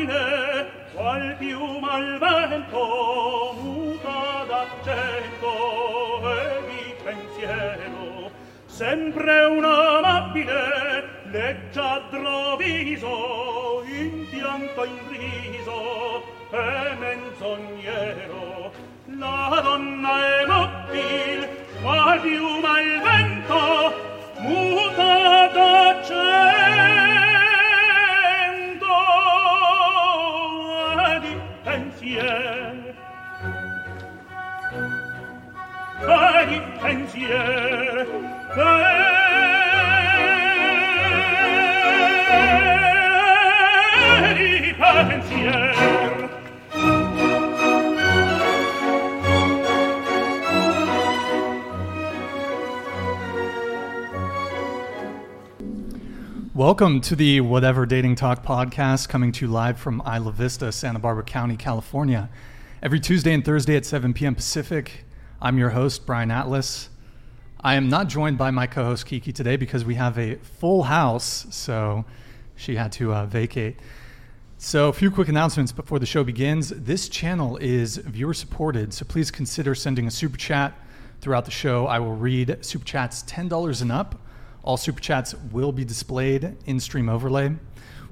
mobile qual più mal vento muta d'accento e di pensiero. Sempre un amabile leggiadro viso in pianto in riso e menzognero. La donna è mobil qual più mal vento Welcome to the Whatever Dating Talk podcast, coming to you live from Isla Vista, Santa Barbara County, California. Every Tuesday and Thursday at 7 p.m. Pacific. I'm your host, Brian Atlas. I am not joined by my co host, Kiki, today because we have a full house, so she had to uh, vacate. So, a few quick announcements before the show begins. This channel is viewer supported, so please consider sending a super chat throughout the show. I will read super chats $10 and up. All super chats will be displayed in stream overlay.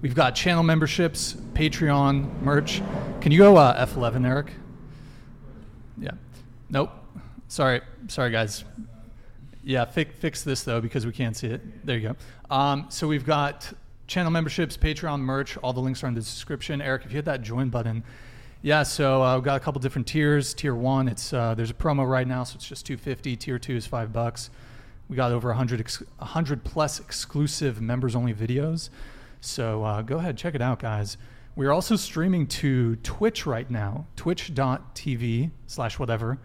We've got channel memberships, Patreon, merch. Can you go uh, F11, Eric? Yeah. Nope. Sorry. Sorry, guys. Yeah, fi- fix this though because we can't see it. There you go. Um, so we've got channel memberships, Patreon, merch. All the links are in the description. Eric, if you hit that join button, yeah. So uh, we've got a couple different tiers. Tier one, it's uh, there's a promo right now, so it's just 250. Tier two is five bucks. We got over 100, ex- 100 plus exclusive members only videos. So uh, go ahead, check it out, guys. We're also streaming to Twitch right now, twitch.tv slash whatever.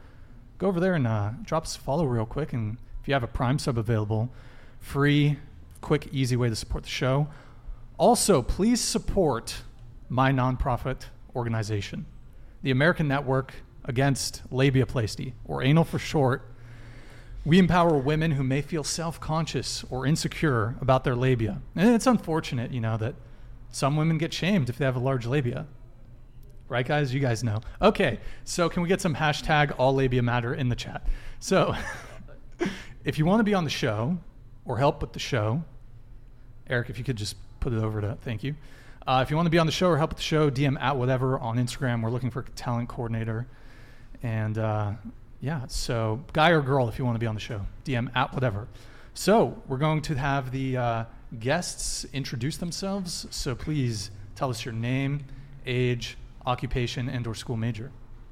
Go over there and uh, drop us a follow real quick. And if you have a Prime sub available, free, quick, easy way to support the show. Also, please support my nonprofit organization, the American Network Against Labiaplasty, or ANAL for short. We empower women who may feel self conscious or insecure about their labia. And it's unfortunate, you know, that some women get shamed if they have a large labia. Right, guys? You guys know. Okay, so can we get some hashtag all labia matter in the chat? So if you want to be on the show or help with the show, Eric, if you could just put it over to thank you. Uh, if you want to be on the show or help with the show, DM at whatever on Instagram. We're looking for a talent coordinator. And uh, yeah, so guy or girl, if you want to be on the show, DM at whatever. So we're going to have the uh, guests introduce themselves. So please tell us your name, age, occupation, and/or school major.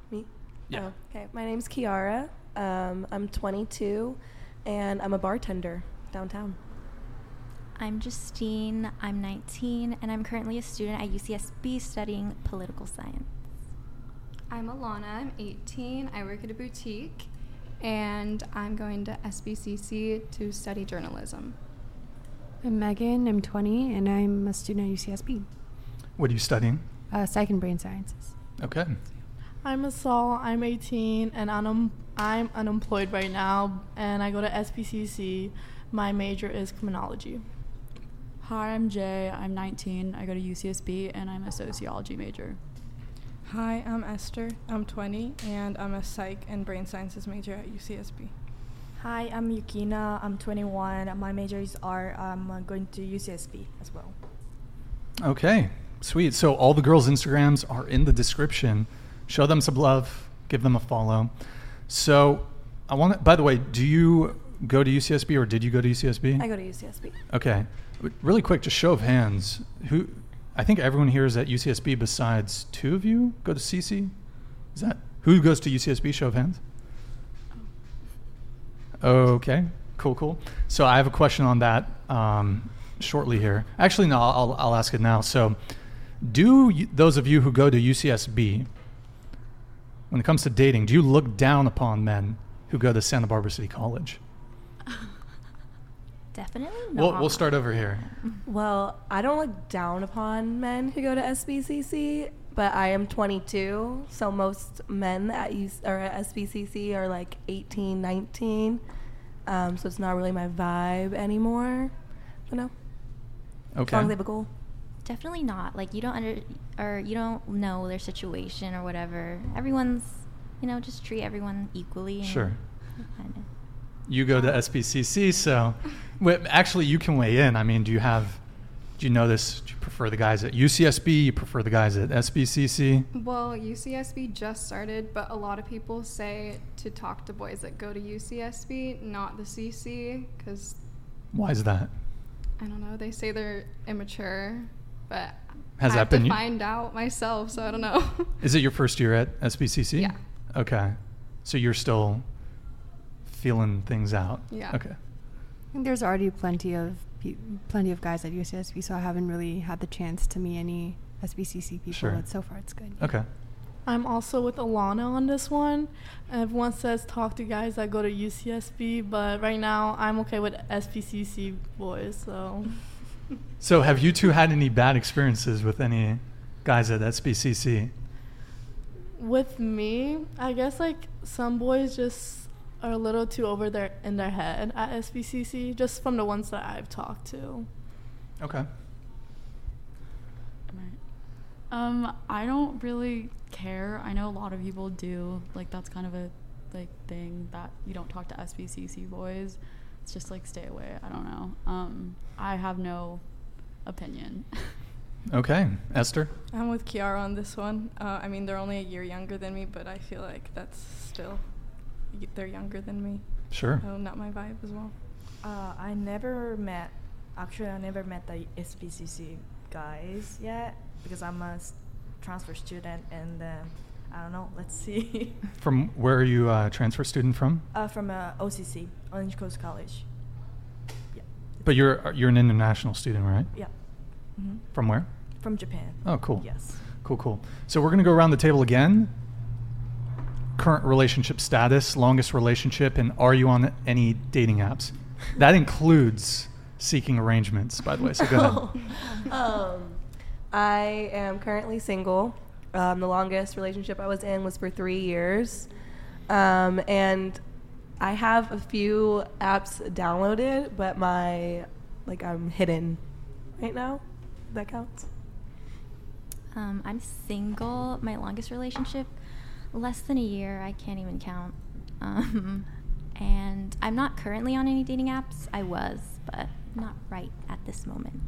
Me? Yeah. Oh, okay. My name's Kiara. Um, I'm 22, and I'm a bartender downtown. I'm Justine. I'm 19, and I'm currently a student at UCSB studying political science. I'm Alana. I'm 18. I work at a boutique, and I'm going to SBCC to study journalism. I'm Megan. I'm 20, and I'm a student at UCSB. What are you studying? Uh, Psych and Brain Sciences. Okay. I'm Asal. I'm 18 and I'm, I'm unemployed right now, and I go to SBCC. My major is criminology. Hi, I'm Jay. I'm 19. I go to UCSB and I'm a sociology major. Hi, I'm Esther. I'm 20 and I'm a psych and brain sciences major at UCSB. Hi, I'm Yukina. I'm 21. My major is art. I'm uh, going to UCSB as well. Okay, sweet. So all the girls' Instagrams are in the description. Show them some love. Give them a follow. So I want. to By the way, do you go to UCSB or did you go to UCSB? I go to UCSB. Okay, really quick, just show of hands. Who? I think everyone here is at UCSB besides two of you go to CC. Is that who goes to UCSB? Show of hands. Okay, cool, cool. So I have a question on that um, shortly here. Actually, no, I'll, I'll ask it now. So, do you, those of you who go to UCSB, when it comes to dating, do you look down upon men who go to Santa Barbara City College? Definitely We'll, not. we'll start over here. Well, I don't look down upon men who go to SBCC, but I am 22, so most men at US, or at SBCC are like 18, 19. Um, so it's not really my vibe anymore. But no, as long Okay. as they have a goal. Definitely not. Like you don't under or you don't know their situation or whatever. Everyone's, you know, just treat everyone equally. and Sure. Kind of. You go to SBCC, so Wait, actually, you can weigh in. I mean, do you have? Do you know this? Do you prefer the guys at UCSB? You prefer the guys at SBCC? Well, UCSB just started, but a lot of people say to talk to boys that go to UCSB, not the CC, because Why is that? I don't know. They say they're immature, but Has I that have been to you- find out myself, so I don't know. Is it your first year at SBCC? Yeah. Okay. So you're still feeling things out. Yeah. Okay. I think there's already plenty of pe- plenty of guys at UCSB, so I haven't really had the chance to meet any SBCC people. Sure. But so far, it's good. Okay. I'm also with Alana on this one. Everyone says talk to guys that go to UCSB, but right now I'm okay with SBCC boys. So So have you two had any bad experiences with any guys at SBCC? with me, I guess like some boys just are a little too over their in their head at SBCC, just from the ones that I've talked to. Okay. Um, I don't really care. I know a lot of people do. Like that's kind of a like thing that you don't talk to SBCC boys. It's just like stay away. I don't know. Um, I have no opinion. Okay. Esther? I'm with Kiara on this one. Uh, I mean, they're only a year younger than me, but I feel like that's still they're younger than me. Sure. So not my vibe as well. Uh, I never met, actually, I never met the SBCC guys yet because I'm a transfer student and uh, I don't know, let's see. From where are you a transfer student from? uh, from uh, OCC, Orange Coast College. Yeah. But you're you're an international student, right? Yeah. hmm From where? From Japan. Oh, cool. Yes. Cool, cool. So we're going to go around the table again. Current relationship status, longest relationship, and are you on any dating apps? That includes seeking arrangements, by the way. So go ahead. um, I am currently single. Um, the longest relationship I was in was for three years. Um, and I have a few apps downloaded, but my, like, I'm hidden right now. That counts. Um, I'm single. My longest relationship, less than a year. I can't even count. Um, and I'm not currently on any dating apps. I was, but not right at this moment.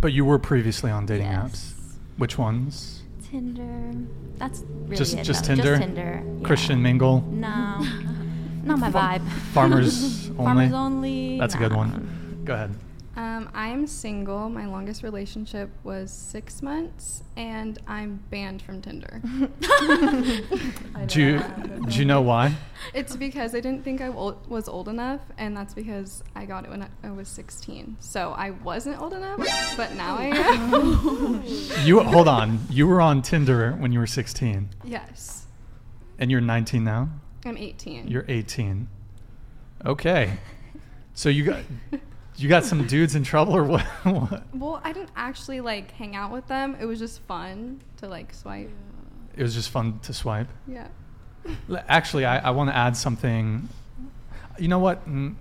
But you were previously on dating Yes. apps. Which ones? Tinder. That's really just it, just though. Tinder. Just Tinder. yeah. Christian mingle. No, not my Fa- vibe. Farmers only. Farmers only. That's a good nah. one. Go ahead. Um, I'm single. My longest relationship was six months, and I'm banned from Tinder. Do you do you know why? it's because I didn't think I was old enough, and that's because I got it when I, I was 16. So I wasn't old enough, but now I am. You hold on. You were on Tinder when you were 16, yes, and you're 19 now. I'm 18. You're 18. Okay. So you got you got some dudes in trouble or what? what? well, I didn't actually like hang out with them. It was just fun to like swipe. It was just fun to swipe. Yeah. Actually, I, I want to add something. You know what? Mm,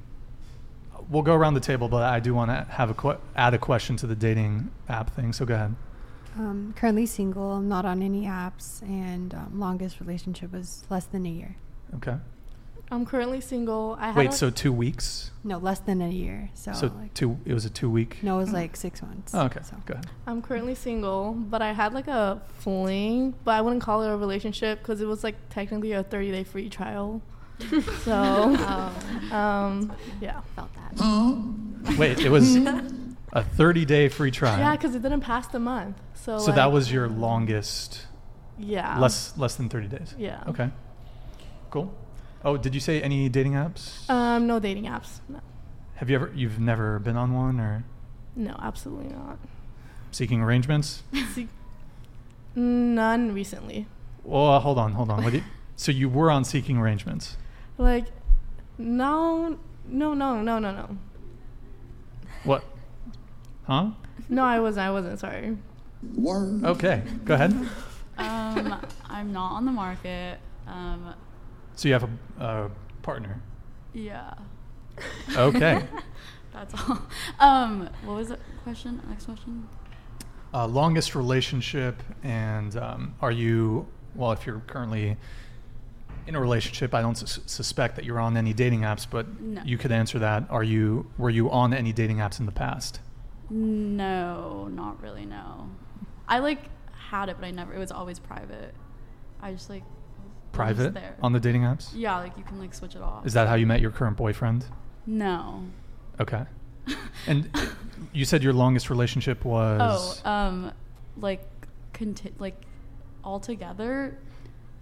We'll go around the table, but I do want to have a que- add a question to the dating app thing. So go ahead. Um, currently single. I'm not on any apps, and um, longest relationship was less than a year. Okay. I'm currently single. I had Wait, a- so two weeks? No, less than a year. So, So like, two. It was a two week. no, it was like six months. Oh, okay. So. Go ahead. I'm currently single, but I had like a fling, but I wouldn't call it a relationship because it was like technically a 30 day free trial. so, Oh. um, yeah. Felt that. Wait, it was a 30 day free trial. Yeah, because it didn't pass the month. So, so that like, was your longest. yeah. Less less than 30 days. Yeah. Okay. Cool. Oh, did you say any dating apps? Um, no dating apps. No, Have you ever? You've never been on one or no absolutely not. seeking arrangements? See, none recently. Well, hold on, hold on. What you, so you were on seeking arrangements. Like, no, no, no, no, no, no. What? Huh? No, I wasn't. I wasn't. Sorry. Okay, go ahead. um, I'm not on the market. Um, So you have a, a partner. yeah. Okay. That's all. Um, what was the question? Next question. Uh, longest relationship, and um, are you? Well, if you're currently in a relationship, I don't sus- suspect that you're on any dating apps, but No. you could answer that. Are you? Were you on any dating apps in the past? No, not really. No, I like had it, but I never. It was always private. I just like Private there. on the dating apps? Yeah, like you can like switch it off. Is that how you met your current boyfriend? No. Okay. And you said your longest relationship was. Oh, um, like, conti- like, all together.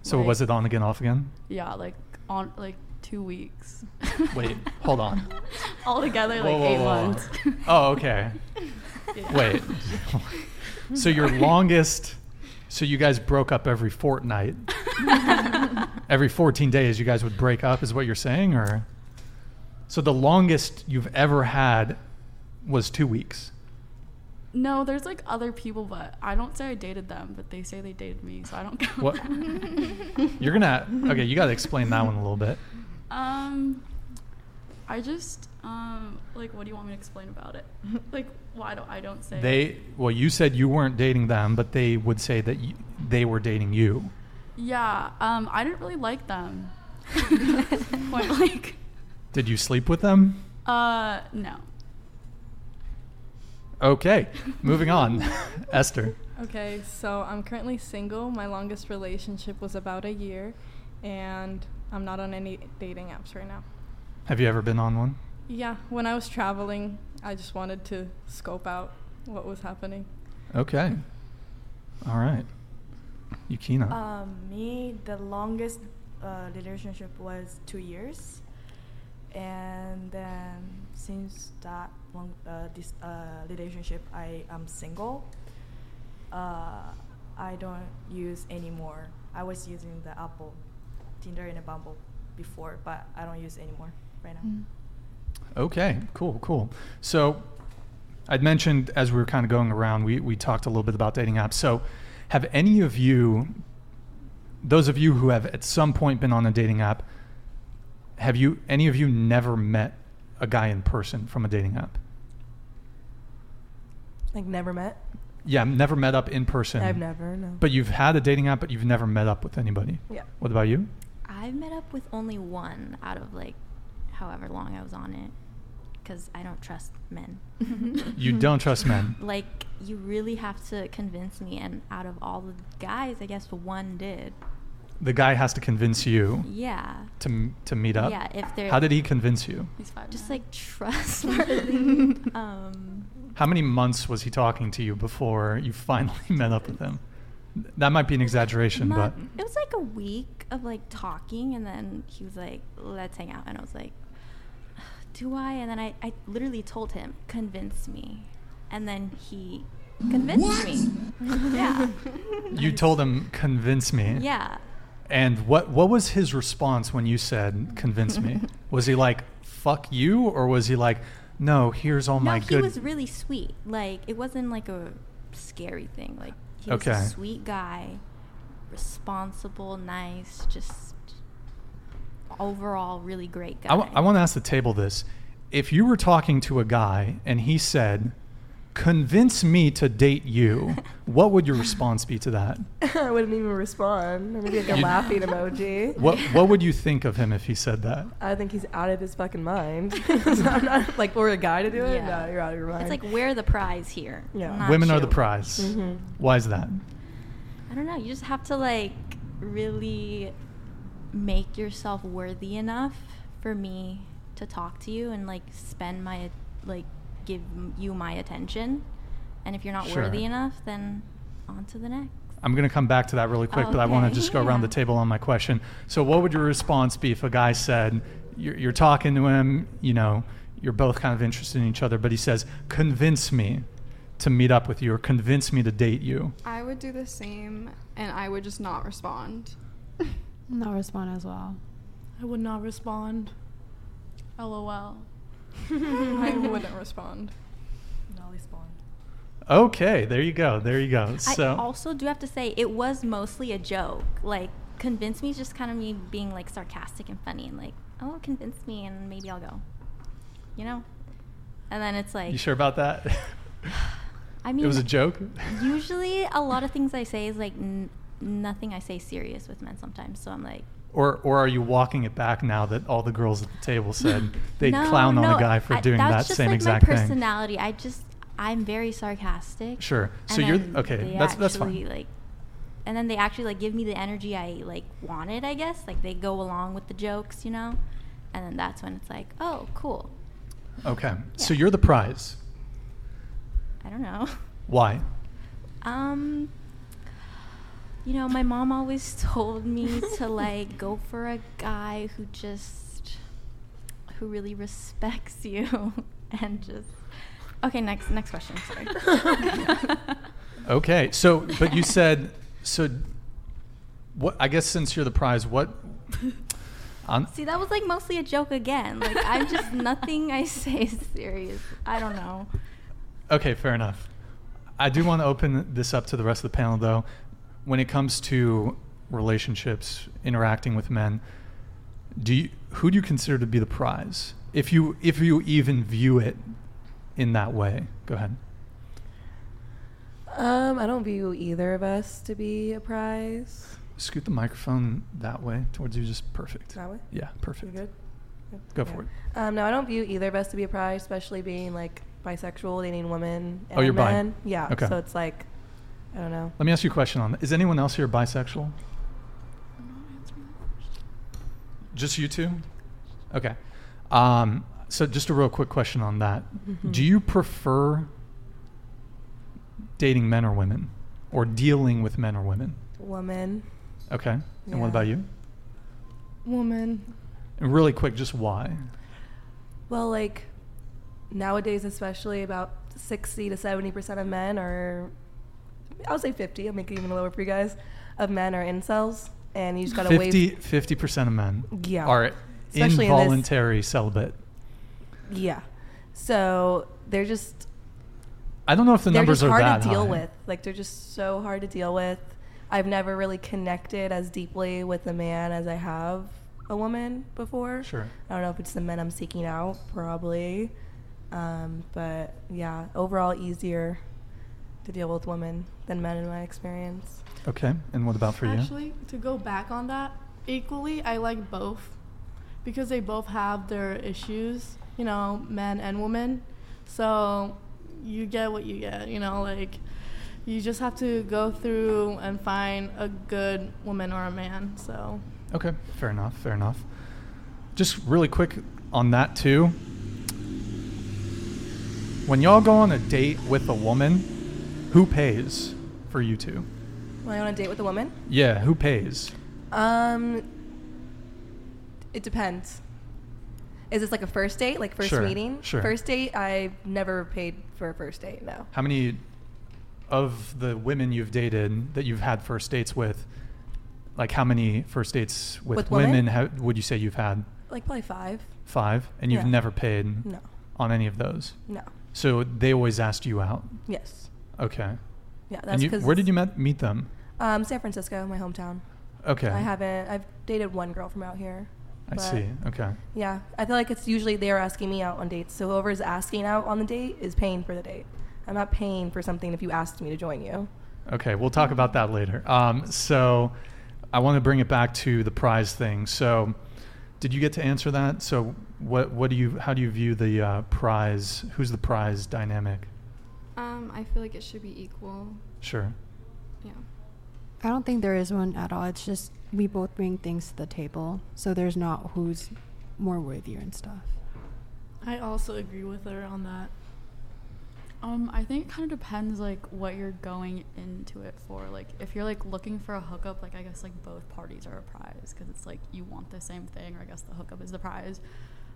so like- was it on again, off again? Yeah, like on like two weeks. Wait, hold on. all together, like Whoa, whoa, eight whoa. months. Oh, okay. Yeah. Wait. so your longest. So you guys broke up every fortnight. every 14 days, you guys would break up, is what you're saying, or? So the longest you've ever had was two weeks. No, there's like other people, but I don't say I dated them, but they say they dated me, so I don't count What? You're gonna. Okay, you got to explain that one a little bit. Um, I just um like, what do you want me to explain about it? like, why don't I don't say They. Well, you said you weren't dating them, but they would say that you, they were dating you. Yeah, um, I didn't really like them. Point like, Did you sleep with them? uh, no. Okay, moving on. Esther. Okay, so I'm currently single. My longest relationship was about a year, and I'm not on any dating apps right now. Have you ever been on one? Yeah, when I was traveling, I just wanted to scope out what was happening. Okay. All right. Yukina. Um, me, the longest uh, relationship was two years, and then since that long uh, this uh, relationship, I am single. Uh, I don't use anymore. I was using the Apple, Tinder, and Bumble before, but I don't use anymore right now. Okay, cool, cool. So I'd mentioned as we were kind of going around, we, we talked a little bit about dating apps. So have any of you, those of you who have at some point been on a dating app, have you, any of you never met a guy in person from a dating app? Like never met. Yeah, never met up in person. I've never no. But you've had a dating app, but you've never met up with anybody. Yeah. What about you? I've met up with only one out of like however long I was on it because I don't trust men. You don't trust men. Like, you really have to convince me, and out of all the guys, I guess one did. The guy has to convince you Yeah. to to meet up. Yeah, if they're How did he convince you? He's five. just like trustworthy. um, How many months was he talking to you before you finally met up with him? That might be an exaggeration, Not- but it was like a week of like talking, and then he was like, "Let's hang out," and I was like, "Do I?" And then I, I literally told him, "Convince me," and then he convinced me. yeah, you told him convince me. yeah. And what what was his response when you said convince me? was he like fuck you or was he like no, here's all no, my he good was really sweet. Like it wasn't like a scary thing. Like he was Okay. a sweet guy, responsible, nice, just overall really great guy. I, want to ask the table this. If you were talking to a guy and he said, convince me to date you, what would your response be to that? I wouldn't even respond. Or maybe like a You- laughing emoji. What, what would you think of him if he said that? I think he's out of his fucking mind. I'm not like for a guy to do it. Yeah. No, you're out of your mind. It's like we're the prize here. Yeah. not Women are the prize. Mhm. Why is that? I don't know. You just have to like really make yourself worthy enough for me to talk to you and like spend my like give you my attention. And if you're not Sure. worthy enough, then on to the next. I'm going to come back to that really quick, but I want to just go around the table on my question. So, what would your response be if a guy said, you're, you're talking to him, you know, you're both kind of interested in each other, but he says, convince me to meet up with you or convince me to date you? I would do the same, and I would just not respond. Not respond as well. I would not respond. LOL. I wouldn't respond. No respond. Okay, there you go. There you go. So I So, also do have to say it was mostly a joke. Like convince me is just kind of me being like sarcastic and funny and like, oh, convince me and maybe I'll go. You know? And then it's like you sure about that? I mean, it was a joke. usually a lot of things I say is like n- nothing I say serious with men sometimes. So I'm like, Or or are you walking it back now that all the girls at the table said they'd no, clown on no, a guy for I- doing that that's just same like exact my personality. I just I'm very sarcastic. Sure. So you're okay. they That's that's fine. Like, and then they actually like give me the energy I like wanted. I guess like they go along with the jokes, you know, and then that's when it's like, oh, cool. Okay. So you're the prize. I don't know. Why? Um, you know, my mom always told me to like go for a guy who just who really respects you and just Okay, next next question. Sorry. Okay. So, but you said so. What? I guess since you're the prize, what? On, See, that was like mostly a joke again. Like I'm just nothing I say is serious. I don't know. okay, fair enough. I do want to open this up to the rest of the panel, though. When it comes to relationships, interacting with men, do you, who do you consider to be the prize? If you if you even view it in that way, go ahead. Um, I don't view either of us to be a prize. Scoot the microphone that way towards you, just perfect. That way? Yeah, You perfect. good? Go for it. Um, no, I don't view either of us to be a prize, especially being like bisexual, dating women and Oh, you're bi. men. Yeah. Okay. So it's like, I don't know. Let me ask you a question on that. Is anyone else here bisexual? Just you two? Okay. Um, so just a real quick question on that. Mhm. Do you prefer dating men or women? Or dealing with men or women? Woman. Okay. And what about you? Woman. And really quick, just why? Well, like nowadays, especially about 60 to 70% of men are, I would say 50, I'll make it even lower for you guys, of men are incels. And you just got to 50, wait. 50% of men Yeah. are Especially in this- involuntary celibate. Yeah. So they're just I don't know if the they're numbers just are hard that to deal high. with. Like they're just so hard to deal with. I've never really connected as deeply with a man as I have a woman before. Sure. I don't know if it's the men I'm seeking out, probably. Um, but yeah, overall easier to deal with women than men in my experience. Okay. And what about for you? Actually, to go back on that, equally, I like both because they both have their issues, you know, men and women. So you get what you get, you know, like you just have to go through and find a good woman or a man. So Okay, fair enough, fair enough. Just really quick on that too. When y'all go on a date with a woman, who pays for you two? When I on a date with a woman, Yeah, who pays? um, it depends. Is this like a first date, like first Sure, meeting? sure. First date, I've never paid for a first date. No. How many of the women you've dated that you've had first dates with, like how many first dates with, With women, women? ha- would you say you've had? Like probably five. Five, and you've Yeah. never paid No. on any of those. No. So they always asked you out. Yes. Okay. Yeah, that's you, because where did you met, meet them? Um, San Francisco, my hometown. Okay. I haven't. I've dated one girl from out here. I see. Okay. Yeah, I feel like it's usually they're asking me out on dates. So whoever's asking out on the date is paying for the date. I'm not paying for something if you asked me to join you. Okay, we'll talk about that later. Um, so I want to bring it back to the prize thing. So did you get to answer that? So what what do you how do you view the uh, prize? Who's the prize dynamic? Um, I feel like it should be equal. Sure. Yeah. I don't think there is one at all. It's just we both bring things to the table, so there's not who's more worthier and stuff. I also agree with her on that. Um, I think it kind of depends like what you're going into it for. Like if you're like looking for a hookup, like I guess like both parties are a prize because it's like you want the same thing, or I guess the hookup is the prize.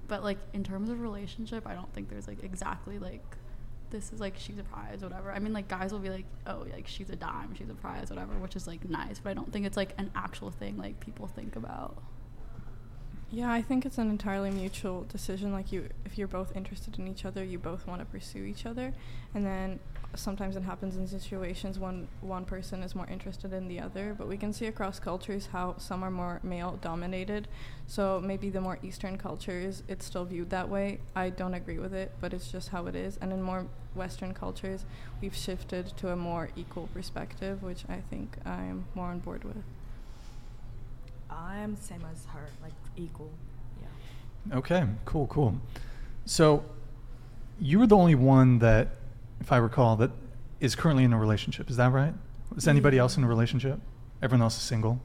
But like in terms of relationship, I don't think there's like exactly like this is like she's a prize, whatever. I mean like guys will be like, oh, like she's a dime, she's a prize, whatever, which is like nice. But I don't think it's like an actual thing like people think about. Yeah, I think it's an entirely mutual decision. Like you, if you're both interested in each other, you both want to pursue each other, and then sometimes it happens in situations when one person is more interested in the other. But we can see across cultures how some are more male dominated. So maybe the more Eastern cultures, it's still viewed that way. I don't agree with it, but it's just how it is. And in more Western cultures, we've shifted to a more equal perspective, which I think I'm more on board with. I'm same as her, like equal. Yeah. Okay, cool, cool. So you were the only one that, if I recall, that is currently in a relationship. Is that right? Is anybody else in a relationship? Everyone else is single.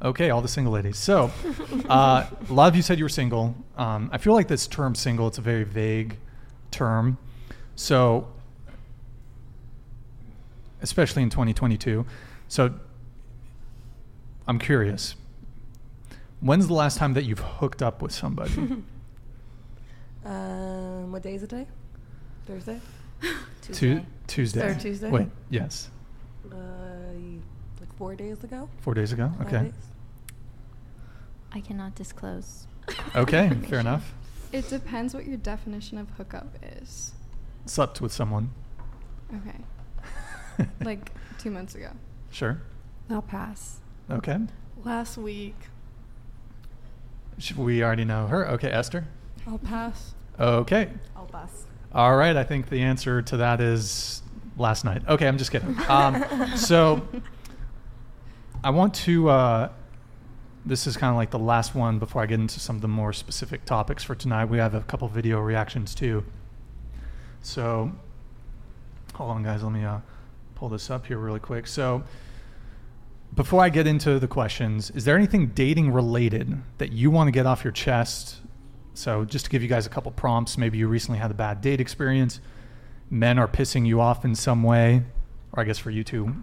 Okay, all the single ladies. So, uh, a lot of you said you were single. Um, I feel like this term "single" it's a very vague term. So, especially in 2022. So, I'm curious. When's the last time that you've hooked up with somebody? Um, what day is it today? Thursday? Tu- Tuesday. Third Tuesday? Wait, yes. Uh, like four days ago. Four days ago? Five Okay. days. I cannot disclose. Okay, fair enough. It depends what your definition of hookup is. Slept with someone. Okay. like two months ago. Sure. I'll pass. Okay. Last week. Sh- We already know her. Okay, Esther. I'll pass. Okay. I'll pass. All right. I think the answer to that is last night. Okay, I'm just kidding. Um, so I want to. Uh, this is kind of like the last one before I get into some of the more specific topics for tonight. We have a couple video reactions too. So hold on, guys. Let me uh, pull this up here really quick. So before I get into the questions, is there anything dating related that you want to get off your chest? So, just to give you guys a couple prompts, maybe you recently had a bad date experience, men are pissing you off in some way, or I guess for you two,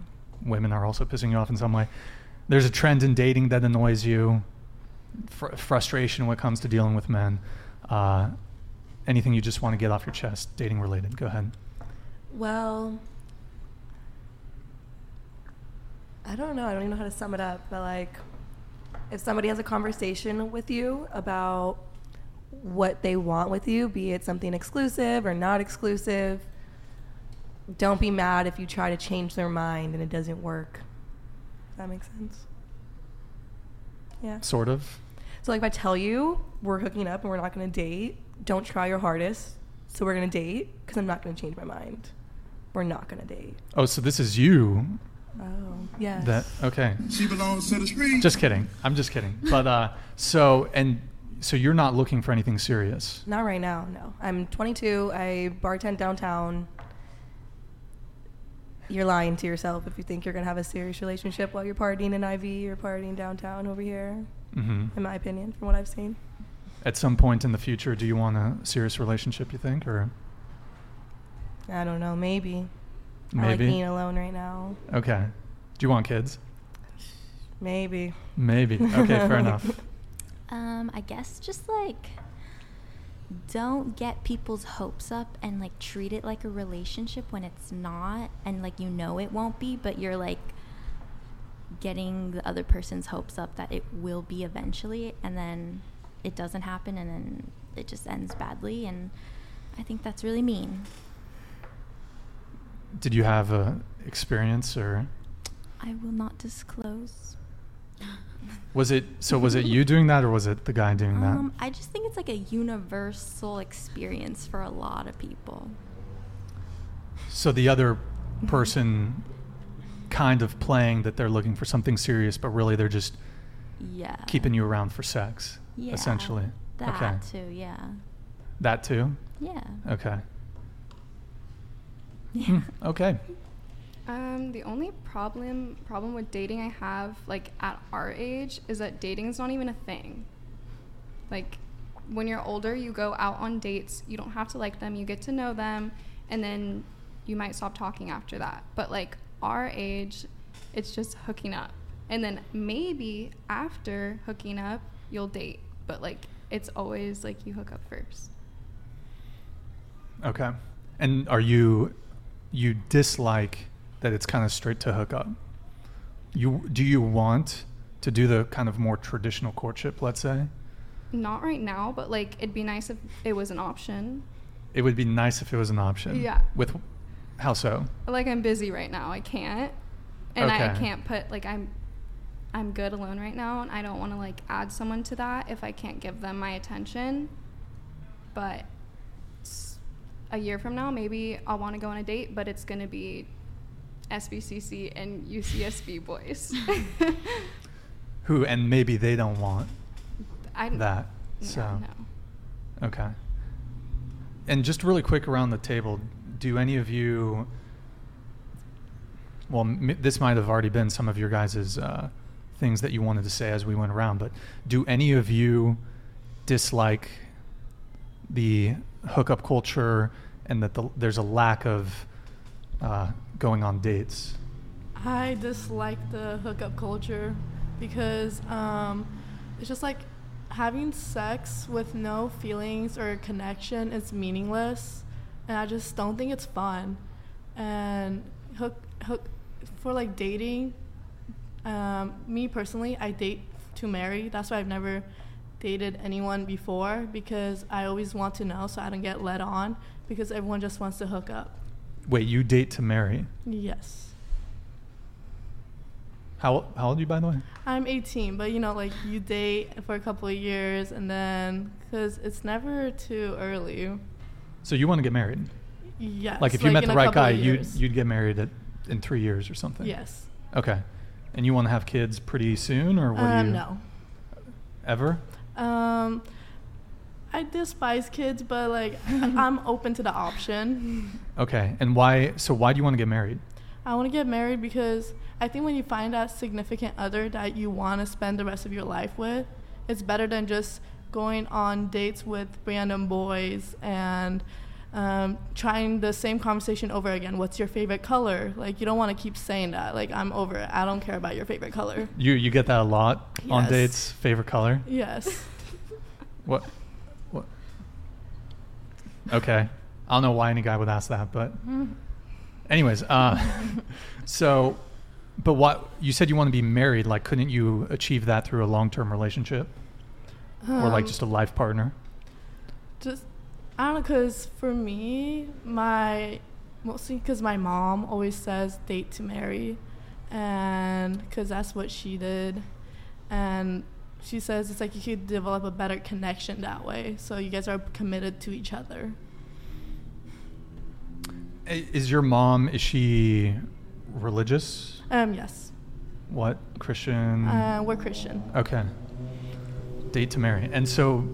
women are also pissing you off in some way. There's a trend in dating that annoys you, fr- frustration when it comes to dealing with men. Uh, anything you just want to get off your chest, dating related. Go ahead. Well, I don't know. I don't even know how to sum it up. But like, if somebody has a conversation with you about what they want with you, be it something exclusive or not exclusive, don't be mad if you try to change their mind and it doesn't work. Does that make sense? Yeah. Sort of. So like if I tell you we're hooking up and we're not going to date, don't try your hardest. So we're going to date because I'm not going to change my mind. We're not going to date. Oh, so this is you. Oh, yes. That okay. She belongs to the street. Just kidding. I'm just kidding. But uh, so and so you're not looking for anything serious. Not right now, no. I'm 22. I bartend downtown. You're lying to yourself if you think you're going to have a serious relationship while you're partying in IV or partying downtown over here, hmm in my opinion, from what I've seen. At some point in the future, do you want a serious relationship? You think, or I don't know, maybe. I like maybe? being alone right now. Okay. Do you want kids? Maybe. Maybe. Okay, fair enough. Um, I guess just like don't get people's hopes up and like treat it like a relationship when it's not and like you know it won't be, but you're like getting the other person's hopes up that it will be eventually and then it doesn't happen and then it just ends badly and I think that's really mean. Did you have a experience, or I will not disclose. Was it? So was it you doing that, or was it the guy doing that? Um, I just think it's like a universal experience for a lot of people. So the other person kind of playing that they're looking for something serious, but really they're just Yeah. keeping you around for sex, Yeah, essentially. That okay. too, yeah. That too. Yeah. Okay. Yeah. Hmm, Okay. Um, the only problem problem with dating I have, like at our age, is that dating is not even a thing. Like when you're older, you go out on dates. You don't have to like them. You get to know them, and then you might stop talking after that. But like our age, it's just hooking up, and then maybe after hooking up, you'll date. But like it's always like you hook up first. Okay. And are you you dislike that it's kind of straight to hook up? You do you want to do the kind of more traditional courtship, let's say? Not right now, but like it'd be nice if it was an option. It would be nice if it was an option. Yeah. With how so? Like I'm busy right now. I can't. And I, I can't put like I'm I'm good alone right now and I don't want to like add someone to that if I can't give them my attention. But a year from now maybe I'll want to go on a date, but it's going to be SBCC and UCSB boys. Who and maybe they don't want I that. no, So no. okay. And just really quick around the table, do any of you? Well, m- this might have already been some of your guys' uh, things that you wanted to say as we went around, but do any of you dislike the hookup culture and that the, there's a lack of uh, going on dates? I dislike the hookup culture because um, it's just like having sex with no feelings or connection is meaningless, and I just don't think it's fun. And hook hook for like dating. Um, me personally, I date to marry. That's why I've never dated anyone before because I always want to know so I don't get led on because everyone just wants to hook up. Wait, you date to marry? Yes. How how old are you, by the way? I'm 18, but you know, like you date for a couple of years and then, because it's never too early. So you want to get married? Yes. Like if you met the right guy, you'd you'd get married at, in three years or something. Yes. Okay. And you want to have kids pretty soon, or what do Um, you? no. Ever? Um, I despise kids, but like I'm open to the option. Okay. And why? So why do you want to get married? I want to get married because I think when you find that significant other that you want to spend the rest of your life with, it's better than just going on dates with random boys and um, trying the same conversation over again. What's your favorite color? Like, you don't want to keep saying that. Like, I'm over it. I don't care about your favorite color. You you get that a lot on dates. Favorite color? Yes. What? What? Okay. I don't know why any guy would ask that, but anyways, uh, so, but what you said you want to be married? Like, couldn't you achieve that through a long-term relationship, or like Um, just a life partner? just I don't know, cause for me, my mostly because my mom always says date to marry, and because that's what she did, and she says it's like you could develop a better connection that way, so you guys are committed to each other. Is your mom? Is she religious? Um, yes, What Christian? uh, we're Christian. Okay. Date to marry. And so,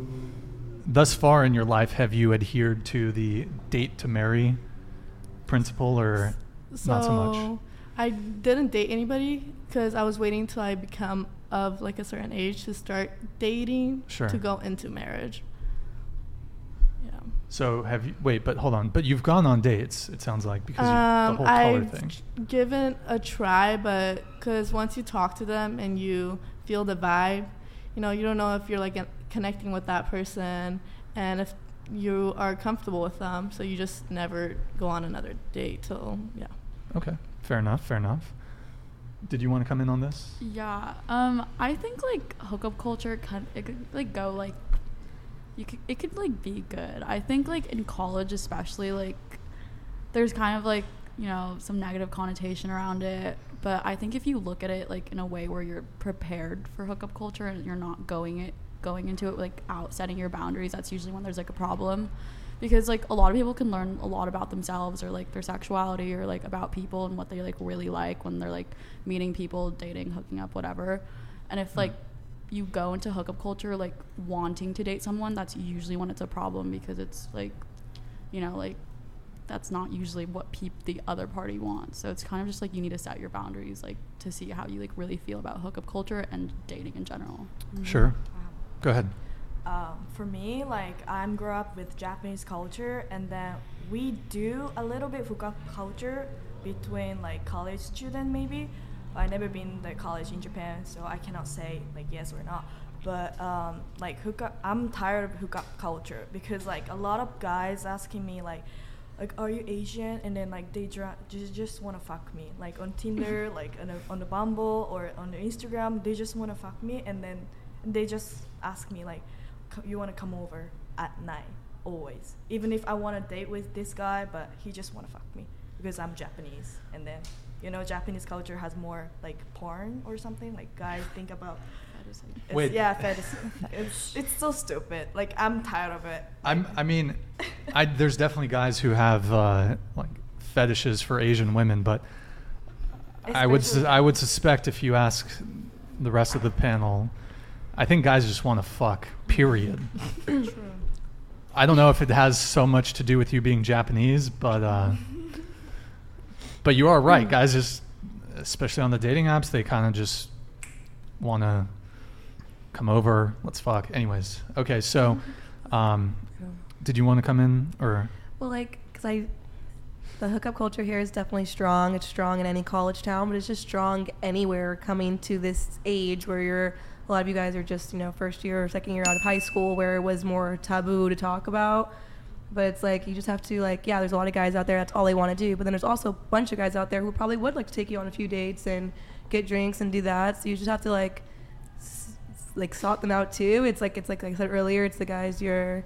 thus far in your life, have you adhered to the date to marry principle or So not so much? I didn't date anybody because I was waiting till I become of like a certain age to start dating Sure. to go into marriage. Yeah. So, have you, wait, but hold on. But you've gone on dates, it sounds like, because you, the Um, whole color I've thing. given a try, but because once you talk to them and you feel the vibe, you know, you don't know if you're like connecting with that person and if you are comfortable with them. So you just never go on another date till, yeah. Okay. Fair enough. Fair enough. Did you want to come in on this? Yeah. Um, I think like hookup culture kind it could like go like you could it could like be good. I think like in college especially like there's kind of like, you know, some negative connotation around it, but I think if you look at it like in a way where you're prepared for hookup culture and you're not going it going into it like out setting your boundaries, that's usually when there's like a problem. Because like a lot of people can learn a lot about themselves or like their sexuality or like about people and what they like really like when they're like meeting people dating hooking up whatever. And if like hmm. you go into hookup culture like wanting to date someone that's usually when it's a problem because it's like you know like that's not usually what peop- the other party wants. So it's kind of just like you need to set your boundaries like to see how you like really feel about hookup culture and dating in general. Sure. Go ahead. um, for me, like I'm grew up with Japanese culture, and then we do a little bit hookup culture between like college student maybe. I never been to college in Japan, so I cannot say like yes or not. But um, like hookup, I'm tired of hookup culture because like a lot of guys asking me like, like are you Asian? And then like they dra- just just want to fuck me like on Tinder, like on, a, on the Bumble or on the Instagram. They just want to fuck me, and then they just ask me like you want to come over at night always. Even if I want to date with this guy, but he just want to fuck me because I'm Japanese, and then you know Japanese culture has more like porn or something. Like guys think about. It's, Wait. Yeah, fetish. it's it's so stupid. Like I'm tired of it. I'm, I mean, I, there's definitely guys who have uh, like fetishes for Asian women, but I would su- I would suspect if you ask the rest of the panel, I think guys just want to fuck. Period. I don't know if it has so much to do with you being Japanese, but uh, but you are right. Guys just, especially on the dating apps, they kind of just want to come over. Let's fuck. Anyways, okay. So, um, did you want to come in or? Well, like, cause I, the hookup culture here is definitely strong. It's strong in any college town, but it's just strong anywhere. Coming to this age where you're, a lot of you guys are just, you know, first year or second year out of high school, where it was more taboo to talk about. But it's like you just have to like, yeah, there's a lot of guys out there. That's all they want to do. But then there's also a bunch of guys out there who probably would like to take you on a few dates and get drinks and do that. So you just have to like, s- like sort them out too. It's like it's like, like I said earlier, it's the guys you're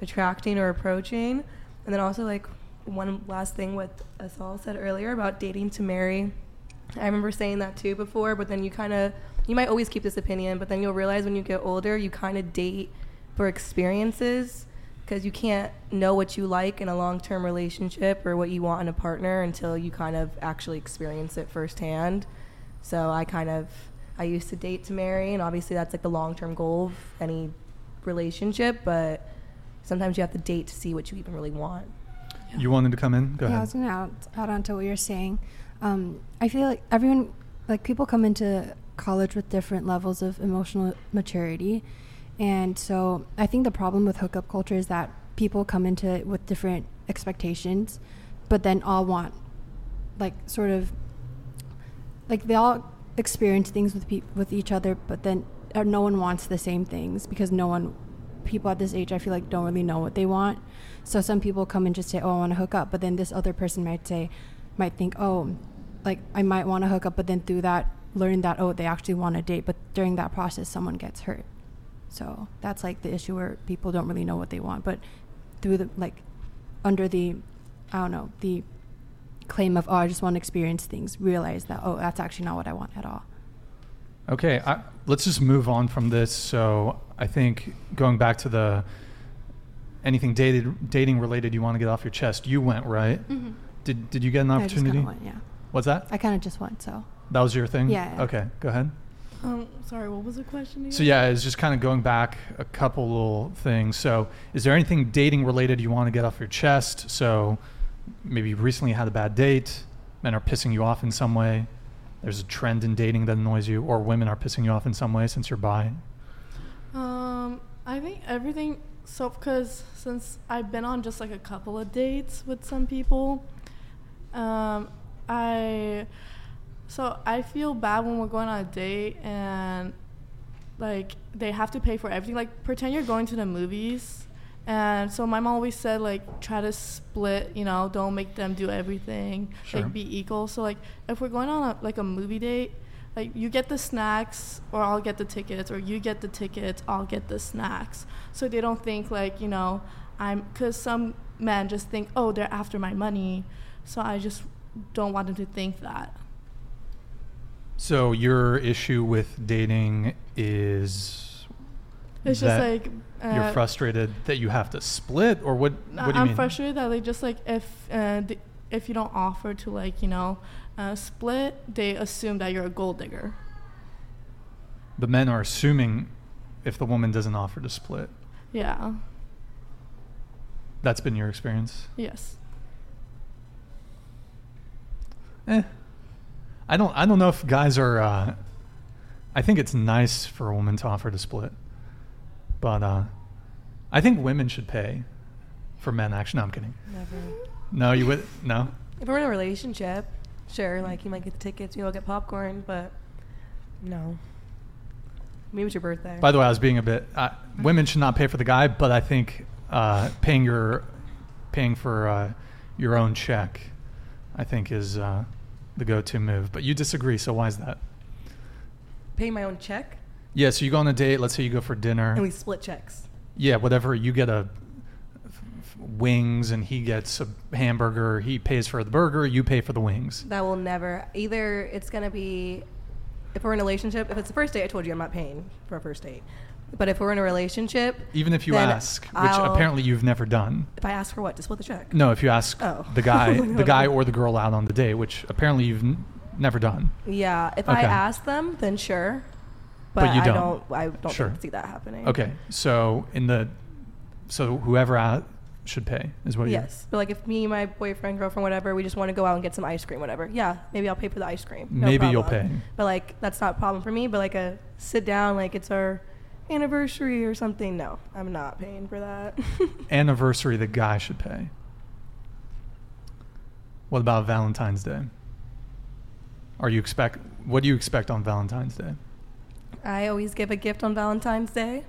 attracting or approaching. And then also like one last thing what Asal said earlier about dating to marry. I remember saying that too before, but then you kind of you might always keep this opinion, but then you'll realize when you get older, you kind of date for experiences because you can't know what you like in a long-term relationship or what you want in a partner until you kind of actually experience it firsthand. So I kind of I used to date to marry, and obviously that's like the long-term goal of any relationship, but sometimes you have to date to see what you even really want. You wanted to come in? Go yeah, I ahead. was gonna add, add on to what you're saying. Um, I feel like everyone, like people, come into college with different levels of emotional maturity, and so I think the problem with hookup culture is that people come into it with different expectations, but then all want, like, sort of, like they all experience things with pe- with each other, but then uh, no one wants the same things because no one, people at this age, I feel like don't really know what they want. So some people come and just say, "Oh, I want to hook up," but then this other person might say, might think, "Oh, like I might want to hook up," but then through that, learn that oh, they actually want a date. But during that process, someone gets hurt. So that's like the issue where people don't really know what they want, but through the like, under the, I don't know, the claim of oh, I just want to experience things, realize that oh, that's actually not what I want at all. Okay, I, let's just move on from this. So I think going back to the anything dated, dating related you want to get off your chest, you went right. Mm-hmm. Did Did you get an opportunity I just went, yeah. What's that? I kind of just went, so That was your thing. Yeah, yeah. Okay, go ahead. Um, sorry, what was the question? Again? So yeah, it's just kind of going back a couple little things. So is there anything dating related you want to get off your chest? So maybe you recently had a bad date, men are pissing you off in some way. There's a trend in dating that annoys you, or women are pissing you off in some way since you're bi. Um, I think everything. So, because since I've been on just like a couple of dates with some people, um, I so I feel bad when we're going on a date and like they have to pay for everything. Like pretend you're going to the movies, and so my mom always said like try to split. You know, don't make them do everything. Sure. Like be equal. So like if we're going on a, like a movie date, like you get the snacks or I'll get the tickets or you get the tickets, I'll get the snacks. So they don't think like, you know, I'm cuz some men just think, "Oh, they're after my money." So I just don't want them to think that. So your issue with dating is It's that just like uh, you're frustrated that you have to split, or what? What do you I'm mean? frustrated that they just like if uh, th- if you don't offer to like, you know, uh, split, they assume that you're a gold digger. The men are assuming if the woman doesn't offer to split. Yeah. That's been your experience. Yes. Eh. I don't. I don't know if guys are. Uh, I think it's nice for a woman to offer to split, but uh, I think women should pay for men. Actually, no, I'm kidding. Never. No, you would. No. If we're in a relationship, sure, like you might get the tickets, you all get popcorn, but no. Maybe it's your birthday. By the way, I was being a bit. Uh, women should not pay for the guy, but I think uh, paying your paying for uh, your own check, I think is uh, the go-to move. But you disagree, so why is that? Pay my own check, Yeah, so you go on a date. Let's say you go for dinner. and we split checks. yeah, whatever you get a wings and he gets a hamburger, he pays for the burger, you pay for the wings. That will never. Either it's gonna be, if we're in a relationship. If it's the first date, I told you I'm not paying for a first date. But if we're in a relationship, Even if you ask, which I'll- apparently you've never done. if I ask for what to split the check. No, if you ask Oh. the guy, the guy or the girl out on the date, which apparently you've n- never done. Yeah, if I ask them, then sure. But But, you I don't. don't. I don't Sure. see that happening. Okay, so in the, so whoever out should pay is what you. Yes, but like if me, my boyfriend, girlfriend, whatever, we just want to go out and get some ice cream, whatever. Yeah, maybe I'll pay for the ice cream. No Maybe you'll pay. But like that's not a problem for me. But like a sit down, like it's our anniversary or something. No, I'm not paying for that. Anniversary, the guy should pay. What about Valentine's Day? Are you expect? What do you expect on Valentine's Day? I always give a gift on Valentine's Day.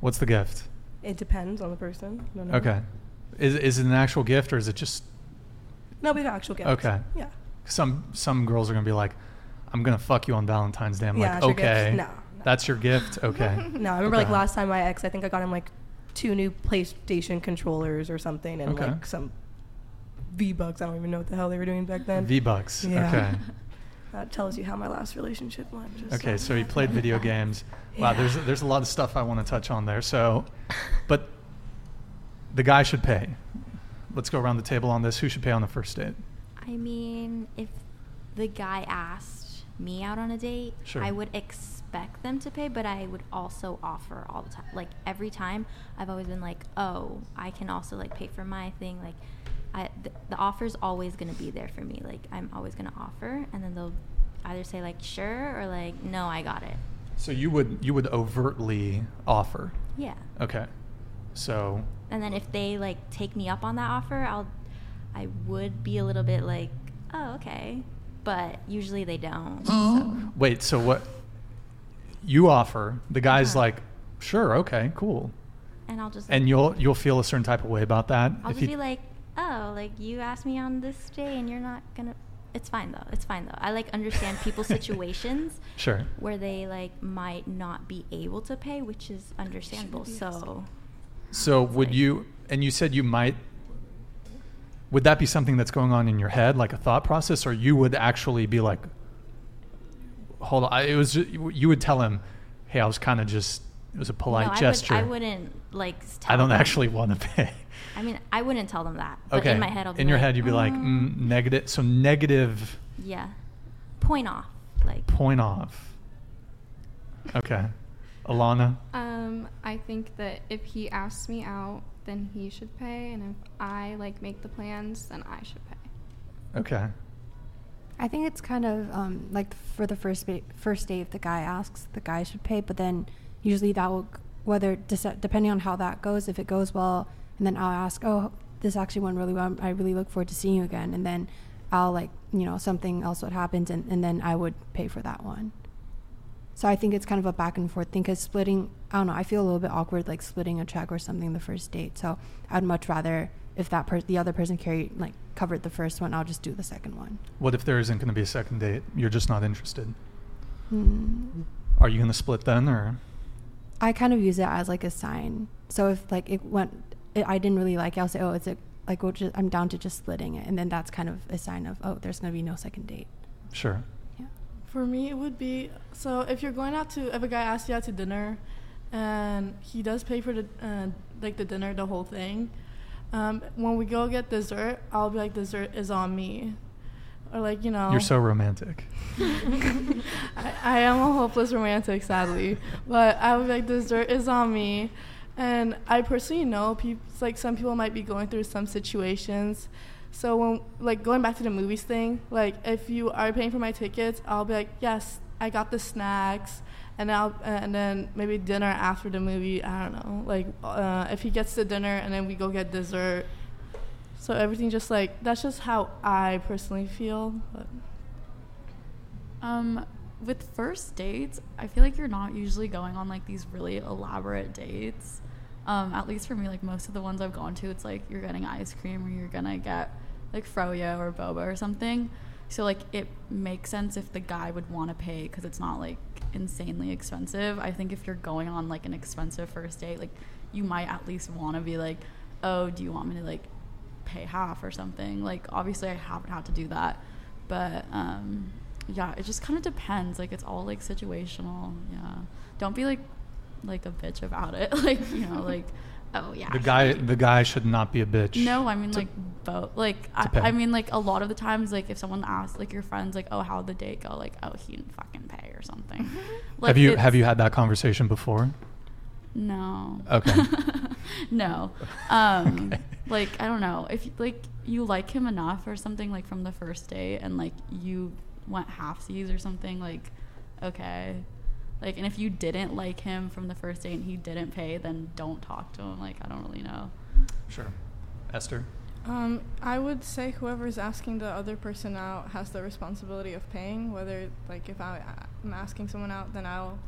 What's the gift? It depends on the person. No, no. Okay, is is it an actual gift or is it just No, we have actual gifts. okay? Yeah. Some some girls are gonna be like, "I'm gonna fuck you on Valentine's Day." I'm Yeah, like, gift. okay, no. That's your gift. Okay. No, I remember like last time my ex, I think I got him like two new PlayStation controllers or something, and Okay. like some V Bucks. I don't even know what the hell they were doing back then. V Bucks. Yeah. Okay. That tells you how my last relationship went. just Okay, so he played video games. Wow, there's there's a lot of stuff I want to touch on there. So, but the guy should pay. Let's go around the table on this. Who should pay on the first date? I mean, if the guy asked me out on a date, Sure. I would expect them to pay, but I would also offer all the time. Like every time, I've always been like, "Oh, I can also like pay for my thing." Like, I th- the offer's always gonna be there for me. Like, I'm always gonna offer, and then they'll either say like, "Sure," or like, "No, I got it." So you would you would overtly offer. Yeah. Okay. So And then if they like take me up on that offer, I'll I would be a little bit like, "Oh, okay." But usually they don't. So. wait, so what? You offer. The guy's Uh-huh. like, sure, okay, cool, And I'll just and you'll you'll feel a certain type of way about that. I'll if just he- be like, oh, like you asked me on this day and you're not gonna. It's fine though. It's fine though. I like understand people's situations Sure. where they like might not be able to pay, which is understandable. So So would you? And you said you might. Would that be something that's going on in your head, like a thought process, or you would actually be like, "Hold on," I, it was. ju- You would tell him, "Hey, I was kind of just. It was a polite no, I gesture. Would, I wouldn't like. Tell I don't them- actually want to pay." I mean, I wouldn't tell them that. But okay. in my head, I'll be in your like, head, you'd be like, "Mm, mm, negative. So negative yeah, point off. Like point off. Okay, Alana. Um, I think that if he asks me out, then he should pay, and if I like make the plans, then I should pay. Okay. I think it's kind of um, like for the first ba- first date, if the guy asks, the guy should pay. But then usually that will, whether depending on how that goes, if it goes well, and then I'll ask, oh, this actually went really well. I really look forward to seeing you again. And then I'll like, you know, something else would happen, and, and then I would pay for that one. So I think it's kind of a back and forth thing because splitting, I don't know, I feel a little bit awkward like splitting a check or something the first date. So I'd much rather if that per- the other person carried like covered the first one, I'll just do the second one. What if there isn't going to be a second date? You're just not interested. Mm, Are you going to split then, or? I kind of use it as like a sign. So if like it went, it, I didn't really like it, I'll say, oh, it's a like we'll just, I'm down to just splitting it, and then that's kind of a sign of oh, there's gonna be no second date. Sure. Yeah. For me, it would be so if you're going out to if a guy asks you out to dinner, and he does pay for the uh, like the dinner, the whole thing. Um, when we go get dessert, I'll be like, dessert is on me, or like you know. You're so romantic. I, I am a hopeless romantic, sadly, but I would like dessert is on me, and I personally know people like some people might be going through some situations. So when like going back to the movies thing, like if you are paying for my tickets, I'll be like, yes, I got the snacks, and I'll and then maybe dinner after the movie. I don't know, like uh, if he gets the dinner and then we go get dessert. So everything just like that's just how I personally feel. But. Um, with first dates, I feel like you're not usually going on like these really elaborate dates. Um, at least for me, like most of the ones I've gone to, it's like you're getting ice cream or you're gonna get like froyo or boba or something. So like it makes sense if the guy would want to pay because it's not like insanely expensive. I think if you're going on like an expensive first date, like you might at least want to be like, oh, do you want me to like pay half or something? Like obviously I haven't had to do that, but um, yeah, it just kind of depends. Like it's all like situational. Yeah, don't be like like a bitch about it. like you know like. Oh yeah. The guy, the guy should not be a bitch. No, I mean to- like both. Like I. I mean like a lot of the times, like if someone asks like your friends like, oh, how'd the date go? Like, oh, he didn't fucking pay or something. like, have you have you had that conversation before? No. Okay. no. Um, Okay. like I don't know if like you like him enough or something like from the first date and like you went half seas or something like okay. Like and if you didn't like him from the first date and he didn't pay, then don't talk to him. Like I don't really know. Sure. Esther. Um, I would say whoever's asking the other person out has the responsibility of paying. Whether like if I, I'm asking someone out, then I'll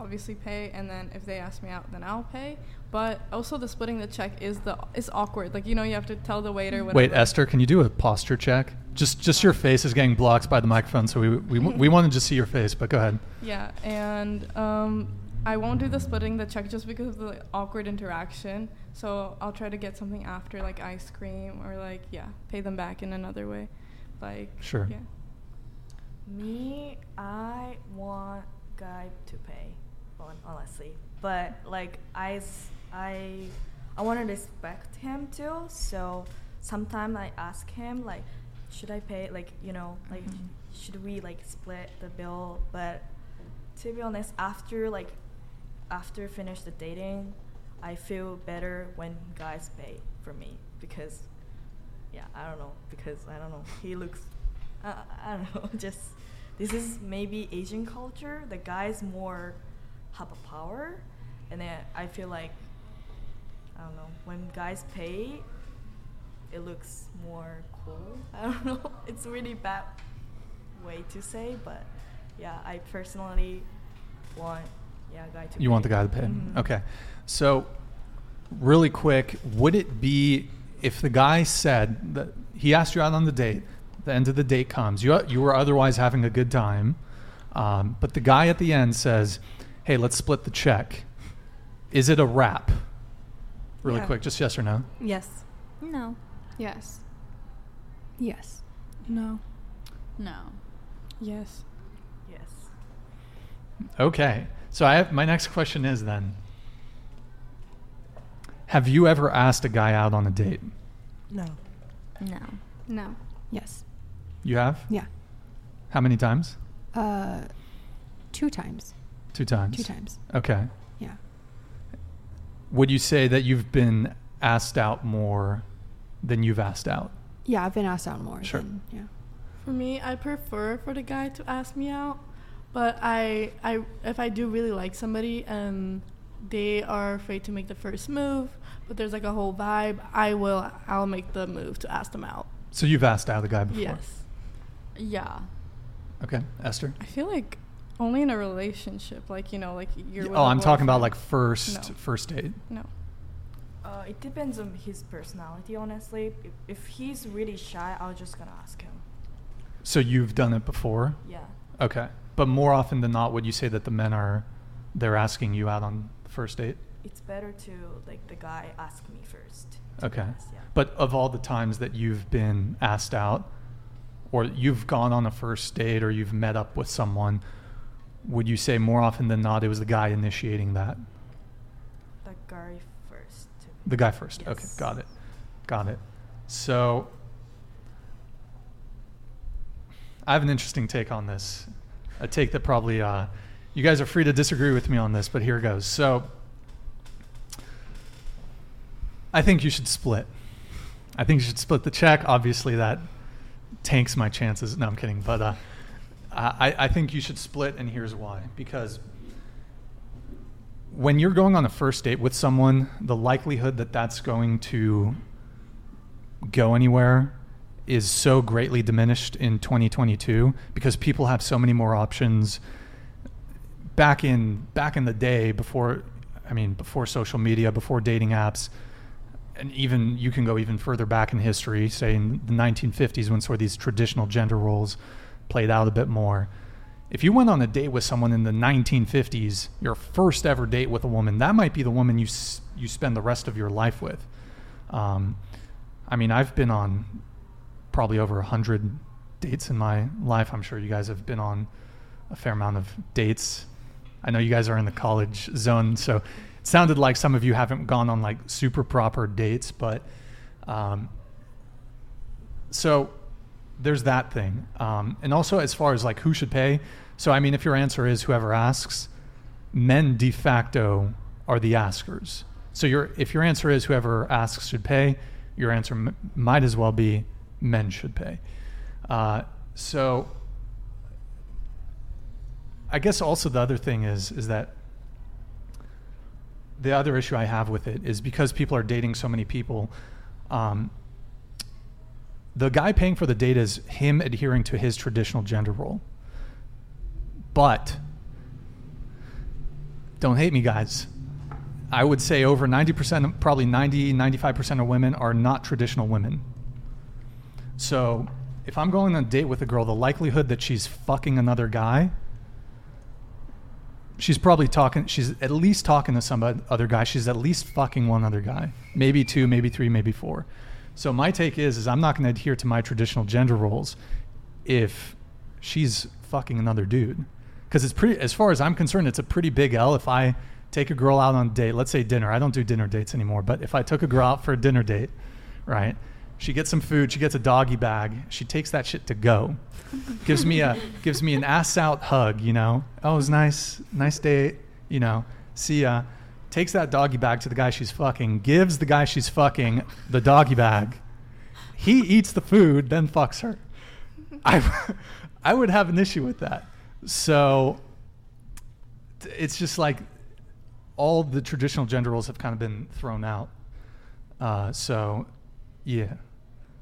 obviously pay, and then if they ask me out, then I'll pay. But also the splitting the check is the is awkward. Like you know you have to tell the waiter. Wait. Esther, can you do a posture check? Just just your face is getting blocked by the microphone, so we we, we wanted to see your face, but go ahead. Yeah, and um, I won't do the splitting the check just because of the awkward interaction. So I'll try to get something after, like ice cream, or like yeah, pay them back in another way, like Sure. Yeah. Me, I want guy to pay, hon- honestly. But like I, I, I want to respect him too. So sometimes I ask him like, should I pay? Like you know, like Mhm. should we like split the bill? But to be honest, after like, after finish the dating, I feel better when guys pay for me because, yeah, I don't know because I don't know he looks uh, I don't know. Just this is maybe Asian culture. The guys more have a power, and then I feel like I don't know when guys pay, it looks more cool. I don't know. It's a really bad way to say, but yeah, I personally want yeah guy to. You want the guy to pay. Mhm. Okay. So, really quick, would it be if the guy said that he asked you out on the date, the end of the date comes, you you were otherwise having a good time, um, but the guy at the end says, "Hey, let's split the check." Is it a wrap? Really Yeah. quick, just yes or no. Yes. No. Yes. Yes. No. No. Yes. Yes. Okay. So I have my next question is then Have you ever asked a guy out on a date? No. No. No. Yes. You have? Yeah. How many times? Uh, two times. Two times. Two times. Okay. Yeah. Would you say that you've been asked out more than you've asked out? Yeah, I've been asked out more. Sure. Than, yeah. For me, I prefer for the guy to ask me out, but I, I, if I do really like somebody and they are afraid to make the first move, but there's like a whole vibe, I will, I'll make the move to ask them out. So you've asked out the guy before? Yes. Yeah. Okay. Esther? I feel like only in a relationship, like you know, like you're. with oh, a I'm talking about like first No. first date. No. Uh, it depends on his personality, honestly. If, if he's really shy, I'm just gonna ask him. So you've done it before? Yeah. Okay. But more often than not, would you say that the men are they're asking you out on the first date? It's better to like the guy ask me first. Okay. honest, yeah. But of all the times that you've been asked out, or you've gone on a first date, or you've met up with someone, would you say more often than not it was the guy initiating that? the guy first. The guy first. Okay, got it. Got it. So I have an interesting take on this. A take that probably uh, you guys are free to disagree with me on this, but here goes. So I think you should split. I think you should split the check. Obviously, that tanks my chances. No, I'm kidding. But uh, I, I think you should split, and here's why. Because when you're going on a first date with someone, the likelihood that that's going to go anywhere is so greatly diminished in 2022 because people have so many more options. Back in back in the day, before I mean before social media, before dating apps, and even you can go even further back in history, say in the 1950s when sort of these traditional gender roles played out a bit more. If you went on a date with someone in the 1950s, your first ever date with a woman, that might be the woman you you spend the rest of your life with. Um, I mean, I've been on probably over a hundred dates in my life. I'm sure you guys have been on a fair amount of dates. I know you guys are in the college zone, so it sounded like some of you haven't gone on like super proper dates, but um, so there's that thing. Um, and also, as far as like who should pay, so I mean, if your answer is whoever asks, men de facto are the askers. So your if your answer is whoever asks should pay, your answer m- might as well be men should pay. Uh, so I guess also the other thing is is that the other issue I have with it is because people are dating so many people. Um, the guy paying for the date is him adhering to his traditional gender role. But don't hate me, guys. I would say over 90%, probably 90, 95% of women are not traditional women. So if I'm going on a date with a girl, the likelihood that she's fucking another guy, she's probably talking, she's at least talking to some other guy. She's at least fucking one other guy. Maybe two, maybe three, maybe four. So my take is, is I'm not going to adhere to my traditional gender roles if she's fucking another dude. Because it's pretty, as far as I'm concerned, it's a pretty big L if I take a girl out on a date. Let's say dinner. I don't do dinner dates anymore, but if I took a girl out for a dinner date, right? She gets some food. She gets a doggy bag. She takes that shit to go. gives me a gives me an ass out hug. You know. Oh, it was nice. Nice date. You know. See ya. Takes that doggy bag to the guy she's fucking. Gives the guy she's fucking the doggy bag. He eats the food, then fucks her. I I would have an issue with that. So it's just like all the traditional gender roles have kind of been thrown out. Uh, so, yeah.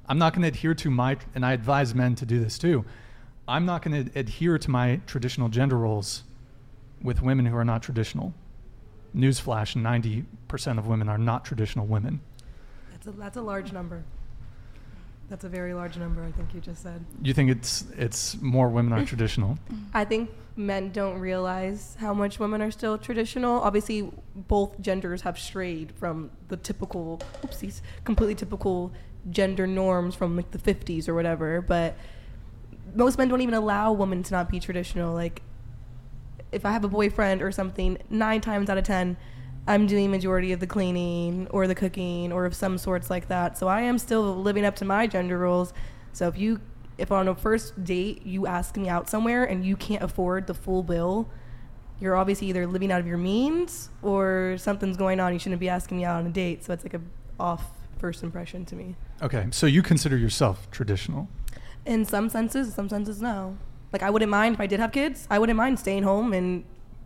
I'm not going to adhere to my, and I advise men to do this too. I'm not going to adhere to my traditional gender roles with women who are not traditional. Newsflash 90% of women are not traditional women. That's a, that's a large number. That's a very large number, I think you just said. You think it's, it's more women are traditional? I think men don't realize how much women are still traditional. Obviously, both genders have strayed from the typical, oopsies, completely typical gender norms from like the 50s or whatever. But most men don't even allow women to not be traditional. Like, if I have a boyfriend or something, nine times out of ten, I'm doing majority of the cleaning or the cooking or of some sorts like that. So I am still living up to my gender roles. So if you if on a first date you ask me out somewhere and you can't afford the full bill, you're obviously either living out of your means or something's going on. You shouldn't be asking me out on a date. So it's like a off first impression to me. Okay, so you consider yourself traditional. In some senses, some senses no. Like I wouldn't mind if I did have kids. I wouldn't mind staying home and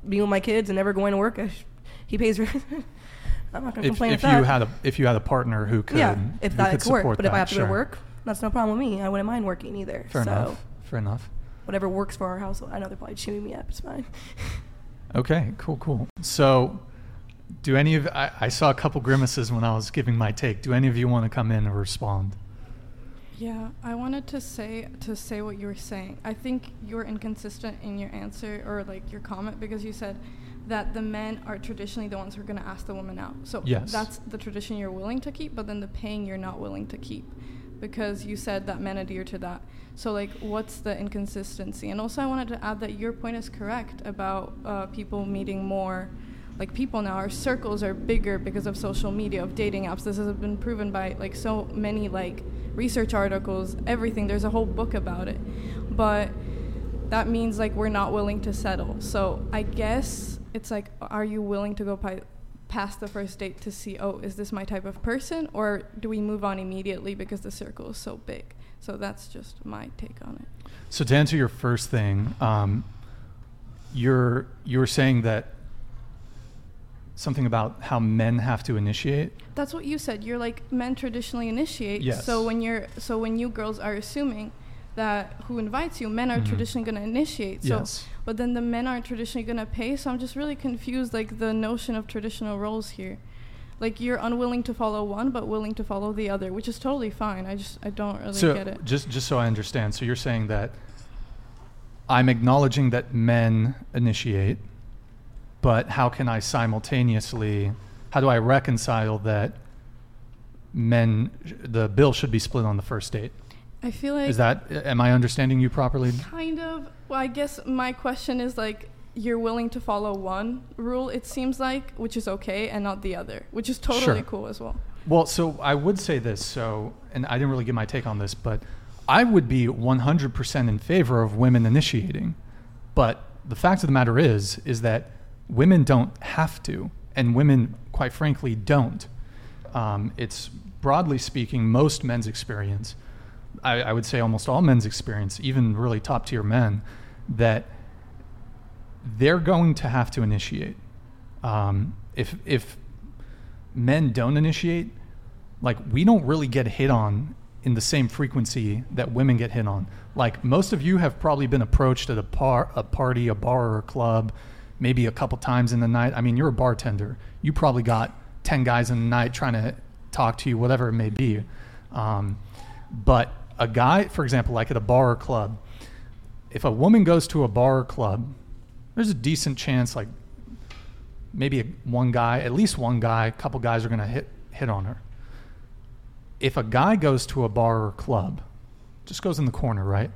being with my kids and never going to work. I sh- he pays. I'm not gonna If, complain if that. you had a if you had a partner who could, yeah, if who that could could work. support But if I that, have to go to work, that's no problem with me. I wouldn't mind working either. Fair so enough. Fair enough. whatever works for our household. I know they're probably chewing me up. It's fine. Okay, cool, cool. So, do any of I, I saw a couple grimaces when I was giving my take. Do any of you want to come in and respond? Yeah, I wanted to say to say what you were saying. I think you were inconsistent in your answer or like your comment because you said that the men are traditionally the ones who are going to ask the woman out. So Yes. that's the tradition you're willing to keep, but then the paying you're not willing to keep because you said that men adhere to that. So like, what's the inconsistency? And also, I wanted to add that your point is correct about uh, people meeting more like people now our circles are bigger because of social media of dating apps. This has been proven by like so many like research articles everything. There's a whole book about it. But that means like we're not willing to settle. So i guess it's like are you willing to go past the first date to see oh is this my type of person? Or do we move on immediately because the circle is so big? So that's just my take on it. So to answer your first thing, um, you're you're saying that something about how men have to initiate. That's what you said. You're like men traditionally initiate. Yes. So when you're so when you girls are assuming that who invites you, men are Mhm. traditionally going to initiate. So Yes. but then the men aren't traditionally going to pay. So I'm just really confused like the notion of traditional roles here. Like you're unwilling to follow one, but willing to follow the other, which is totally fine. I just I don't really so get it. just just so I understand, so you're saying that I'm acknowledging that men initiate, but how can I simultaneously how do I reconcile that men the bill should be split on the first date? I feel like Is that am I understanding you properly? Kind of. Well, I guess my question is like you're willing to follow one rule it seems like, which is okay, and not the other, which is totally Sure. cool as well. Well, so I would say this. So, and I didn't really get my take on this, but I would be 100% in favor of women initiating. But the fact of the matter is, is that women don't have to, and women, quite frankly, don't. Um, it's broadly speaking, most men's experience. I, I would say almost all men's experience, even really top tier men, that they're going to have to initiate. Um, if if men don't initiate, like we don't really get hit on in the same frequency that women get hit on. Like most of you have probably been approached at a par, a party, a bar or a club, maybe a couple times in the night. I mean, you're a bartender. You probably got ten guys in the night trying to talk to you, whatever it may be. Um, but a guy, for example, like at a bar or club, if a woman goes to a bar or club, there's a decent chance, like maybe a, one guy, at least one guy, a couple guys are going to hit hit on her. If a guy goes to a bar or club, just goes in the corner, right?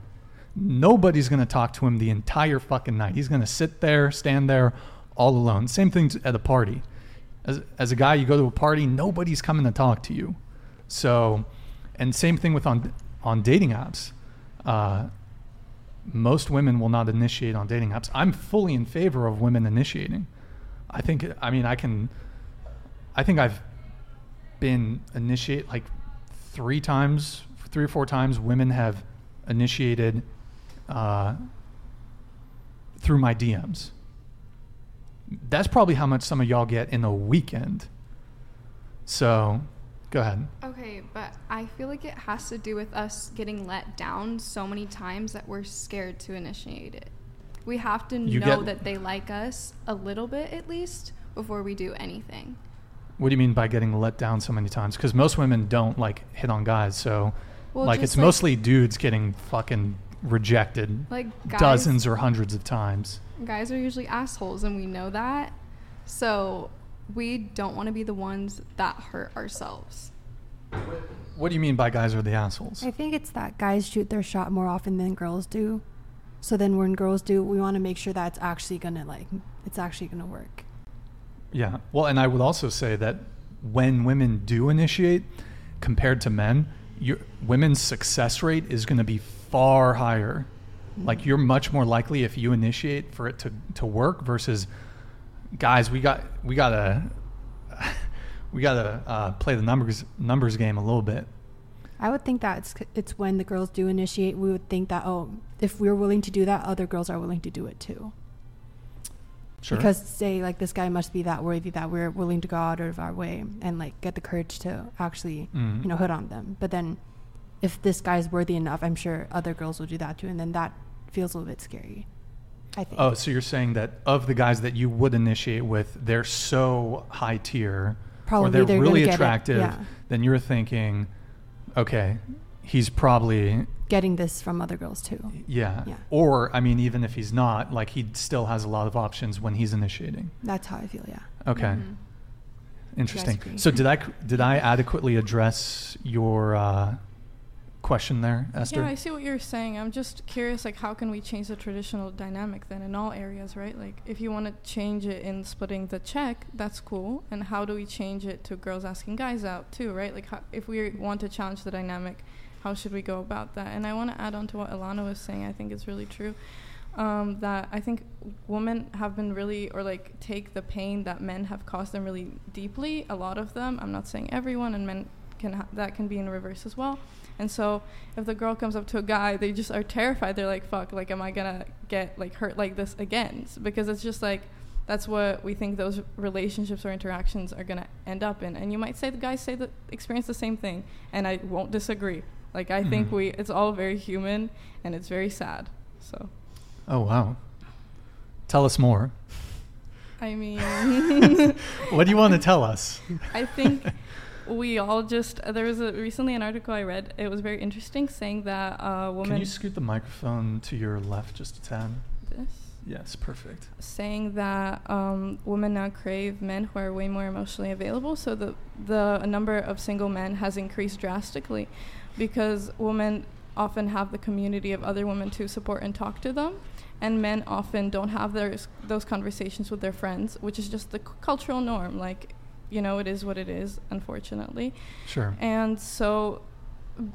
Nobody's going to talk to him the entire fucking night. He's going to sit there, stand there, all alone. Same thing at a party. As, as a guy, you go to a party, nobody's coming to talk to you. So, and same thing with on on dating apps. Uh, most women will not initiate on dating apps. I'm fully in favor of women initiating. I think I mean I can I think I've been initiate like three times, three or four times women have initiated uh, through my DMs. That's probably how much some of y'all get in a weekend. So, go ahead. Okay, but I feel like it has to do with us getting let down so many times that we're scared to initiate it. We have to You know get- that they like us a little bit at least before we do anything. What do you mean by getting let down so many times? Because most women don't like hit on guys, so Well, like it's like- mostly dudes getting fucking rejected Like guys, dozens or hundreds of times. guys are usually assholes and we know that. So we don't want to be the ones that hurt ourselves. What do you mean by guys are the assholes? I think it's that guys shoot their shot more often than girls do. So then when girls do, we want to make sure that it's actually gonna like it's actually gonna work. Yeah. Well, and I would also say that when women do initiate, compared to men, your women's success rate is going to be far higher. Like you're much more likely if you initiate for it to, to work versus guys. We got we gotta we gotta uh, play the numbers numbers game a little bit. I would think that it's it's when the girls do initiate, we would think that oh, if we're willing to do that, other girls are willing to do it too. Sure. Because say like this guy must be that worthy that we're willing to go out of our way and like get the courage to actually Mhm. you know hit on them. But then if this guy's worthy enough, I'm sure other girls will do that too, and then that feels a little bit scary. I think. Oh, so you're saying that of the guys that you would initiate with, they're so high tier, Probably or they're they're really attractive, yeah. then you're thinking, okay, he's probably Getting this from other girls too. yeah. Yeah. Or I mean, even if he's not, like he still has a lot of options when he's initiating. That's how I feel. Yeah. Okay. Mhm. Interesting. So did I did I adequately address your uh, question there, Esther? Yeah, I see what you're saying. I'm just curious, like, how can we change the traditional dynamic then in all areas, right? Like, if you want to change it in splitting the check, that's cool. And how do we change it to girls asking guys out too, right? Like, how, if we want to challenge the dynamic, how should we go about that? And I want to add on to what Ilana was saying. I think it's really true. Um, that I think women have been really, or like, take the pain that men have caused them really deeply. A lot of them. I'm not saying everyone, and men can ha- that can be in reverse as well. And so if the girl comes up to a guy, they just are terrified. They're like, "Fuck! Like, am I gonna get like hurt like this again?" Because it's just like that's what we think those relationships or interactions are gonna end up in. And you might say the guys say that experience the same thing, and I won't disagree. Like, I think Mhm. we it's all very human, and it's very sad. So Oh wow. Tell us more. I mean, What do you want to tell us? I think we all just there was a recently an article I read. It was very interesting, saying that a woman. Can you scoot the microphone to your left just a tad? this? Yes, perfect. saying that um, women now crave men who are way more emotionally available. So the the number of single men has increased drastically because women often have the community of other women to support and talk to them, and men often don't have those those conversations with their friends, which is just the c- cultural norm. Like, you know, it is what it is, unfortunately. Sure. And so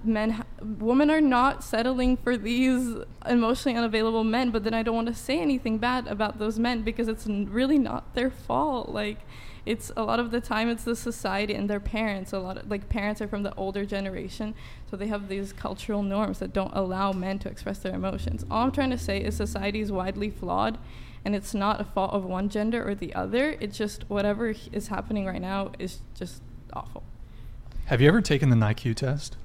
men ha- women are not settling for these emotionally unavailable men but then i don't want to say anything bad about those men because it's n- really not their fault like it's a lot of the time it's the society and their parents a lot of like parents are from the older generation so they have these cultural norms that don't allow men to express their emotions all i'm trying to say is society is widely flawed and it's not a fault of one gender or the other it's just whatever is happening right now is just awful Have you ever taken the IQ test?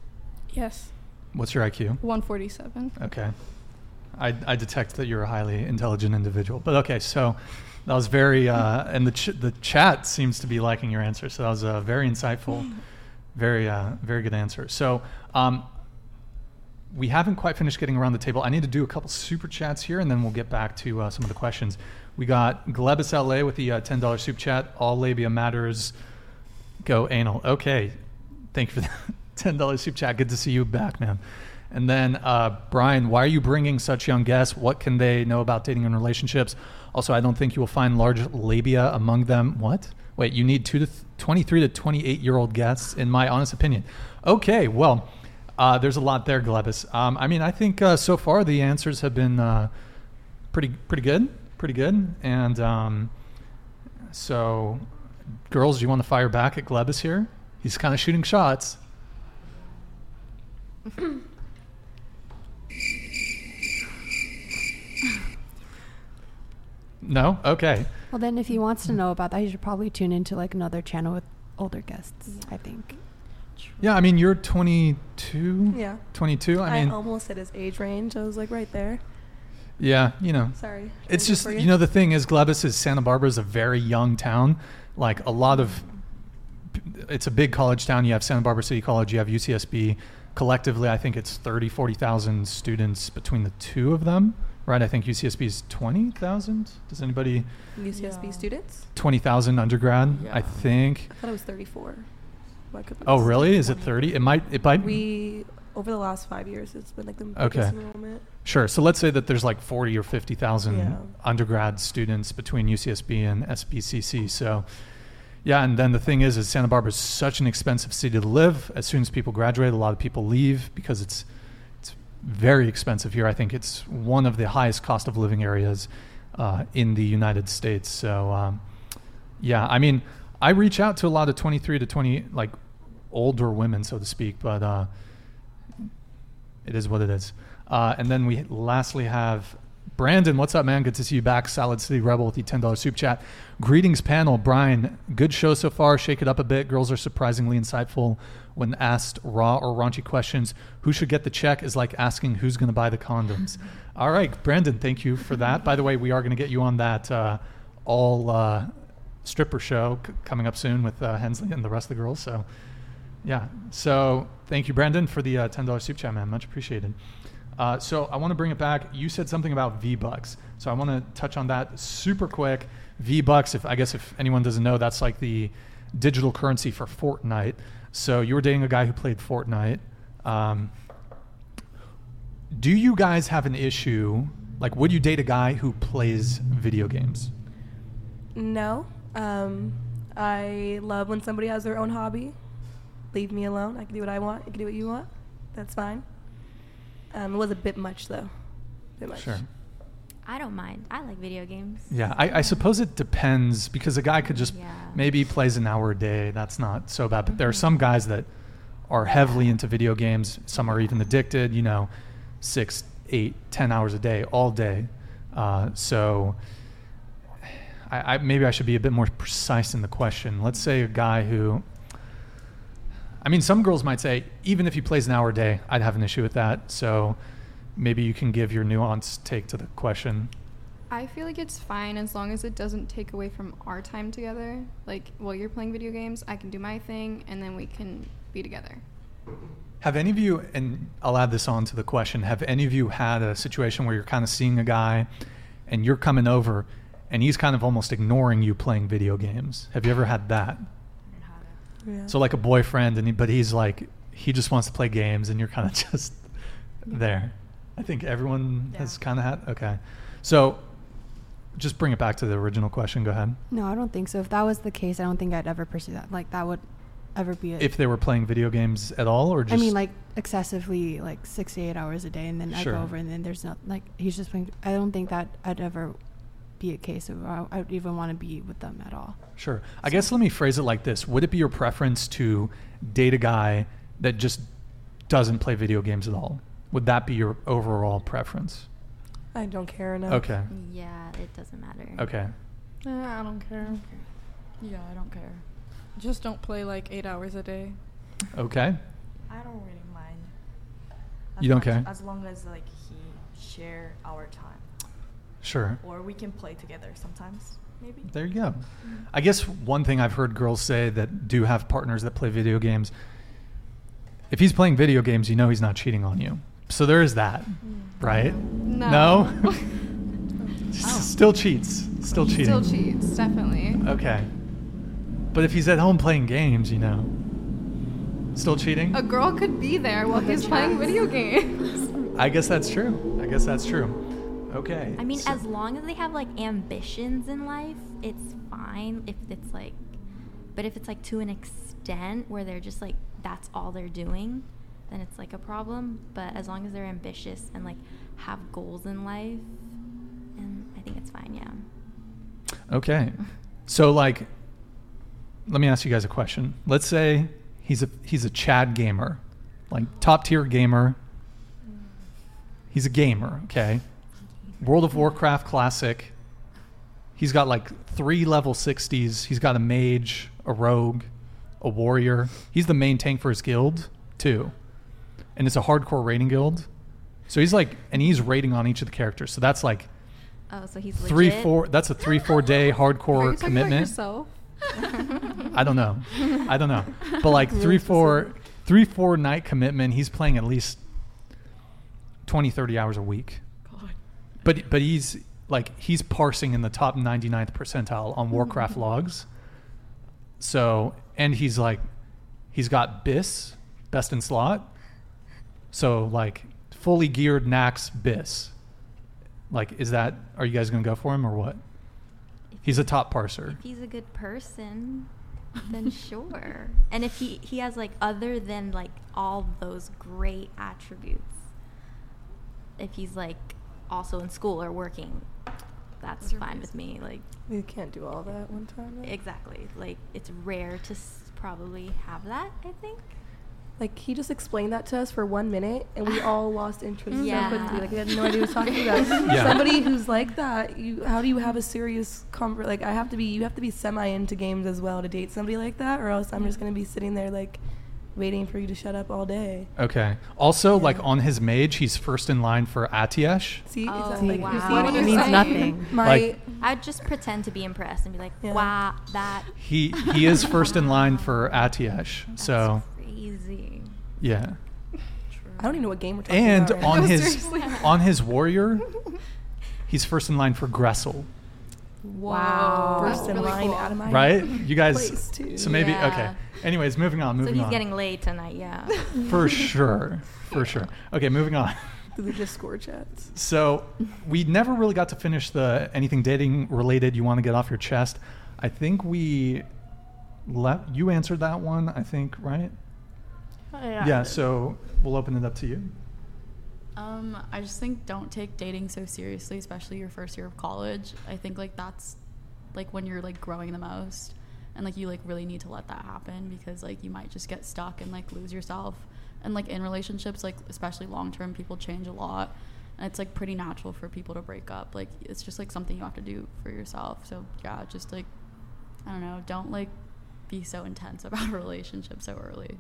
yes What's your IQ? 147 Okay. I, I detect that you're a highly intelligent individual. But okay, so that was very, uh, and the, ch- the chat seems to be liking your answer. So that was a very insightful, very, uh, very good answer. So um, we haven't quite finished getting around the table. I need to do a couple super chats here, and then we'll get back to uh, some of the questions. We got Glebus LA with the uh, $10 soup chat. All labia matters. Go anal. Okay. Thank you for the $10 soup chat. Good to see you back, man. And then, uh, Brian, why are you bringing such young guests? What can they know about dating and relationships? Also, I don't think you will find large labia among them. What? Wait, you need two to th- 23 to 28 year old guests, in my honest opinion. Okay, well, uh, there's a lot there, Glebus. Um, I mean, I think uh, so far the answers have been uh, pretty, pretty good, pretty good. And um, so, girls, do you want to fire back at Glebus here? He's kind of shooting shots. No? Okay. Well, then, if he wants to know about that, he should probably tune into like another channel with older guests. I think. Yeah, I mean, you're 22. Yeah. 22. I mean, almost hit his age range. I was like right there. yeah, you know. Sorry. It's just, go for you know, the thing is, Glebus is Santa Barbara is a very young town. Like a lot of, it's a big college town. You have Santa Barbara City College, you have UCSB. Collectively, I think it's 30, 40,000 students between the two of them, right? I think UCSB is 20,000. Does anybody, UCSB Yeah. students. 20,000 undergrad, I think. I thought it was 34. Could Oh, really? Is it 30? It might, it might, We over the last five years, it's been like the Okay. enrollment. Sure. So let's say that there's like 40 or 50,000 Yeah. undergrad students between UCSB and SBCC. So, yeah, and then the thing is, is Santa Barbara is such an expensive city to live. As soon as people graduate, a lot of people leave because it's it's very expensive here. I think it's one of the highest cost of living areas uh, in the United States. So, um, yeah, I mean, I reach out to a lot of 23 to 20 like older women, so to speak, but. Uh, it is what it is. Uh, and then we lastly have Brandon. What's up, man? Good to see you back. Salad City Rebel with the $10 soup chat. Greetings, panel. Brian, good show so far. Shake it up a bit. Girls are surprisingly insightful when asked raw or raunchy questions. Who should get the check is like asking who's going to buy the condoms. All right, Brandon, thank you for that. By the way, we are going to get you on that uh, all uh, stripper show c- coming up soon with uh, Hensley and the rest of the girls. So, yeah. So thank you, Brandon, for the uh, ten dollars soup chat, man. Much appreciated. Uh, so I want to bring it back. You said something about V Bucks, so I want to touch on that super quick. V Bucks, if I guess if anyone doesn't know, that's like the digital currency for Fortnite. So you were dating a guy who played Fortnite. Um, do you guys have an issue? Like, would you date a guy who plays video games? No. Um, I love when somebody has their own hobby. Leave me alone. I can do what I want. You can do what you want. That's fine. Um, it was a bit much though. bit much. Sure. I don't mind. I like video games. Yeah, I, I suppose it depends because a guy could just Yeah. maybe plays an hour a day. That's not so bad. But there are some guys that are heavily into video games. Some are even addicted. You know, six, eight, ten hours a day, all day. Uh, so, I, I maybe I should be a bit more precise in the question. Let's say a guy who. I mean, some girls might say even if he plays an hour a day, I'd have an issue with that. So, maybe you can give your nuanced take to the question. I feel like it's fine as long as it doesn't take away from our time together. Like while you're playing video games, I can do my thing and then we can be together. Have any of you, and I'll add this on to the question, have any of you had a situation where you're kind of seeing a guy and you're coming over and he's kind of almost ignoring you playing video games? Have you ever had that? Yeah. So like a boyfriend, and he, but he's like he just wants to play games, and you're kind of just there. I think everyone has kind of had. Okay, so just bring it back to the original question. Go ahead. No, I don't think so. If that was the case, I don't think I'd ever pursue that. Like that would ever be a If they were playing video games at all, or just I mean, like excessively, like six to eight hours a day, and then I go over, and then there's not like he's just playing. I don't think that I'd ever be a case of I, I would even want to be with them at all. Sure. I guess let me phrase it like this: Would it be your preference to date a guy that just doesn't play video games at all? Would that be your overall preference? I don't care enough. Okay. Yeah, it doesn't matter. Okay. Eh, I don't care. Yeah, I don't care. Just don't play like eight hours a day. Okay. I don't really mind. You don't much- care? As long as like he share our time, Sure. or we can play together sometimes, maybe. There you go. Mm-hmm. I guess one thing I've heard girls say that do have partners that play video games if he's playing video games, you know he's not cheating on you. So there is that, mm. right? No. S- oh. Still cheats. Still cheating. Still cheats, definitely. Okay. But if he's at home playing games, you know, still cheating? A girl could be there while he's playing video games. I guess that's true. I guess that's true. Okay. I mean, so- as long as they have like ambitions in life, it's fine if it's like, but if it's like to an extent where they're just like, that's all they're doing, then it's like a problem. But as long as they're ambitious and like have goals in life, and I think it's fine, yeah. Okay. So like let me ask you guys a question. Let's say he's a he's a Chad gamer. Like top tier gamer. He's a gamer, okay? World of Warcraft classic. He's got like 3 level 60s. He's got a mage, a rogue, a warrior. He's the main tank for his guild, too. And it's a hardcore raiding guild. So he's like and he's raiding on each of the characters. So that's like Oh, so he's three legit? four that's a three four day hardcore you talking about commitment yourself? i don't know i don't know but like three four three four night commitment he's playing at least 20 30 hours a week. But but he's like he's parsing in the top 99th percentile on warcraft mm-hmm. logs. So and he's like he's got bis best in slot. So like fully geared Naxx bis. Like is that are you guys gonna go for him or what? He's a top parser. If he's a good person, then sure. And if he he has like other than like all those great attributes, if he's like also in school or working, that's Those are fine with me. Like You can't do all that one time. though. exactly. Like it's rare to s- probably have that. I think. Like he just explained that to us for one minute, and we all lost interest Yeah. so quickly. Like we had no idea what he was talking about. Yeah. Somebody who's like that, you how do you have a serious conver? Like I have to be, you have to be semi into games as well to date somebody like that, or else I'm just gonna be sitting there like waiting for you to shut up all day. Okay. Also, like on his mage, he's first in line for Atiesh. See, Oh, exactly. Like, wow. you see What what are I you mean? saying? nothing. My Like- I'd just pretend to be impressed and be like, Yeah. "Wow, that." He he is first in line for Atiesh. that's So crazy. yeah. I don't even know what game we're talking And about. right on now. his seriously. on his warrior, he's first in line for Gressel. Wow. first in really line cool. out of my Right? You guys. place, too. So maybe Yeah. okay. Anyways, moving on. So he's on. getting late tonight. Yeah. for sure. For sure. Okay, moving on. Do they just score chats? So we never really got to finish the anything dating related you want to get off your chest. I think we let you answered that one. I think right. Yeah. Yeah. So we'll open it up to you. Um, I just think don't take dating so seriously, especially your first year of college. I think like that's like when you're like growing the most and like you like really need to let that happen because like you might just get stuck and like lose yourself. And like in relationships, like especially long term, people change a lot. And it's like pretty natural for people to break up. Like it's just like something you have to do for yourself. So yeah, just like I don't know, don't like be so intense about a relationship so early.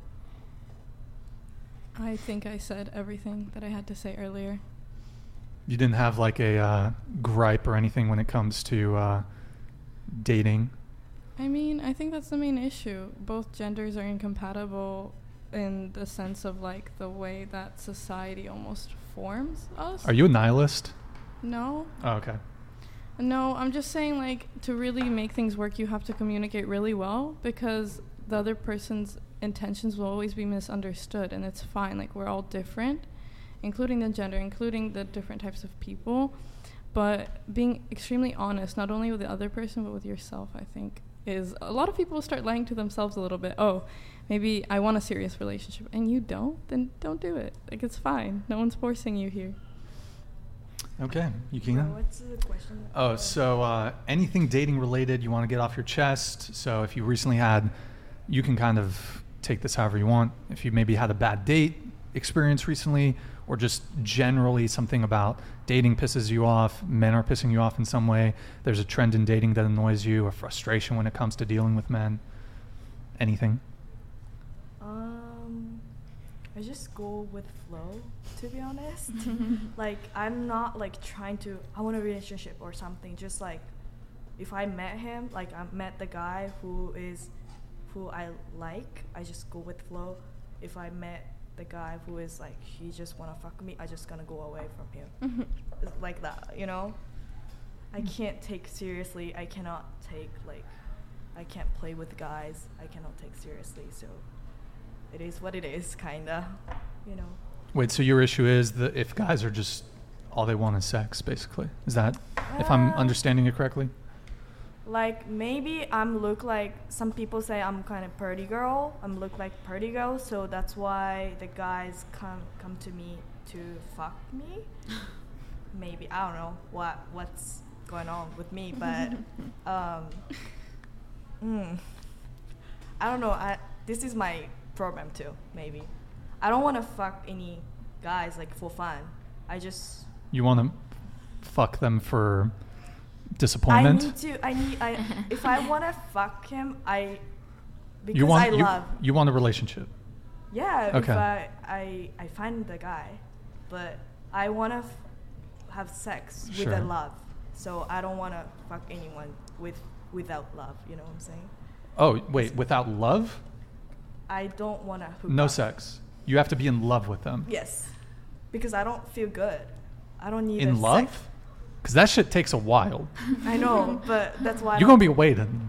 I think I said everything that I had to say earlier. You didn't have like a uh, gripe or anything when it comes to uh, dating. I mean, I think that's the main issue. Both genders are incompatible in the sense of like the way that society almost forms us. Are you a nihilist? No. Oh, okay. No, I'm just saying like to really make things work you have to communicate really well because the other person's intentions will always be misunderstood and it's fine. Like we're all different, including the gender, including the different types of people. But being extremely honest, not only with the other person but with yourself, I think is a lot of people start lying to themselves a little bit. Oh, maybe I want a serious relationship and you don't, then don't do it. Like it's fine. No one's forcing you here. Okay, Yukina? Uh, what's the question? Oh, so uh, anything dating related you want to get off your chest. So if you recently had, you can kind of take this however you want. If you maybe had a bad date experience recently, or just generally something about dating pisses you off, men are pissing you off in some way, there's a trend in dating that annoys you, or frustration when it comes to dealing with men. Anything? Um, I just go with flow. To be honest, like I'm not like trying to. I want a relationship or something. Just like if I met him, like I met the guy who is who I like, I just go with flow. If I met the guy who is like he just wanna fuck me, I just gonna go away from him. It's like that, you know. I can't take seriously. I cannot take like I can't play with guys. I cannot take seriously. So it is what it is, kinda. You know. Wait, so your issue is that if guys are just all they want is sex, basically? Is that, if I'm Uh, understanding it correctly? Like maybe I'm look like some people say I'm kind of pretty girl. I'm look like pretty girl, so that's why the guys come come to me to fuck me. maybe I don't know what what's going on with me, but um, mm, I don't know. I this is my problem too. Maybe I don't want to fuck any guys like for fun. I just You want to fuck them for disappointment? I need to. I need. I if I want to fuck him, I because you want I you, love. you want a relationship. Yeah. If Okay. I I I find the guy, but I want to f- have sex with Sure. a love. So I don't want to fuck anyone with without love. You know what I'm saying? Oh, wait, without love? I don't want to No up. sex. You have to be in love with them. Yes, because I don't feel good. I don't need a In sex- love? Because that shit takes a while. I know, but that's why You're going to be waiting.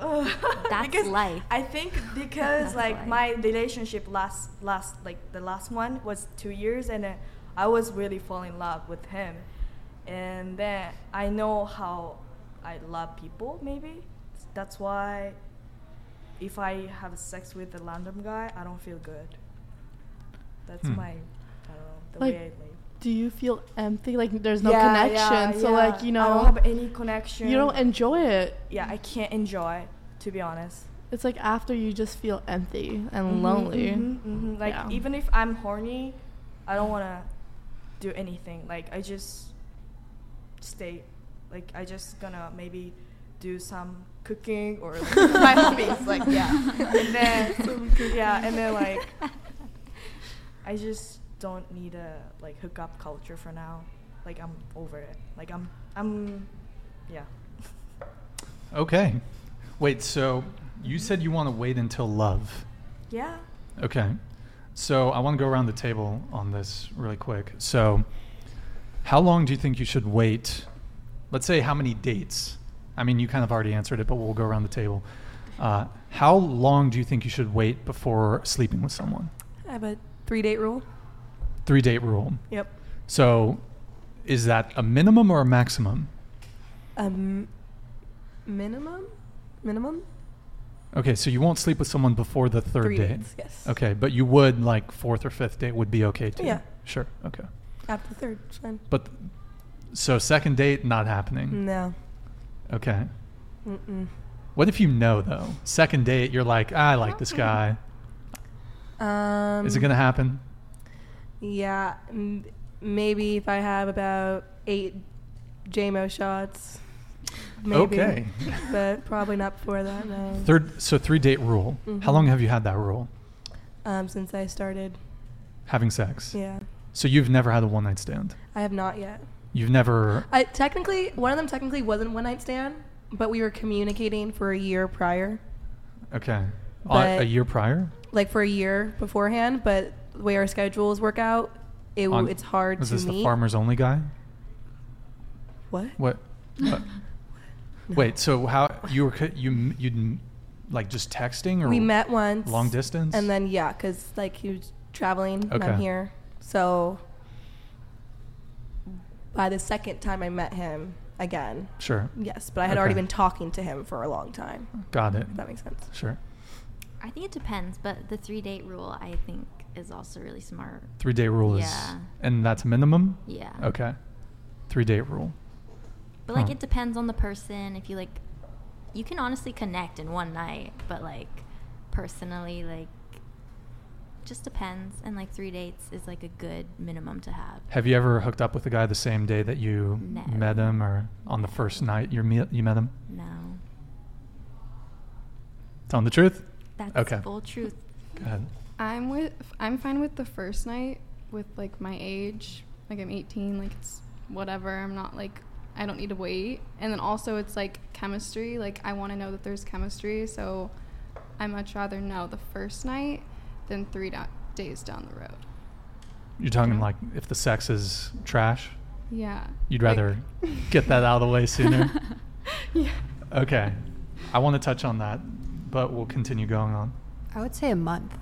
Ugh. That's because life. I think because That's like life. my relationship last last like the last one was two years and uh, I was really falling in love with him, and then I know how I love people. Maybe that's why if I have sex with a random guy, I don't feel good. That's Hmm. my I don't know the Like, way I live. Do you feel empty? Like there's no Yeah, connection. yeah, so yeah. like you know, I don't have any connection. you don't enjoy it. Yeah, I can't enjoy. To be honest. It's like after you just feel empty and Mhm, lonely. mhm, mhm. Like even if I'm horny, I don't wanna do anything. Like I just stay. Like I just gonna maybe do some cooking or like, my hobbies. Like yeah, and then yeah, and then like I just don't need a like hookup culture for now. Like I'm over it. Like I'm I'm yeah. Okay. Wait, so you said you want to wait until love. Yeah. Okay. So I want to go around the table on this really quick. So, how long do you think you should wait? Let's say how many dates? I mean, you kind of already answered it, but we'll go around the table. Uh, how long do you think you should wait before sleeping with someone? I have a three date rule. Three date rule. Yep. So, is that a minimum or a maximum? Um, minimum, minimum. Okay, so you won't sleep with someone before the third Three date. dates, yes. Okay, but you would like fourth or fifth date would be okay too. Yeah. Sure. Okay. After the third, it's fine. But so second date not happening. No. Okay. Mm-mm. What if you know though? Second date, you're like, "Ah, I like this guy. Um, Is it gonna happen? Yeah, m- maybe if I have about eight JMO shots. Maybe. Okay. But probably not before that. No. Third, so three date rule. How Mhm. long have you had that rule? Um, since I started. Having sex. Yeah. So you've never had a one night stand. I have not yet. You've never. I technically one of them technically wasn't one night stand, but we were communicating for a year prior, Okay. But- a year prior. like for a year beforehand. But the way our schedules work out, it, On- it's hard to Was to this meet. the farmers only guy? What? What? what? Wait. So how you were you you like just texting or We met once. long distance? And then yeah, because like he was traveling, and I'm here. So by the second time I met him again, Sure. yes, but I had already been talking to him for a long time. Got it. If that makes sense. Sure. I think it depends, but the three date rule I think is also really smart. Three day rule is, Yeah. and that's minimum. Yeah. Okay. Three date rule. But like Huh. it depends on the person. If you like, you can honestly connect in one night, but like personally, like just depends. And like three dates is like a good minimum to have. Have you ever hooked up with a guy the same day that you No. met him, or on the first night you met you met him? No, Telling the truth. that's Okay. full truth. Go ahead. I'm with I'm fine with the first night with like my age. Like I'm 18, like it's whatever. I'm not like I don't need to wait. And then also it's like chemistry. Like I want to know that there's chemistry, so I much rather know the first night than 3 da- days down the road. You're talking Yeah. like if the sex is trash, Yeah. you'd Like- rather get that out of the way sooner. yeah. Okay. I want to touch on that, but we'll continue going on. I would say a month.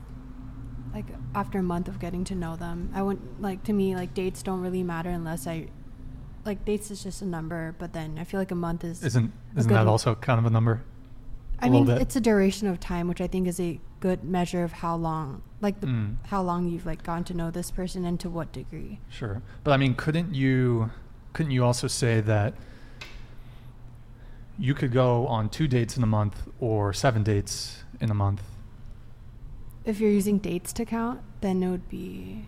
Like after a month of getting to know them, I wouldn't like to me like dates don't really matter unless I like dates is just a number. But then I feel like a month is Isn't isn't that also kind of a number? I a mean, it's a duration of time, which I think is a good measure of how long, like the Mm. how long you've like gotten to know this person and to what degree. Sure. But I mean, couldn't you couldn't you also say that you could go on two dates in a month or seven dates in a month? If you're using dates to count, then it would be.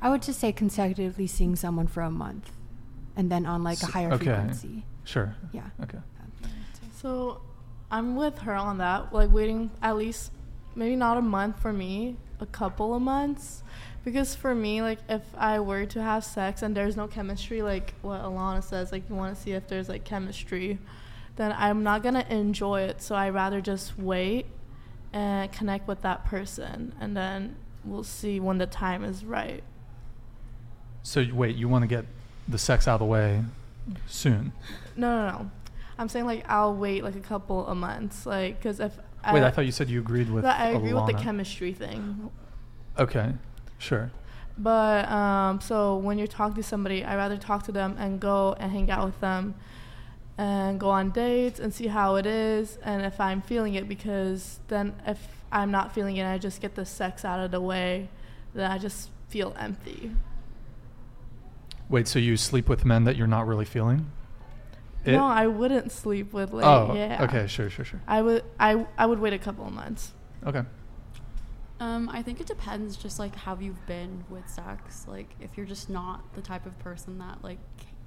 I would just say consecutively seeing someone for a month, and then on like a higher okay. frequency. Sure. Yeah. Okay. So I'm with her on that. Like waiting at least maybe not a month for me, a couple of months. Because for me, like if I were to have sex and there's no chemistry, like what Alana says, like you want to see if there's like chemistry, then I'm not gonna enjoy it. So I rather just wait and connect with that person, and then we'll see when the time is right. So wait, you want to get the sex out of the way soon? No, no, no. I'm saying like I'll wait like a couple of months, like because if Wait, I thought you said you agreed with. I agree with the chemistry thing. Okay. Sure. But um, so when you're talking to somebody, I rather talk to them and go and hang out with them, and go on dates and see how it is, and if I'm feeling it, because then if I'm not feeling it, I just get the sex out of the way, then I just feel empty. Wait, so you sleep with men that you're not really feeling? It- no, I wouldn't sleep with like oh, yeah. okay, sure, sure, sure. I would I I would wait a couple of months. Okay. Um, I think it depends just like how you've been with sex. Like if you're just not the type of person that like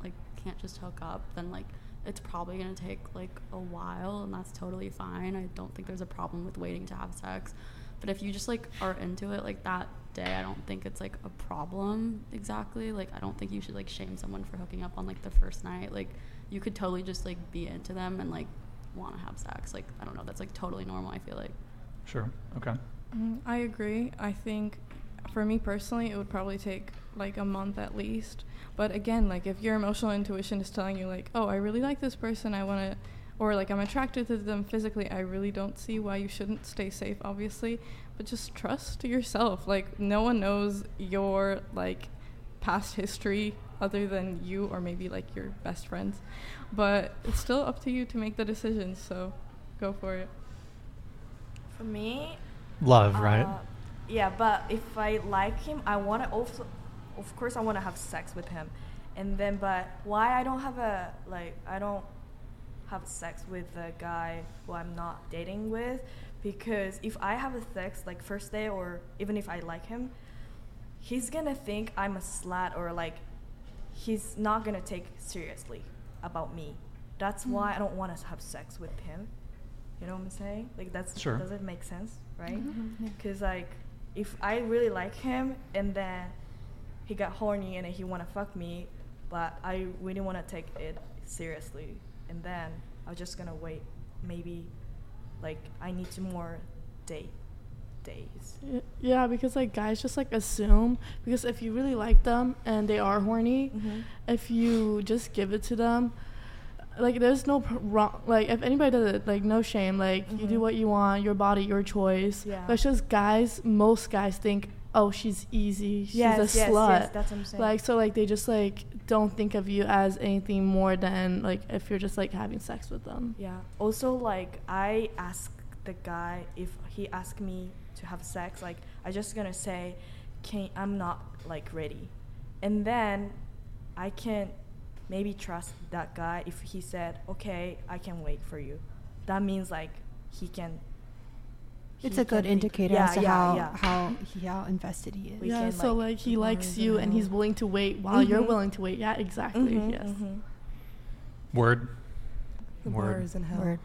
like can't just hook up, then like it's probably gonna take like a while, and that's totally fine. I don't think there's a problem with waiting to have sex. But if you just like are into it like that day, I don't think it's like a problem exactly. Like I don't think you should like shame someone for hooking up on like the first night. Like you could totally just like be into them and like want to have sex. Like I don't know, that's like totally normal. I feel like. Sure. Okay. Mm, I agree. I think for me personally, it would probably take like a month at least. But again, like if your emotional intuition is telling you like, "Oh, I really like this person. I want to or like I'm attracted to them physically." I really don't see why you shouldn't stay safe, obviously, but just trust yourself. Like no one knows your like past history other than you or maybe like your best friends. But it's still up to you to make the decision, so go for it. For me, Love, right? Uh, yeah, but if I like him, I want to also, of course, I want to have sex with him, and then, but why I don't have a like I don't have sex with a guy who I'm not dating with, because if I have a sex like first day or even if I like him, he's gonna think I'm a slut or like he's not gonna take seriously about me. That's why mm-hmm. I don't want to have sex with him. You know what I'm saying? Like that's Sure. does it make sense, right? Mm-hmm. Yeah. Because like if I really like him and then he got horny and he wanna fuck me, but I really wanna take it seriously. And then I was just gonna wait. Maybe, like I need to more date days. Yeah, because like guys just like assume because if you really like them and they are horny, Mhm. if you just give it to them, like there's no pr- wrong. Like if anybody does it, like no shame. Like you do Mhm. what you want, your body, your choice. Yeah. But it's just guys. Most guys think, oh, she's easy. She's Yes, a yes, yes, slut. that's what I'm saying. Like so, like they just like don't think of you as anything more than like if you're just like having sex with them. Yeah. Also, like I ask the guy if he asked me to have sex, like I just gonna say, "Can I'm not like ready," and then I can maybe trust that guy if he said, "Okay, I can wait for you." That means like he can. It's a good indicator yeah, as to yeah, how yeah. how how invested he is. We yeah. can, so like, like he likes you and and he's willing to wait while you're Mhm. willing to wait. Yeah, exactly. Mhm, yes. mhm. Word. The Word. bar is in hell. Word.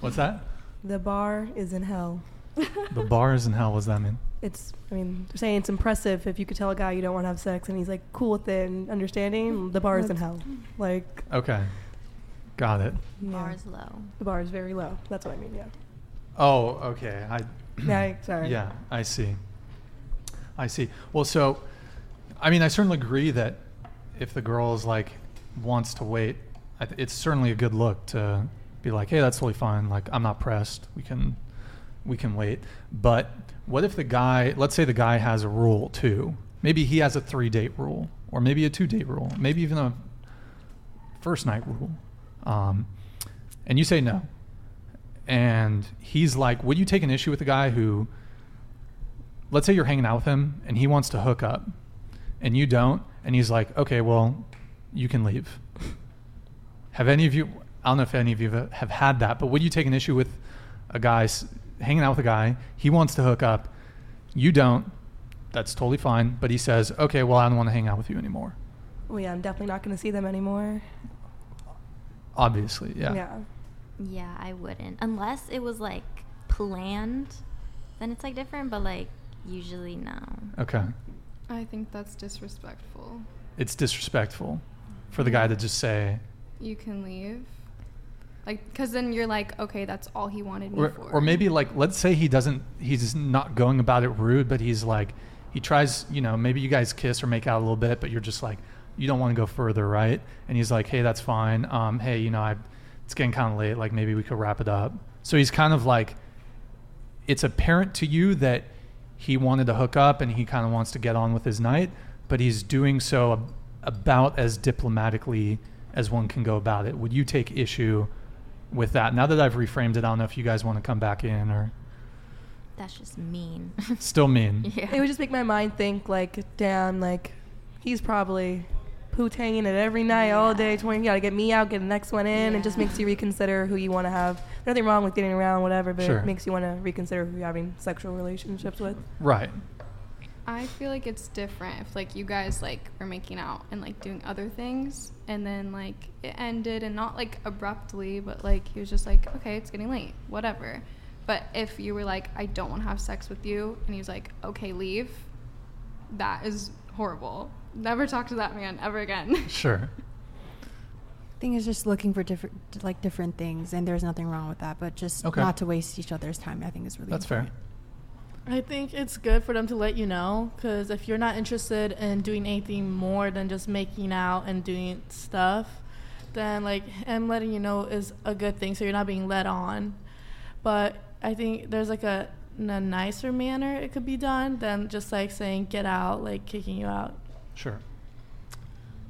What's that? The bar is in hell. The bar is in hell. What's that mean? It's, I mean, they're saying it's impressive if you could tell a guy you don't want to have sex and he's like cool with it and understanding. The bar is in hell. Like, Okay. Got it. yeah. Bar is low. The bar is very low. That's what I mean. Yeah. Oh, okay. I. Yeah, sorry. Yeah, I see. I see. Well, so, I mean, I certainly agree that if the girl is like wants to wait, I th- it's certainly a good look to be like, hey, that's totally fine. Like, I'm not pressed. We can, we can wait. But what if the guy? Let's say the guy has a rule too. Maybe he has a three date rule, or maybe a two date rule, maybe even a first night rule. Um, and you say no and he's like, would you take an issue with a guy who, let's say you're hanging out with him and he wants to hook up, and you don't, and he's like, okay, well, you can leave. Have any of you? I don't know if any of you have had that, but would you take an issue with a guy hanging out with a guy? He wants to hook up, you don't. That's totally fine, but he says, okay, well, I don't want to hang out with you anymore. Well, yeah, I'm definitely not going to see them anymore. Obviously, yeah. Yeah. Yeah, I wouldn't. Unless it was like planned, then it's like different, but like usually no. Okay. I think that's disrespectful. It's disrespectful for the guy to just say, You can leave. Like, because then you're like, okay, that's all he wanted me or, for. or maybe like let's say he doesn't he's not going about it rude but he's like he tries you know maybe you guys kiss or make out a little bit but you're just like you don't want to go further right and he's like hey that's fine um hey you know i it's getting kind of late like maybe we could wrap it up so he's kind of like it's apparent to you that he wanted to hook up and he kind of wants to get on with his night but he's doing so ab- about as diplomatically as one can go about it would you take issue with that. Now that I've reframed it, I don't know if you guys want to come back in or That's just mean. still mean. yeah. It would just make my mind think, like, damn, like, he's probably poot hanging it every night, all day, 20. You gotta get me out, get the next one in. It just makes you reconsider who you want to have. Nothing wrong with getting around, whatever, but Sure. it makes you want to reconsider who you're having sexual relationships with. Right. I feel like it's different if like you guys like were making out and like doing other things and then like it ended and not like abruptly but like he was just like okay it's getting late whatever but if you were like I don't want to have sex with you and he was like okay leave that is horrible never talk to that man ever again Sure. I think it's just looking for different like different things, and there's nothing wrong with that. But just Okay. not to waste each other's time. I think is really That's fair. I think it's good for them to let you know because if you're not interested in doing anything more than just making out and doing stuff, then like him letting you know is a good thing. So you're not being led on. But I think there's like a, in a nicer manner it could be done than just like saying get out, like kicking you out. Sure.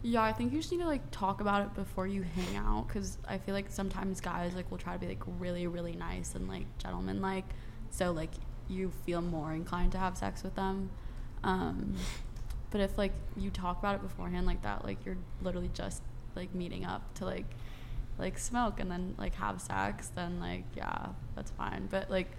Yeah, I think you just need to like talk about it before you hang out because I feel like sometimes guys like will try to be like really really nice and like gentleman like, so like you feel more inclined to have sex with them. Um, but if like you talk about it beforehand like that, like you're literally just like meeting up to like like smoke and then like have sex, then like yeah, that's fine. But like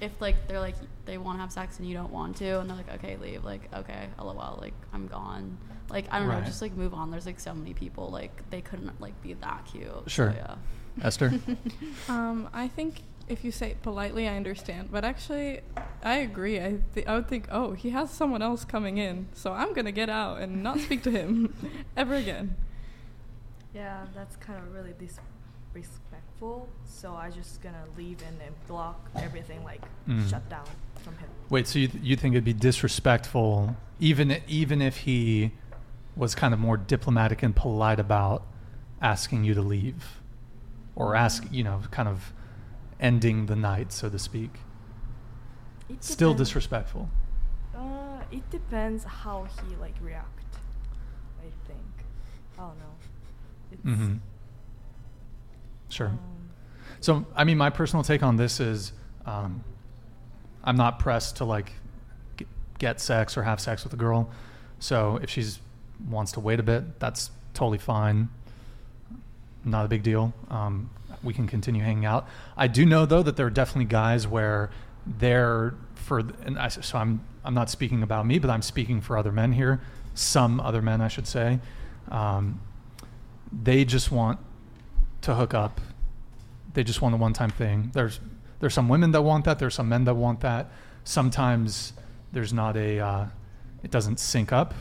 if like they're like they want to have sex and you don't want to and they're like okay leave like okay lol like i'm gone like i don't Right. know just like move on there's like so many people like they couldn't like be that cute So, Sure. yeah Esther? Um, I think if you say it politely, I understand. But actually, I agree. I th- I would think, oh, he has someone else coming in, so I'm gonna get out and not speak to him ever again. Yeah, that's kind of really disrespectful. So I just gonna leave and then block everything, like Mm. shut down from him. Wait, so you, th- you think it'd be disrespectful, even even if he was kind of more diplomatic and polite about asking you to leave, or ask you know, kind of ending the night, so to speak. Still disrespectful. Uh, it depends how he like react. I think. I don't know. It's, Mm-hmm. Sure. um, So, I mean, my personal take on this is, um, I'm not pressed to like g- get sex or have sex with a girl. So, if she's wants to wait a bit, that's totally fine. Not a big deal. Um, we can continue hanging out. I do know though that there are definitely guys where they're for, and I, so I'm I'm not speaking about me, but I'm speaking for other men here. Some other men, I should say. Um, they just want to hook up. They just want a one-time thing. There's there's some women that want that. There's some men that want that. Sometimes there's not a uh, it doesn't sync up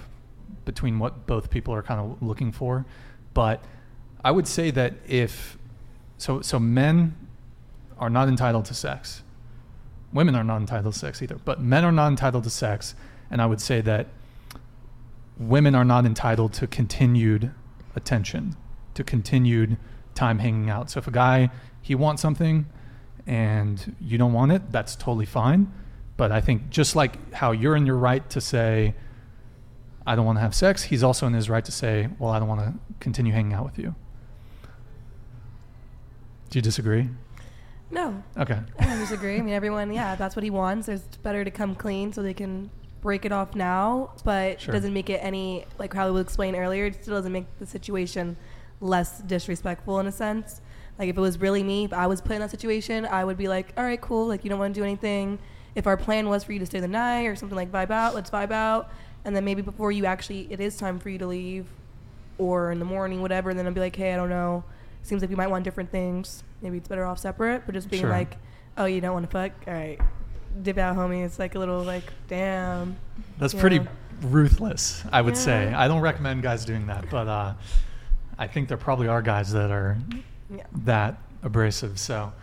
between what both people are kind of looking for. But I would say that if so so men are not entitled to sex. Women are not entitled to sex either, but men are not entitled to sex, and I would say that women are not entitled to continued attention, to continued time hanging out. So if a guy he wants something and you don't want it, that's totally fine. But I think just like how you're in your right to say I don't want to have sex, he's also in his right to say, well, I don't want to continue hanging out with you. Do you disagree? No, Okay. I don't disagree. I mean, everyone, yeah, that's what he wants. It's better to come clean so they can break it off now, but Sure. it doesn't make it any, like how we explained earlier, it still doesn't make the situation less disrespectful in a sense. Like if it was really me, if I was put in that situation, I would be like, all right, cool. Like you don't want to do anything. If our plan was for you to stay the night or something like vibe out, let's vibe out. And then maybe before you actually, it is time for you to leave or in the morning, whatever, then I'd be like, hey, I don't know. Seems like we might want different things. Maybe it's better off separate. But just being Sure. like, oh, you don't want to fuck? All right. Dip out, homie. It's like a little like, damn. That's you pretty ruthless, I would say. I don't recommend guys doing that, but uh, I think there probably are guys that are Yeah. that abrasive. So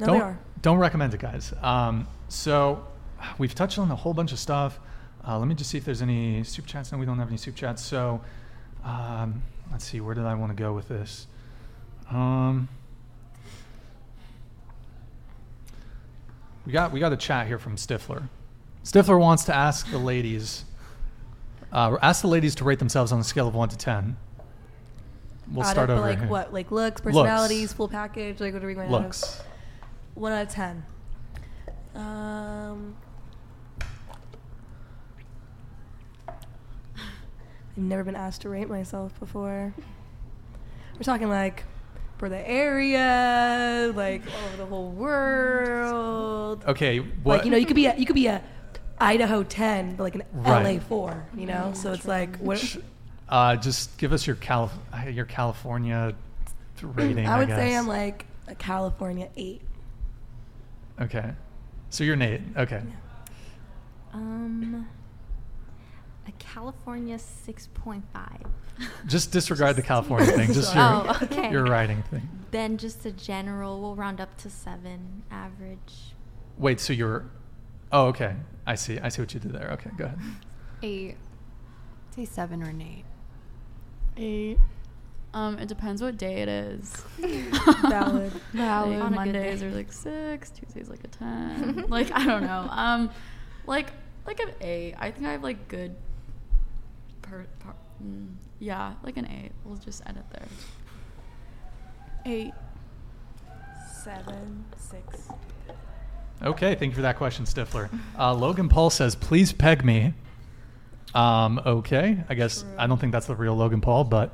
No, don't they are. don't recommend it, guys. Um, so we've touched on a whole bunch of stuff. Uh, let me just see if there's any super chats. No, we don't have any super chats. So um, let's see. Where did I want to go with this? Um, we got we got a chat here from Stifler. Stifler wants to ask the ladies, uh, ask the ladies to rate themselves on a scale of one to ten. We'll Out start of, over like here. what? Like looks, Looks. personalities, full package. Like what are we going? To do? Looks. One out of ten. Um, I've never been asked to rate myself before. We're talking like for the area, like all over the whole world. Okay, what? Like you know, you could be a, you could be a Idaho ten, but like an Right. LA four. You know, so it's like what? Uh, just give us your Calif- uh, your California rating. I would say guess. I'm like a California eight. Okay, so you're Nate. Okay, Um, a California 6.5. just disregard the California thing. Just your Oh, okay. your writing thing. Then just a general, we'll round up to seven average. Wait, so you're? Oh, okay. I see. I see what you did there. Okay, go ahead. Eight. Say seven or an eight. Eight. Um, it depends what day it is. Valid. Valid. On Mondays are like six. Tuesdays like a ten. like I don't know. Um, like like an eight. I think I have like good. Per, per, mm, yeah, like an eight. We'll just end it there. Eight. Seven, six. Okay, thank you for that question, Stifler. Uh, Logan Paul says, "Please peg me." Um, okay, I guess I don't think that's the real Logan Paul, but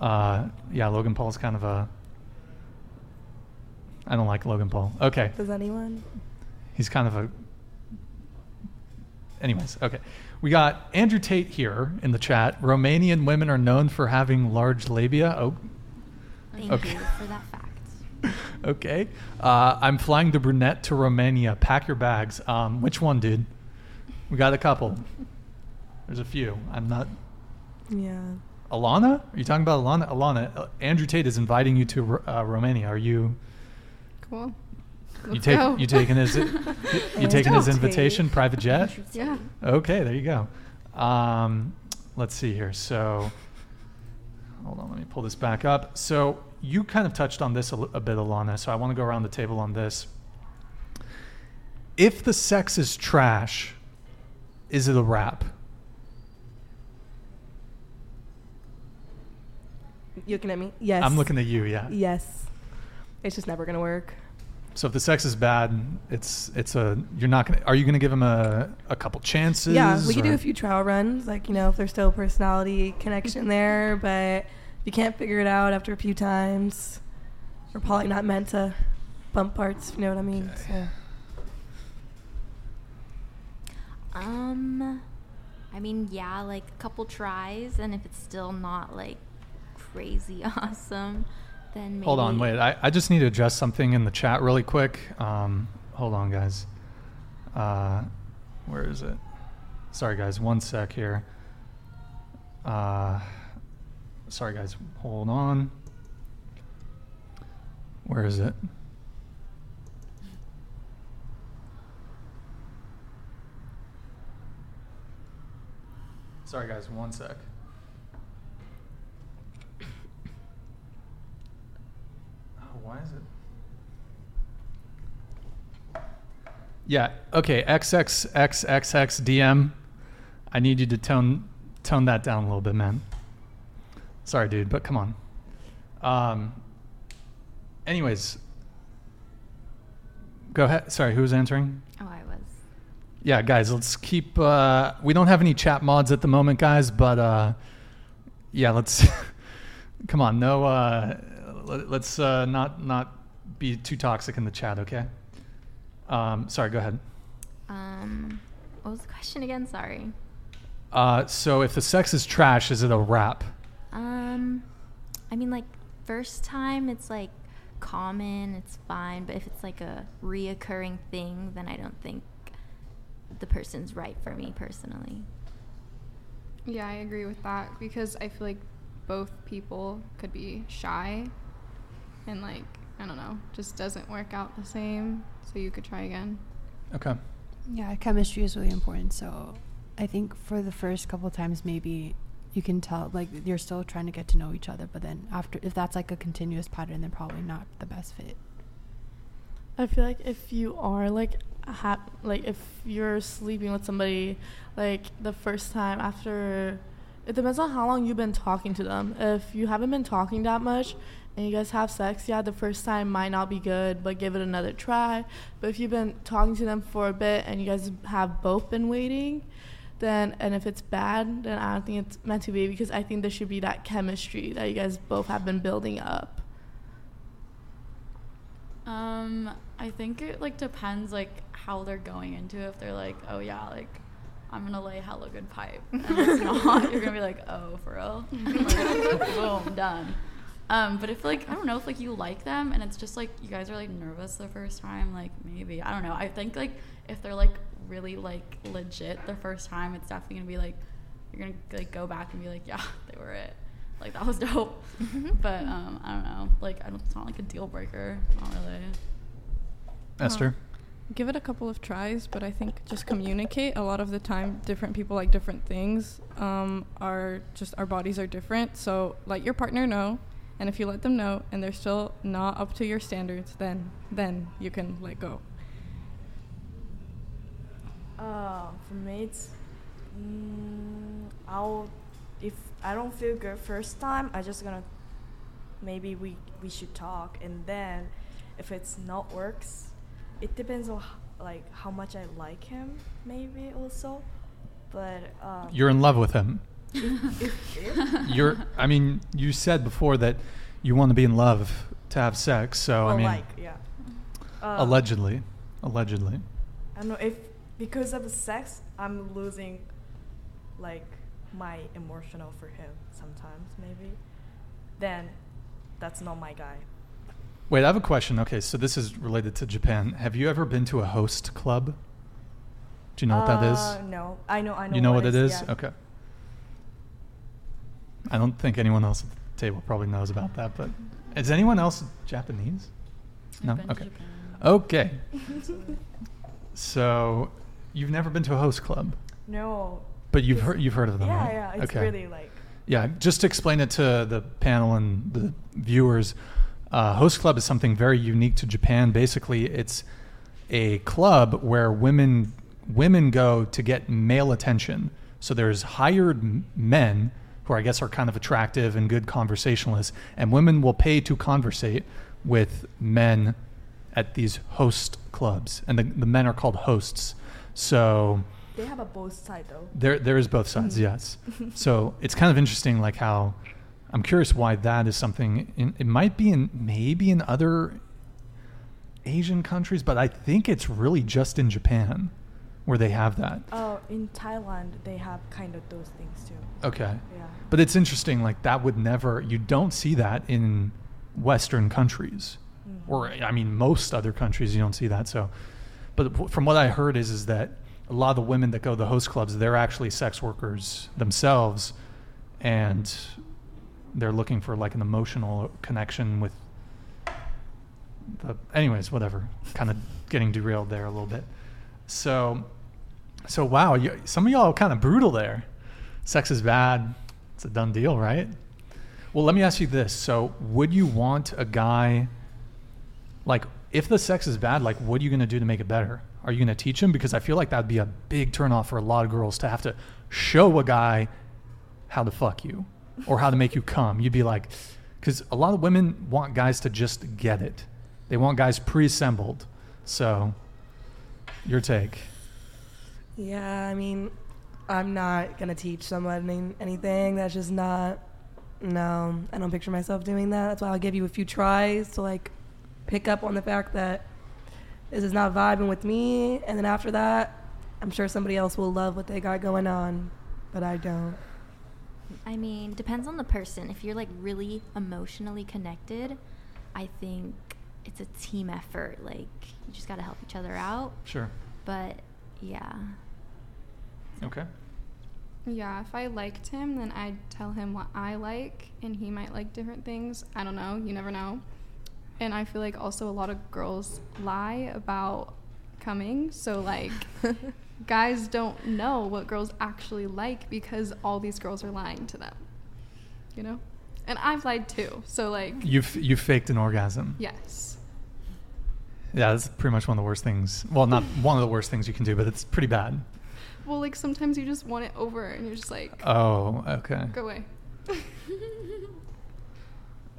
uh, yeah, Logan Paul's kind of a. I don't like Logan Paul. Okay, Does anyone? he's kind of a. Anyways, okay, we got Andrew Tate here in the chat. Romanian women are known for having large labia. Oh, Thank Okay. you for that fact. okay. Uh, I'm flying the brunette to Romania. Pack your bags. Um, which one, dude? We got a couple. There's a few. I'm not. Yeah. Alana? Are you talking about Alana? Alana, uh, Andrew Tate is inviting you to uh, Romania. Are you? Cool. you Let's take go. you taking his you taking his invitation? Tate. Private jet? Yeah. Okay, there you go. Um, let's see here. So, hold on, let me pull this back up. So, you kind of touched on this a, a bit, Alana. So, I want to go around the table on this. If the sex is trash, is it a wrap? You looking at me? Yes. I'm looking at you, yeah. Yes. It's just never gonna work. So if the sex is bad, it's it's a you're not gonna. Are you gonna give him a a couple chances? yeah, we could do a few trial runs, like you know, if there's still a personality connection there, but if you can't figure it out after a few times. We're probably not meant to bump parts, if you know what I mean. Okay. So. Um, I mean, yeah, like a couple tries, and if it's still not like crazy awesome, then maybe. Hold on, wait. I, I just need to address something in the chat really quick. Um, hold on, guys. Uh, where is it? Sorry, guys. One sec here. Uh, sorry, guys. Hold on. Where is it? Sorry, guys. One sec. Why is it? Yeah. Okay. XXXXXDM. I need you to tone tone that down a little bit, man. Sorry, dude, but come on. Um. Anyways. Go ahead. Sorry, who was answering? Oh, I was. Yeah, guys, let's keep. Uh, we don't have any chat mods at the moment, guys, but uh, yeah, let's. come on, no. Uh, let, let's uh, not not be too toxic in the chat, okay? Um, sorry, go ahead. Um, what was the question again? Sorry. Uh, so, if the sex is trash, is it a wrap? Um, I mean, like first time, it's like common, it's fine. But if it's like a reoccurring thing, then I don't think the person's right for me personally. Yeah, I agree with that because I feel like both people could be shy and like I don't know, just doesn't work out the same. So you could try again. Okay. Yeah, chemistry is really important. So I think for the first couple times, maybe you can tell like you're still trying to get to know each other. But then after, if that's like a continuous pattern, then probably not the best fit. I feel like if you are like ha- like if you're sleeping with somebody like the first time after it depends on how long you've been talking to them. If you haven't been talking that much and you guys have sex, yeah, the first time might not be good, but give it another try. But if you've been talking to them for a bit and you guys have both been waiting, then and if it's bad, then I don't think it's meant to be because I think there should be that chemistry that you guys both have been building up. Um, I think it like depends like how they're going into it. If they're like, oh yeah, like I'm gonna lay hella good pipe, and it's not, you're gonna be like, oh for real, Like, boom, done. Um, but if like I don't know if like you like them and it's just like you guys are like nervous the first time, like maybe I don't know. I think like if they're like really like legit the first time, it's definitely gonna be like you're gonna like go back and be like, yeah, they were it. Like that was dope. but um, I don't know. Like I don't, it's not like a deal breaker. Not really. Esther? give it a couple of tries, but I think just communicate. A lot of the time, different people like different things. Um, our just our bodies are different, so let your partner know. And if you let them know and they're still not up to your standards, then then you can let go. Uh, for me, it's mm, I'll if I don't feel good first time, I just gonna maybe we we should talk, and then if it's not works, it depends on like how much I like him, maybe also, but um, You're in love with him. You're. I mean, you said before that you want to be in love to have sex. So I mean, like yeah, uh, allegedly, allegedly. I don't know if because of sex I'm losing like my emotional for him sometimes maybe then that's not my guy Wait, I have a question. Okay, so this is related to Japan. Have you ever been to a host club? Do you know what that is? Uh, No, I know. I know. you know what, it is? yeah. Okay. I don't think anyone else at the table probably knows about that, but is anyone else Japanese? No. I've been to Okay. Japan. Okay. So you've never been to a host club, No. but you've heard you've heard of them, yeah, right? yeah. It's okay. really like. Yeah, just to explain it to the panel and the viewers, uh, Host Club is something very unique to Japan. Basically, it's a club where women women go to get male attention. So there's hired m- men who I guess are kind of attractive and good conversationalists, and women will pay to conversate with men at these host clubs, and the, the men are called hosts. So They have a both side though. there, there is both sides, mm-hmm. yes. So it's kind of interesting, like how I'm curious why that is something. In, it might be in maybe in other Asian countries, but I think it's really just in Japan where they have that. Oh, in Thailand they have kind of those things too. Okay, Yeah. but it's interesting. Like that would never. You don't see that in Western countries, Mhm. or I mean, most other countries you don't see that. So, but from what I heard is is that a lot of the women that go to the host clubs, they're actually sex workers themselves, and they're looking for like an emotional connection with the. Anyways, whatever. Kind of getting derailed there a little bit. So, so wow, you, some of y'all are kind of brutal there. Sex is bad. It's a done deal, right? Well, let me ask you this. So, would you want a guy like if the sex is bad, like what are you going to do to make it better? Are you going to teach him because I feel like that'd be a big turnoff for a lot of girls to have to show a guy how to fuck you or how to make you come. You'd be like cuz a lot of women want guys to just get it. They want guys pre-assembled. So, your take. Yeah, I mean, I'm not gonna teach someone any- anything. That's just not. No, I don't picture myself doing that. That's why I'll give you a few tries to like pick up on the fact that this is not vibing with me, and then after that, I'm sure somebody else will love what they got going on, but I don't. I mean, depends on the person. If you're like really emotionally connected, I think it's a team effort. Like you just got to help each other out. Sure. But yeah. Okay. Yeah, if I liked him, then I'd tell him what I like, and he might like different things. I don't know. You never know. And I feel like also a lot of girls lie about coming. So, like, guys don't know what girls actually like because all these girls are lying to them. You know? And I've lied too. So, like, You've you faked an orgasm. yes. Yeah, that's pretty much one of the worst things. Well, not one of the worst things you can do, but it's pretty bad. Well, like, sometimes you just want it over and you're just like, Oh, okay. go away.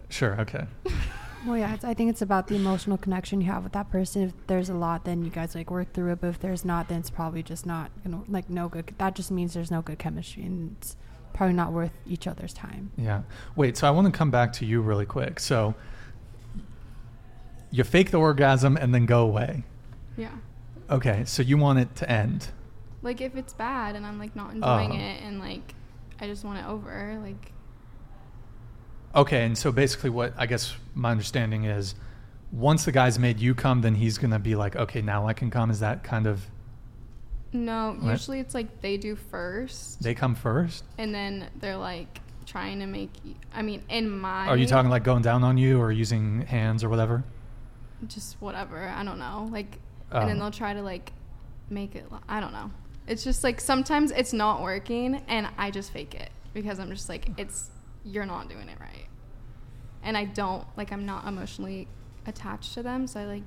Sure, okay. Well, yeah, it's, I think it's about the emotional connection you have with that person. If there's a lot, then you guys like work through it. But if there's not, then it's probably just not gonna like no good. That just means there's no good chemistry, and it's probably not worth each other's time. Yeah. Wait, so I want to come back to you really quick. So you fake the orgasm and then go away. Yeah. Okay, so you want it to end. Like if it's bad and I'm like not enjoying Oh. it and like I just want it over, like Okay, and so basically what I guess my understanding is once the guy's made you come, then he's going to be like, okay, now I can come. Is that kind of, no, usually it's like they do first they come first? and then they're like trying to make I mean, in my Are you talking like going down on you or using hands or whatever? just whatever, I don't know. Like and then Oh. they'll try to like make it I don't know. It's just like sometimes it's not working and I just fake it because I'm just like it's you're not doing it right. And I don't like I'm not emotionally attached to them, so I like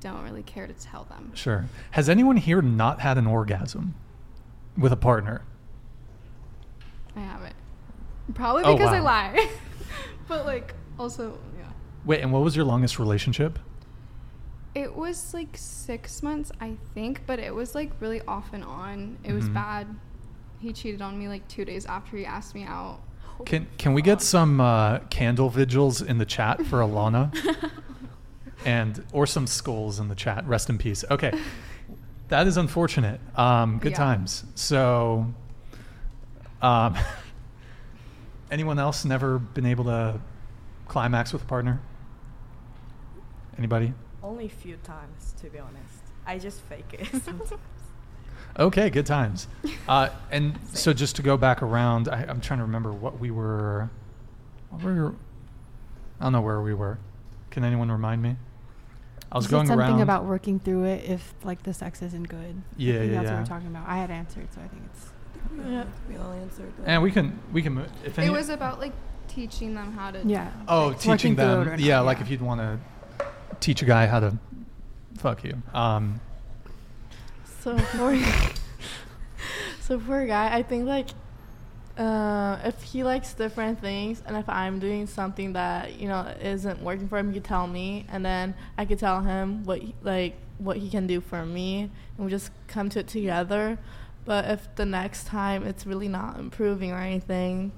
don't really care to tell them. Sure. Has anyone here not had an orgasm with a partner? I haven't. Probably Oh, because I wow. lie. but like also, yeah. Wait, and what was your longest relationship? It was like six months, I think, but it was like really off and on. It was Mhm. bad. He cheated on me like two days after he asked me out. Can can we get some uh, candle vigils in the chat for Alana? and or some skulls in the chat. Rest in peace. Okay. That is unfortunate. Um, good Yeah. times. So um, anyone else never been able to climax with a partner? Anybody? Only a few times, to be honest. I just fake it sometimes. Okay, good times. Uh, and so just to go back around, I, I'm trying to remember what we were. What we were. I don't know where we were. Can anyone remind me? I was You said going something around. about working through it if like the sex isn't good. Yeah, I think yeah, that's yeah. what we're talking about. I had answered, so I think it's. Yeah, we all answered. that. and we can we can mo- if any. It was about like teaching them how to. Yeah. oh, like, teaching them. it or not, yeah, like if you'd want to teach a guy how to fuck you. Um, So for so for a guy, I think like uh, if he likes different things, and if I'm doing something that you know isn't working for him, he could tell me, and then I could tell him what he, like what he can do for me, and we just come to it together. But if the next time it's really not improving or anything,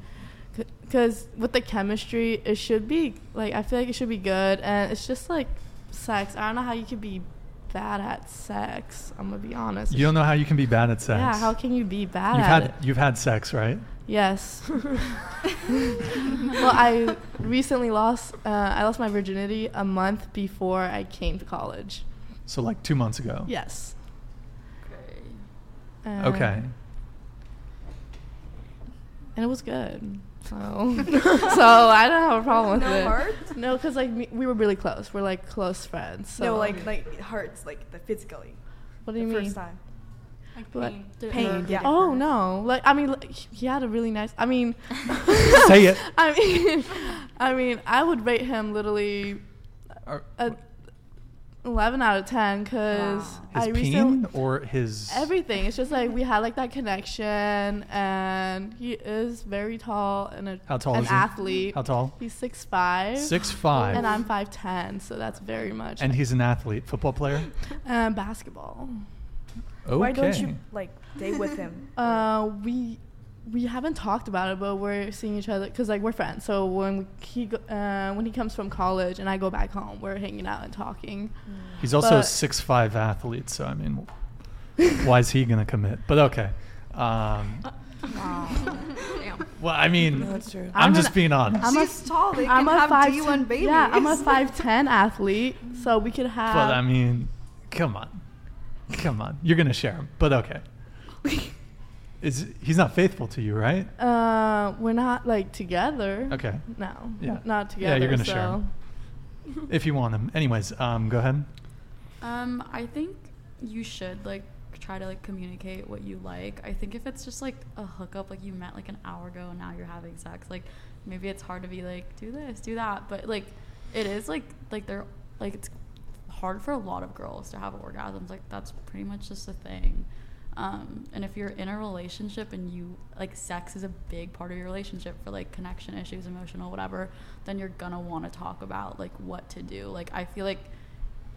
because with the chemistry, it should be like I feel like it should be good, and it's just like sex. I don't know how you could be bad at sex. I'm gonna be honest. you don't know how you can be bad at sex. Yeah, how can you be bad You've at had it? you've had sex, right? Yes. well, I recently lost. Uh, I lost my virginity a month before I came to college. So like two months ago. Yes. Okay. And- Okay. And it was good. So, so I don't have a problem with No it. hurt? No, because like me, we were really close. We're like close friends. So no, like like it hurts, like the physically. what do you the mean? First time. Like pain. Did Pain, yeah. Oh no! Like I mean, like, he had a really nice. I mean, Say it. I mean, I mean, I would rate him literally Or- a eleven out of ten because His I peen recently or his everything. It's just like we had like that connection, and he is very tall and a, How tall an is he? athlete. How tall? He's six five. Six five. And I'm five ten, so that's very much. And he's an athlete, football player. um, basketball. Okay. Why don't you like date with him? Uh, we we haven't talked about it, but we're seeing each other because like we're friends. So when we, he uh, when he comes from college and I go back home, we're hanging out and talking. He's also a six five athlete, so I mean, why is he gonna commit? But okay. Um, well, I mean, No, that's true. I'm, I'm just an- being honest. I'm a- She's tall. They I'm can a have five G1 babies. Yeah, I'm a five ten athlete, so we could have. but I mean, come on, come on. You're gonna share him, but okay. Is he's not faithful to you, right? uh, we're not like together. Okay. No. Yeah. Not together. Yeah, you're gonna so. share 'em. If you want him. Anyways, um, go ahead. Um, I think you should like try to like communicate what you like. I think if it's just like a hookup, like you met like an hour ago and now you're having sex, like maybe it's hard to be like do this, do that, but like it is like like they're like it's hard for a lot of girls to have orgasms. Like that's pretty much just a thing. Um, and if you're in a relationship and you like sex is a big part of your relationship for like connection issues, emotional, whatever, then you're gonna want to talk about like what to do. Like I feel like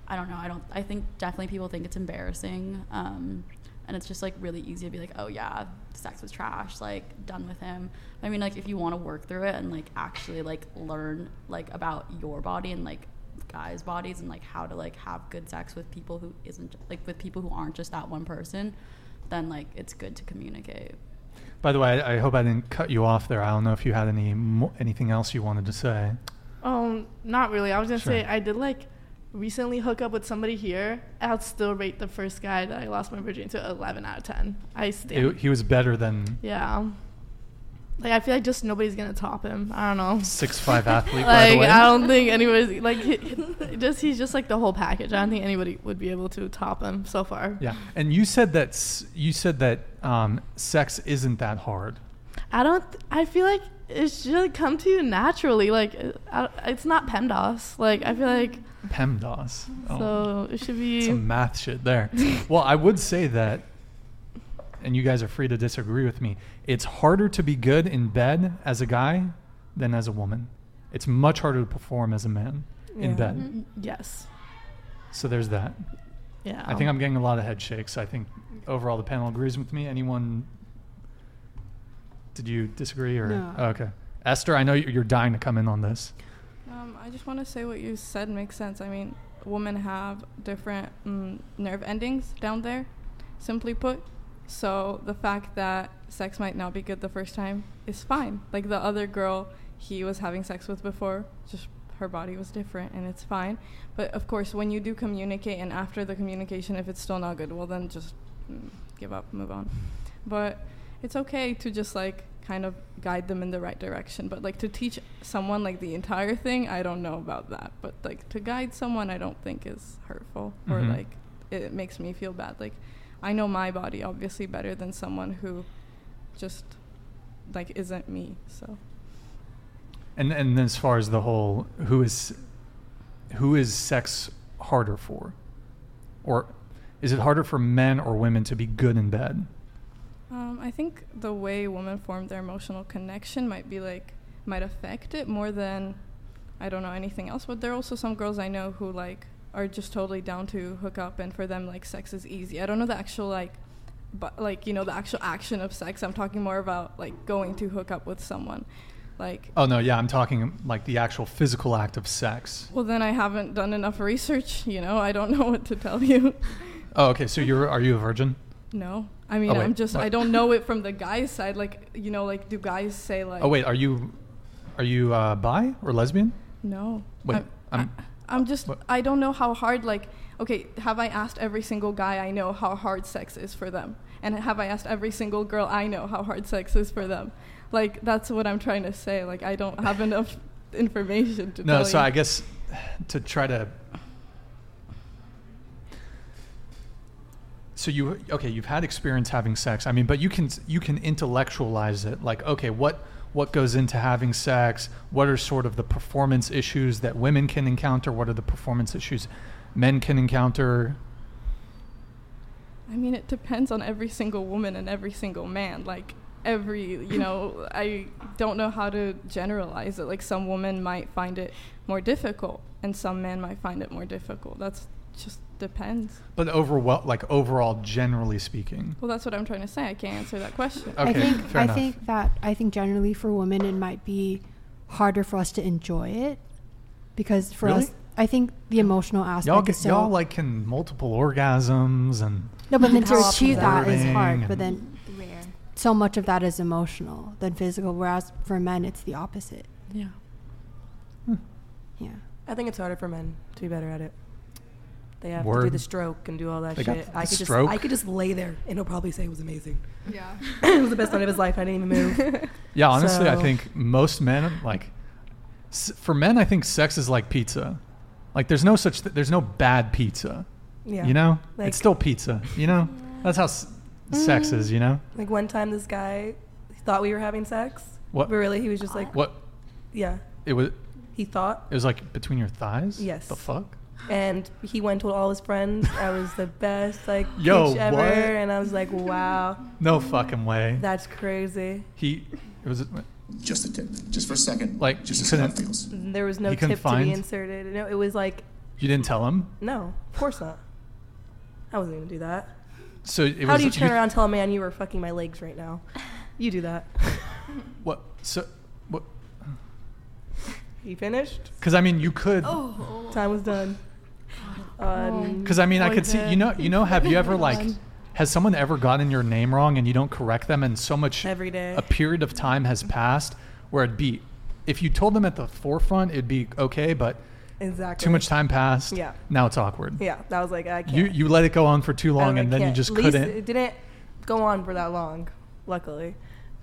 I don't know. I don't. I think definitely people think it's embarrassing, um, and it's just like really easy to be like, oh yeah, sex was trash. Like done with him. I mean, like if you want to work through it and like actually like learn like about your body and like guys' bodies and like how to like have good sex with people who isn't like with people who aren't just that one person, then like it's good to communicate. By the way, I, I hope I didn't cut you off there. I don't know if you had any mo- anything else you wanted to say. Um, not really. I was gonna Sure. say I did like recently hook up with somebody here. I'd still rate the first guy that I lost my virginity to 11 out of 10. I still. It, he was better than yeah. Like I feel like just nobody's gonna top him. I don't know. six five athlete. by the Like way, I don't think anybody's like he, just he's just like the whole package. I don't think anybody would be able to top him so far. Yeah, and you said that you said that um, sex isn't that hard. I don't. I feel like it should come to you naturally. Like I, it's not PEMDAS. Like I feel like PEMDAS. Oh, so it should be. some math shit there. well, I would say that, and you guys are free to disagree with me. It's harder to be good in bed as a guy than as a woman. It's much harder to perform as a man in bed. Mm, Yes. So there's that. Yeah. I think I'm getting a lot of head shakes. I think overall the panel agrees with me. Anyone? Did you disagree or No. oh, okay? Esther, I know you- you're dying to come in on this. Um, I just want to say what you said makes sense. I mean, women have different mm, nerve endings down there, simply put. So the fact that sex might not be good the first time is fine. Like the other girl he was having sex with before, just her body was different and it's fine. But of course, when you do communicate and after the communication, if it's still not good, well, then just mm, give up, move on. But it's okay to just like kind of guide them in the right direction. But like to teach someone like the entire thing, I don't know about that. But like to guide someone, I don't think is hurtful or Mhm. like it makes me feel bad. Like I know my body obviously better than someone who just like isn't me. So And and then as far as the whole who is who is sex harder for? Or is it harder for men or women to be good in bed? Um, I think the way women form their emotional connection might be like might affect it more than I don't know anything else. But there are also some girls I know who like are just totally down to hook up, and for them like sex is easy. I don't know the actual like, but like you know the actual action of sex. I'm talking more about like going to hook up with someone. Like, Oh no, yeah, I'm talking like the actual physical act of sex. well, then I haven't done enough research. You know, I don't know what to tell you. Oh, okay. So you're are you a virgin? no, I mean Oh, wait, I'm just I don't know it from the guy's side. Like, you know, like do guys say like? Oh wait, are you are you uh, bi or lesbian? No. Wait, I'm, I'm- I, am just. I don't know how hard. Like, okay, have I asked every single guy I know how hard sex is for them? And have I asked every single girl I know how hard sex is for them? Like, that's what I'm trying to say. Like, I don't have enough information to No, so you. I guess to try to. So you okay? You've had experience having sex. I mean, but you can you can intellectualize it. Like, okay, what what goes into having sex? What are sort of the performance issues that women can encounter? What are the performance issues men can encounter? I mean, it depends on every single woman and every single man. Like, every, you know, I don't know how to generalize it. Like, some women might find it more difficult, and some men might find it more difficult. That's just depends. But overall, like overall, generally speaking. Well, that's what I'm trying to say. I can't answer that question. Okay, I think fair I enough. think that I think generally for women it might be harder for us to enjoy it because for Really? us I think the emotional aspect Y'all is get, so y'all like can multiple orgasms and no, but then to achieve that that? is hard. But then Rare. so much of that is emotional than physical. Whereas for men, it's the opposite. Yeah. Yeah. I think it's harder for men to be better at it. They have to do the stroke and do all that They shit. the I could stroke? just I could just lay there and he'll probably say it was amazing. Yeah. it was the best night of his life. I didn't even move. Yeah, honestly, I think most men like for men, I think sex is like pizza. Like there's no such th- there's no bad pizza. Yeah. You know, Like- it's still pizza. You know, that's how s- mm. sex is. You know, Like one time, this guy thought we were having sex. What? But really, he was just like, what yeah. it was. He thought, It was like between your thighs. Yes. The fuck. And he went to all his friends. I was the best like Yo, bitch ever, what? and I was like, wow, No fucking way. that's crazy. he it was Just a tip, just for a second. Like, just you to see how it feels. There was no He couldn't tip to be inserted. No, it was like, you didn't tell him. no, of course not. I wasn't gonna do that. So it How was. do you turn around and tell a man you were fucking my legs right now? You do that. What? So what? He finished? Because I mean, you could. Oh. oh. Time was done. Um, Because I mean, I could see. You know, you know. Have you ever like? Has someone ever gotten your name wrong and you don't correct them, and so much Every day. a period of time has passed where it'd be, if you told them at the forefront, it'd be okay, but exactly. too much time passed. Yeah. Now it's awkward. Yeah, that was like I can't. You you let it go on for too long, was and then you can't. just At couldn't. It didn't go on for that long, luckily.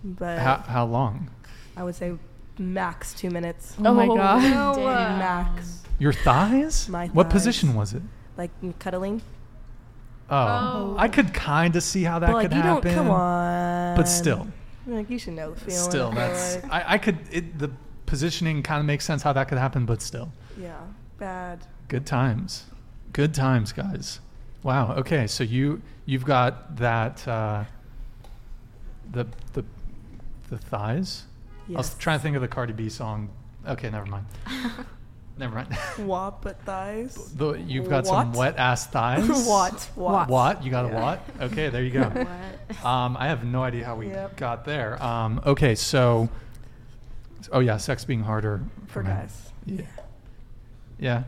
But How, how long? I would say max two minutes. Oh my Oh, god. no. Max. Your thighs? My What thighs. position was it? Like cuddling. Oh, Oh. I could kind of see how that but like could you happen. don't come on. But still, Like you should know the feeling. still, I feel that's like. I, I could. It, the positioning kind of makes sense how that could happen, but still, yeah, bad. good times, good times, guys. Wow. Okay, so you you've got that uh, the the the thighs. I was Yes. trying to think of the Cardi B song. Okay, never mind. never mind. What but thighs? The, you've got some What? wet ass thighs. what? What? What? You got a Yeah. what? Okay, there you go. What? Um, I have no idea how we Yep. got there. Um, okay, so, oh yeah, sex being harder For men. guys. Yeah, yeah,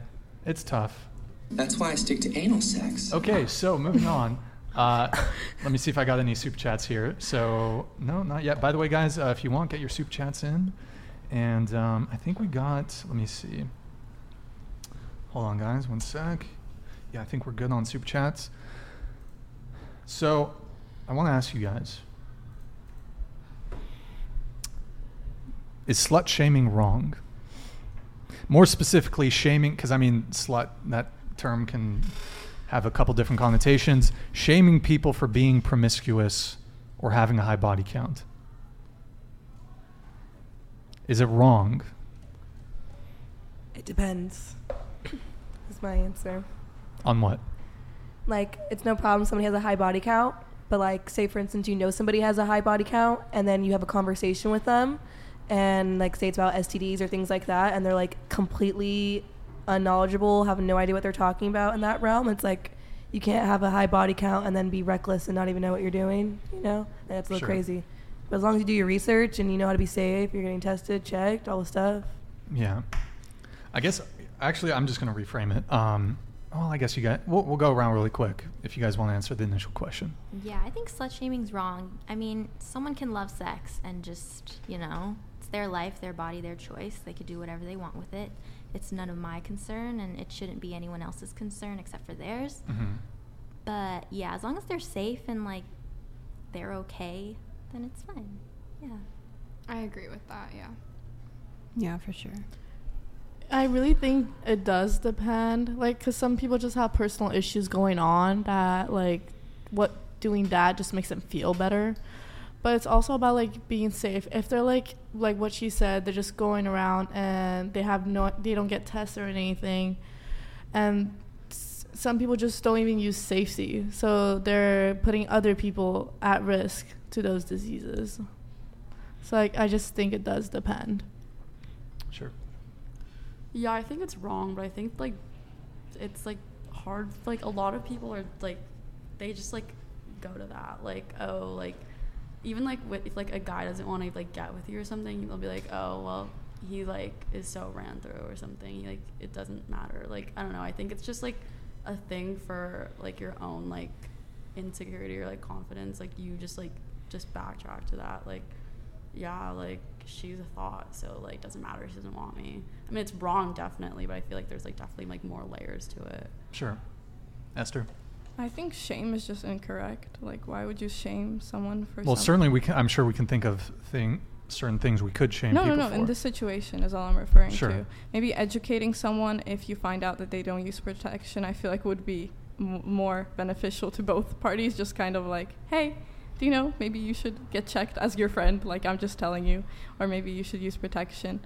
it's tough. That's why I stick to anal sex. Okay, so moving on. Uh, let me see if I got any super chats here. So no, not yet. By the way, guys, uh, if you want, get your super chats in. And um, I think we got. Let me see. Hold on, guys, one sec. Yeah, I think we're good on super chats. So, I want to ask you guys Is slut shaming wrong? More specifically, shaming, because I mean, slut, that term can have a couple different connotations. Shaming people for being promiscuous or having a high body count. Is it wrong? It depends. My answer. On what? Like, it's no problem somebody has a high body count, but like, say for instance, you know somebody has a high body count, and then you have a conversation with them, and like say it's about STDs or things like that, and they're like completely unknowledgeable, have no idea what they're talking about in that realm. It's like you can't have a high body count and then be reckless and not even know what you're doing. You know, that's a little Sure. crazy. But as long as you do your research and you know how to be safe, you're getting tested, checked, all the stuff. Yeah. I guess actually I'm just going to reframe it. Um, well, I guess you guys we'll, we'll go around really quick if you guys want to answer the initial question. Yeah, I think slut shaming's wrong. I mean, someone can love sex and just, you know, it's their life, their body, their choice. They could do whatever they want with it. It's none of my concern, and it shouldn't be anyone else's concern except for theirs. Mm-hmm. But yeah, as long as they're safe and like they're okay, then it's fine. Yeah. I agree with that. Yeah. Yeah, for sure. I really think it does depend, like, because some people just have personal issues going on that, like, what doing that just makes them feel better. But it's also about like being safe. If they're like like what she said, they're just going around and they have no, they don't get tests or anything, and some people just don't even use safety, so they're putting other people at risk to those diseases. So like I just think it does depend. Sure. Yeah, I think it's wrong, but I think like it's like hard. Like a lot of people are like they just like go to that. Like oh like even like if like a guy doesn't want to like get with you or something, they'll be like oh well he like is so ran through or something. He, like it doesn't matter. Like I don't know. I think it's just like a thing for like your own like insecurity or like confidence. Like you just like just backtrack to that. Like yeah, like she's a thought, so like doesn't matter. She doesn't want me. I mean, it's wrong definitely, but I feel like there's like definitely like more layers to it. Sure. Esther. I think shame is just incorrect. Like, why would you shame someone for? Well, some- certainly we can. I'm sure we can think of thing certain things we could shame no, no, people no. for. In this situation is all I'm referring Sure. to. Maybe educating someone if you find out that they don't use protection, I feel like would be m- more beneficial to both parties. Just kind of like, hey, do you know maybe you should get checked as your friend, like I'm just telling you, or maybe you should use protection.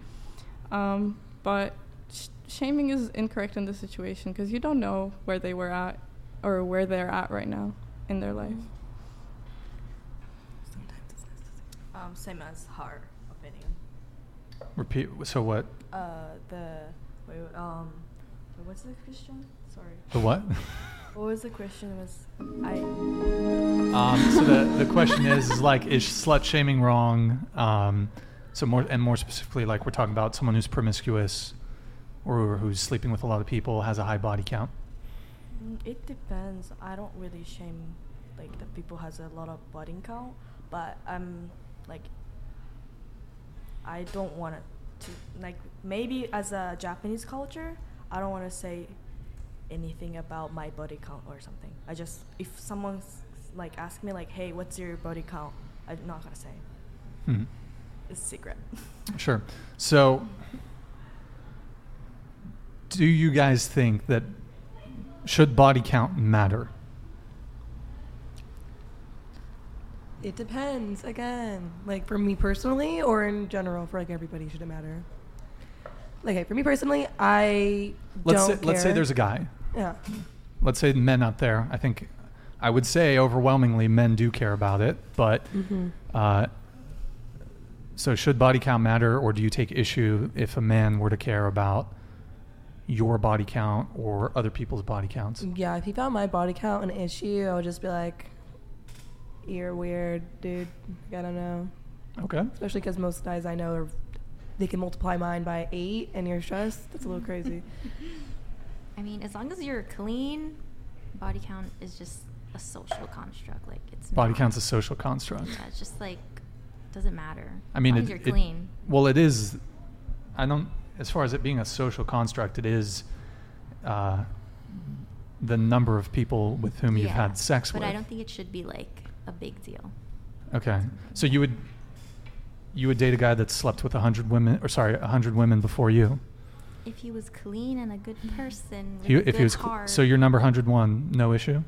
Um, but sh- shaming is incorrect in this situation because you don't know where they were at or where they're at right now in their life. Um, same as her opinion. Repeat. So what? Uh, the wait, um, wait, what's the question? Sorry. The what? What was the question? Was I? Um, so the, the question is, is like, is slut shaming wrong? Um, so more and more specifically, like we're talking about someone who's promiscuous or who's sleeping with a lot of people, has a high body count. Mm, It depends. I don't really shame like the people has a lot of body count, but I'm like I don't want to like maybe as a Japanese culture, I don't want to say anything about my body count or something. I just if someone's like ask me like, "Hey, what's your body count?" I'm not gonna say. Hmm. It's secret. Sure. So, do you guys think that should body count matter? It depends. Again, like for me personally, or in general for like everybody, should it matter? Like, okay, for me personally, I Let's don't say, let's say there's a guy. Yeah. Let's say men out there. I think I would say overwhelmingly men do care about it, but Mhm. uh, so should body count matter, or do you take issue if a man were to care about your body count or other people's body counts? Yeah, if he found my body count an issue, I would just be like, "You're weird, dude. I don't know." Okay. Especially because most guys I know are, they can multiply mine by eight, and you're stressed. That's a little crazy. I mean, as long as you're clean, body count is just a social construct. Like it's Body not- count's a social construct. Yeah, it's just like doesn't matter. I mean, it, you're clean. well, it is. I don't. As far as it being a social construct, it is uh, the number of people with whom you've had sex but with. But I don't think it should be like a big deal. Okay, so you would you would date a guy that slept with a hundred women, or sorry, a hundred women before you. If he was clean and a good mm-hmm. person, with He- a if good he was cl- heart, so, your number hundred one, no issue.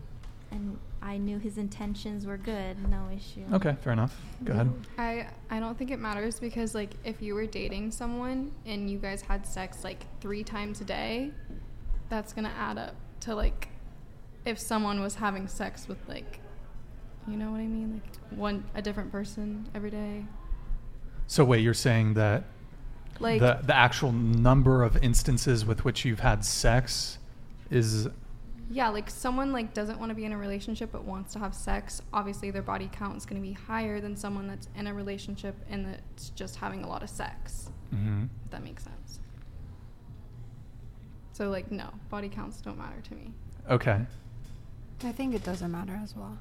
and I knew his intentions were good, no issue. Okay, fair enough. Go ahead. I I don't think it matters because like if you were dating someone and you guys had sex like three times a day, that's gonna add up to like if someone was having sex with like you know what I mean? Like one a different person every day. So wait, you're saying that Like the the actual number of instances with which you've had sex is yeah, like someone like doesn't want to be in a relationship but wants to have sex, obviously their body count is going to be higher than someone that's in a relationship and that's just having a lot of sex. mhm. If that makes sense. So like no, body counts don't matter to me. okay. I think it doesn't matter as well.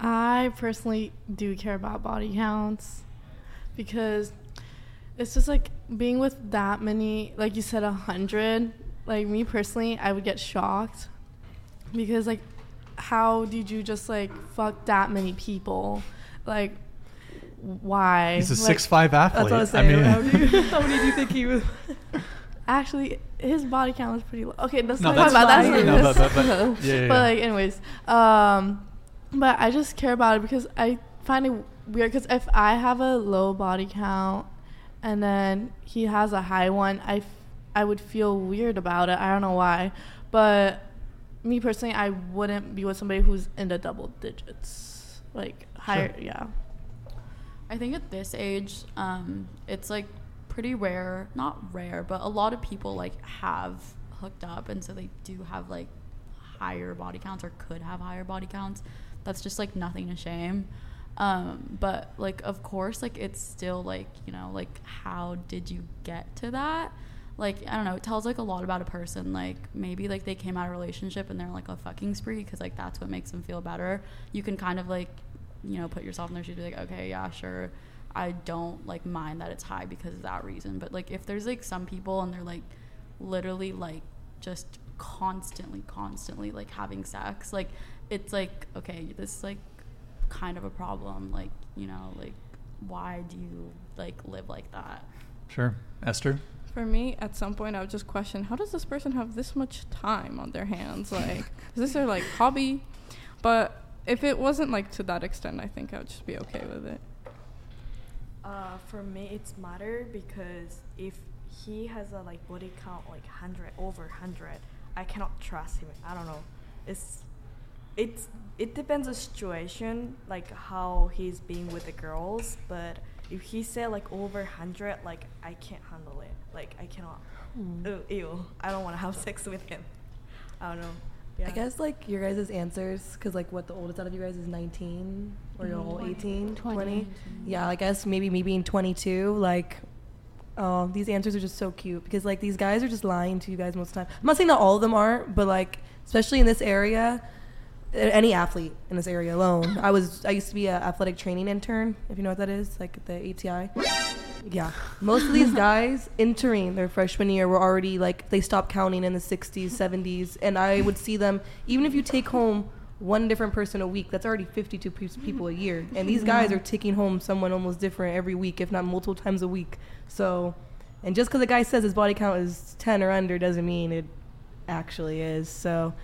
I personally do care about body counts because it's just like being with that many, like you said, a hundred. Like me personally, I would get shocked because like, how did you just like fuck that many people? Like, why? He's a Like, 6'5" athlete. That's what I was I mean- how, do you, how many do you think he was? Actually, his body count was pretty low. Okay, let's No, not that's about that. fine. No, but- but- but- yeah, yeah, but like, anyways, um, but I just care about it because I find it weird. Because if I have a low body count and then he has a high one, I, f- I would feel weird about it. I don't know why, but me personally, I wouldn't be with somebody who's in the double digits, like higher. Yeah. I think at this age, um, it's like pretty rare, not rare, but a lot of people like have hooked up, and so they do have like higher body counts or could have higher body counts. That's just like nothing to shame. Um, but like, of course, like it's still like you know, like how did you get to that? Like I don't know. It tells like a lot about a person. Like maybe like they came out of a relationship and they're like a fucking spree because like that's what makes them feel better. You can kind of like you know, put yourself in their shoes, be like, okay, yeah, sure. I don't like mind that it's high because of that reason. But like if there's like some people and they're like literally like just constantly, constantly like having sex, like it's like, okay, this is like kind of a problem. Like, you know, like why do you like live like that? Sure. Esther? For me, at some point, I would just question: How does this person have this much time on their hands? Like, is this their like hobby? But if it wasn't like to that extent, I think I would just be okay with it. Uh, for me, it's matter because if he has a like body count like hundred over hundred, I cannot trust him. I don't know. It's it's it depends on situation, like how he's being with the girls. But if he said like over hundred, like I can't handle it. Like I cannot. Hmm. Ew, ew. I don't want to have sex with him. I don't know. I guess like your guys' answers, because like what the oldest out of you guys is 19 or you're all 18, 20. Yeah, I guess maybe me being 22, like, oh, these answers are just so cute because like these guys are just lying to you guys most of the time. I'm not saying that all of them aren't, but like, especially in this area, a- any athlete in this area alone. I was I used to be an athletic training intern, if you know what that is, like at the ATI. Yeah, most of these guys entering their freshman year were already like they stopped counting in the 60s, 70s, and I would see them. Even if you take home one different person a week, that's already 52 people a year, and these guys are taking home someone almost different every week, if not multiple times a week. So, and just because a guy says his body count is 10 or under doesn't mean it actually is. So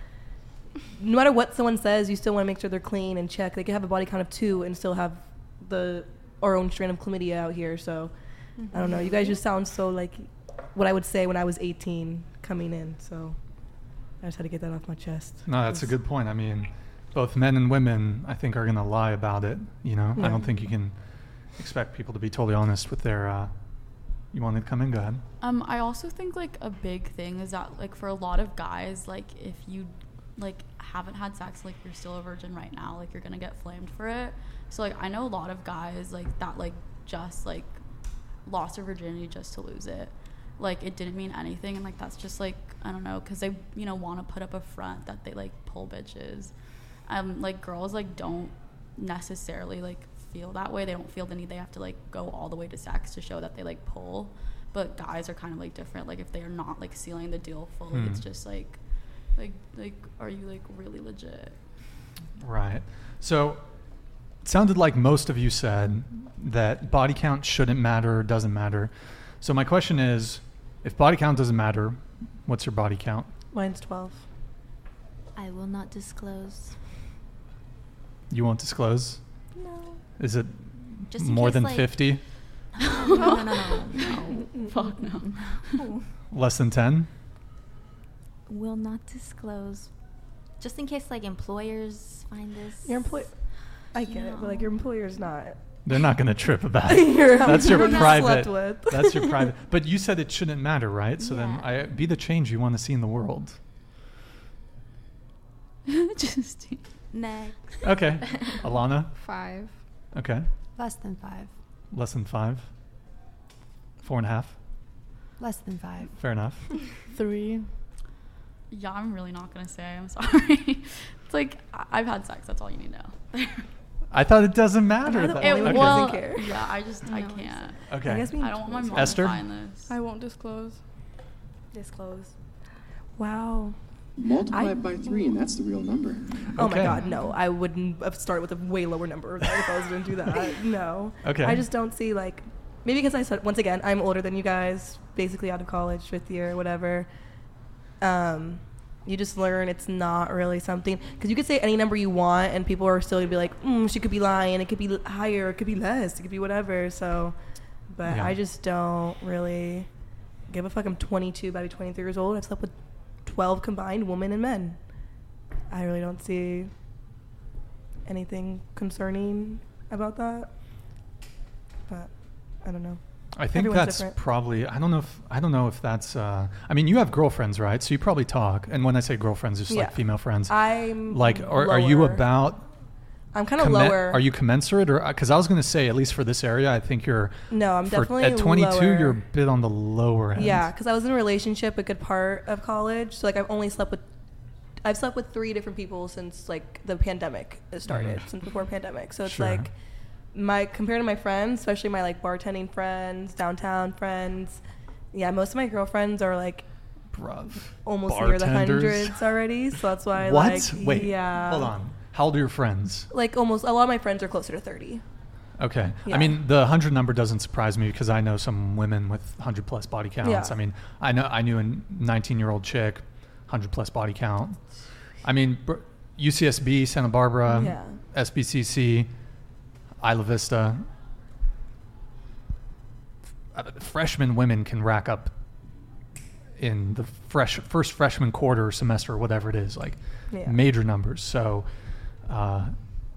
no matter what someone says, you still want to make sure they're clean and check. They could have a body count of two and still have the our own strain of chlamydia out here. So I don't know. You guys just sound so like what I would say when I was 18 coming in. So I just had to get that off my chest. No, that's a good point. I mean, both men and women, I think, are going to lie about it. You know, I don't think you can expect people to be totally honest with their. Uh, you want to come in? Go ahead. Um, I also think like a big thing is that like for a lot of guys, like if you like haven't had sex, like you're still a virgin right now, like you're gonna get flamed for it. So like I know a lot of guys like that like just like lost their virginity just to lose it. Like it didn't mean anything, and like that's just like I don't know, cause they you know want to put up a front that they like pull bitches. Um, like girls like don't necessarily like feel that way. They don't feel the need they have to like go all the way to sex to show that they like pull. but guys are kind of like different. Like if they are not like sealing the deal fully, it's Hmm. just like, like, like, are you like really legit? Right. So it sounded like most of you said that body count shouldn't matter or doesn't matter. So my question is, if body count doesn't matter, what's your body count? Mine's 12. I will not disclose. You won't disclose? No. Is it Just more case, than like- 50? No, no, no, no, no. Fuck no. Less than 10? Will not disclose. Just in case like employers find this. Your employer. I you get it, but like your employer's not. They're not going to trip about it. That's your private. with. That's your private. But you said it shouldn't matter, right? So then I be the change you want to see in the world. just Next. Okay. Alana? Five. Okay. Less than five. Less than five? Four and a half? Less than five. Fair enough. Three. Yeah, I'm really not gonna say. I'm sorry. it's like I- I've had sex. That's all you need to know. I thought it doesn't matter. I the though. only one Okay. well, doesn't care. yeah, I just I can't. Okay. I guess me I don't want my mom Esther? to find this. I won't disclose. Disclose. Wow. Multiply I- it by three, and that's the real number. Oh my god, no. I wouldn't uh, have started with a way lower number if I was going to do that. No. Okay. I just don't see like maybe because I said once again, I'm older than you guys, basically out of college, fifth year, whatever. Um you just learn it's not really something because you could say any number you want and people are still gonna be like mm, she could be lying it could be higher it could be less it could be whatever. So but Yeah. i just don't really give a fuck. I'm 22 about to be 23 years old. I've slept with 12 combined women and men. I really don't see anything concerning about that but i don't know I think Everyone's that's different. probably. I don't know if I don't know if that's. Uh, I mean, you have girlfriends, right? So you probably talk. And when I say girlfriends, just like female friends. i'm like, are, are you about? i'm kind of commen- lower Are you commensurate, or because I was going to say, at least for this area, I think you're. no i'm for- definitely at 22. lower. You're a bit on the lower end. Yeah, because I was in a relationship a good part of college. So like I've only slept with, I've slept with three different people since like the pandemic started, Mhm. since before pandemic. So it's Sure. like, my compared to my friends, especially my like bartending friends, downtown friends. Yeah, most of my girlfriends are like Bruv. almost near the hundreds already. So that's why What? like Wait. yeah, Hold on. How old are your friends? Like almost a lot of my friends are closer to thirty. Okay. Yeah. I mean, the 100 number doesn't surprise me because I know some women with 100 plus body counts. Yeah. I mean, I know I knew a 19 year old chick, 100 plus body count. I mean, UCSB, Santa Barbara, Yeah. SBCC, Isla Vista. Uh, Freshman women can rack up in the fresh first freshman quarter semester, or whatever it is, like Yeah. major numbers. So, uh,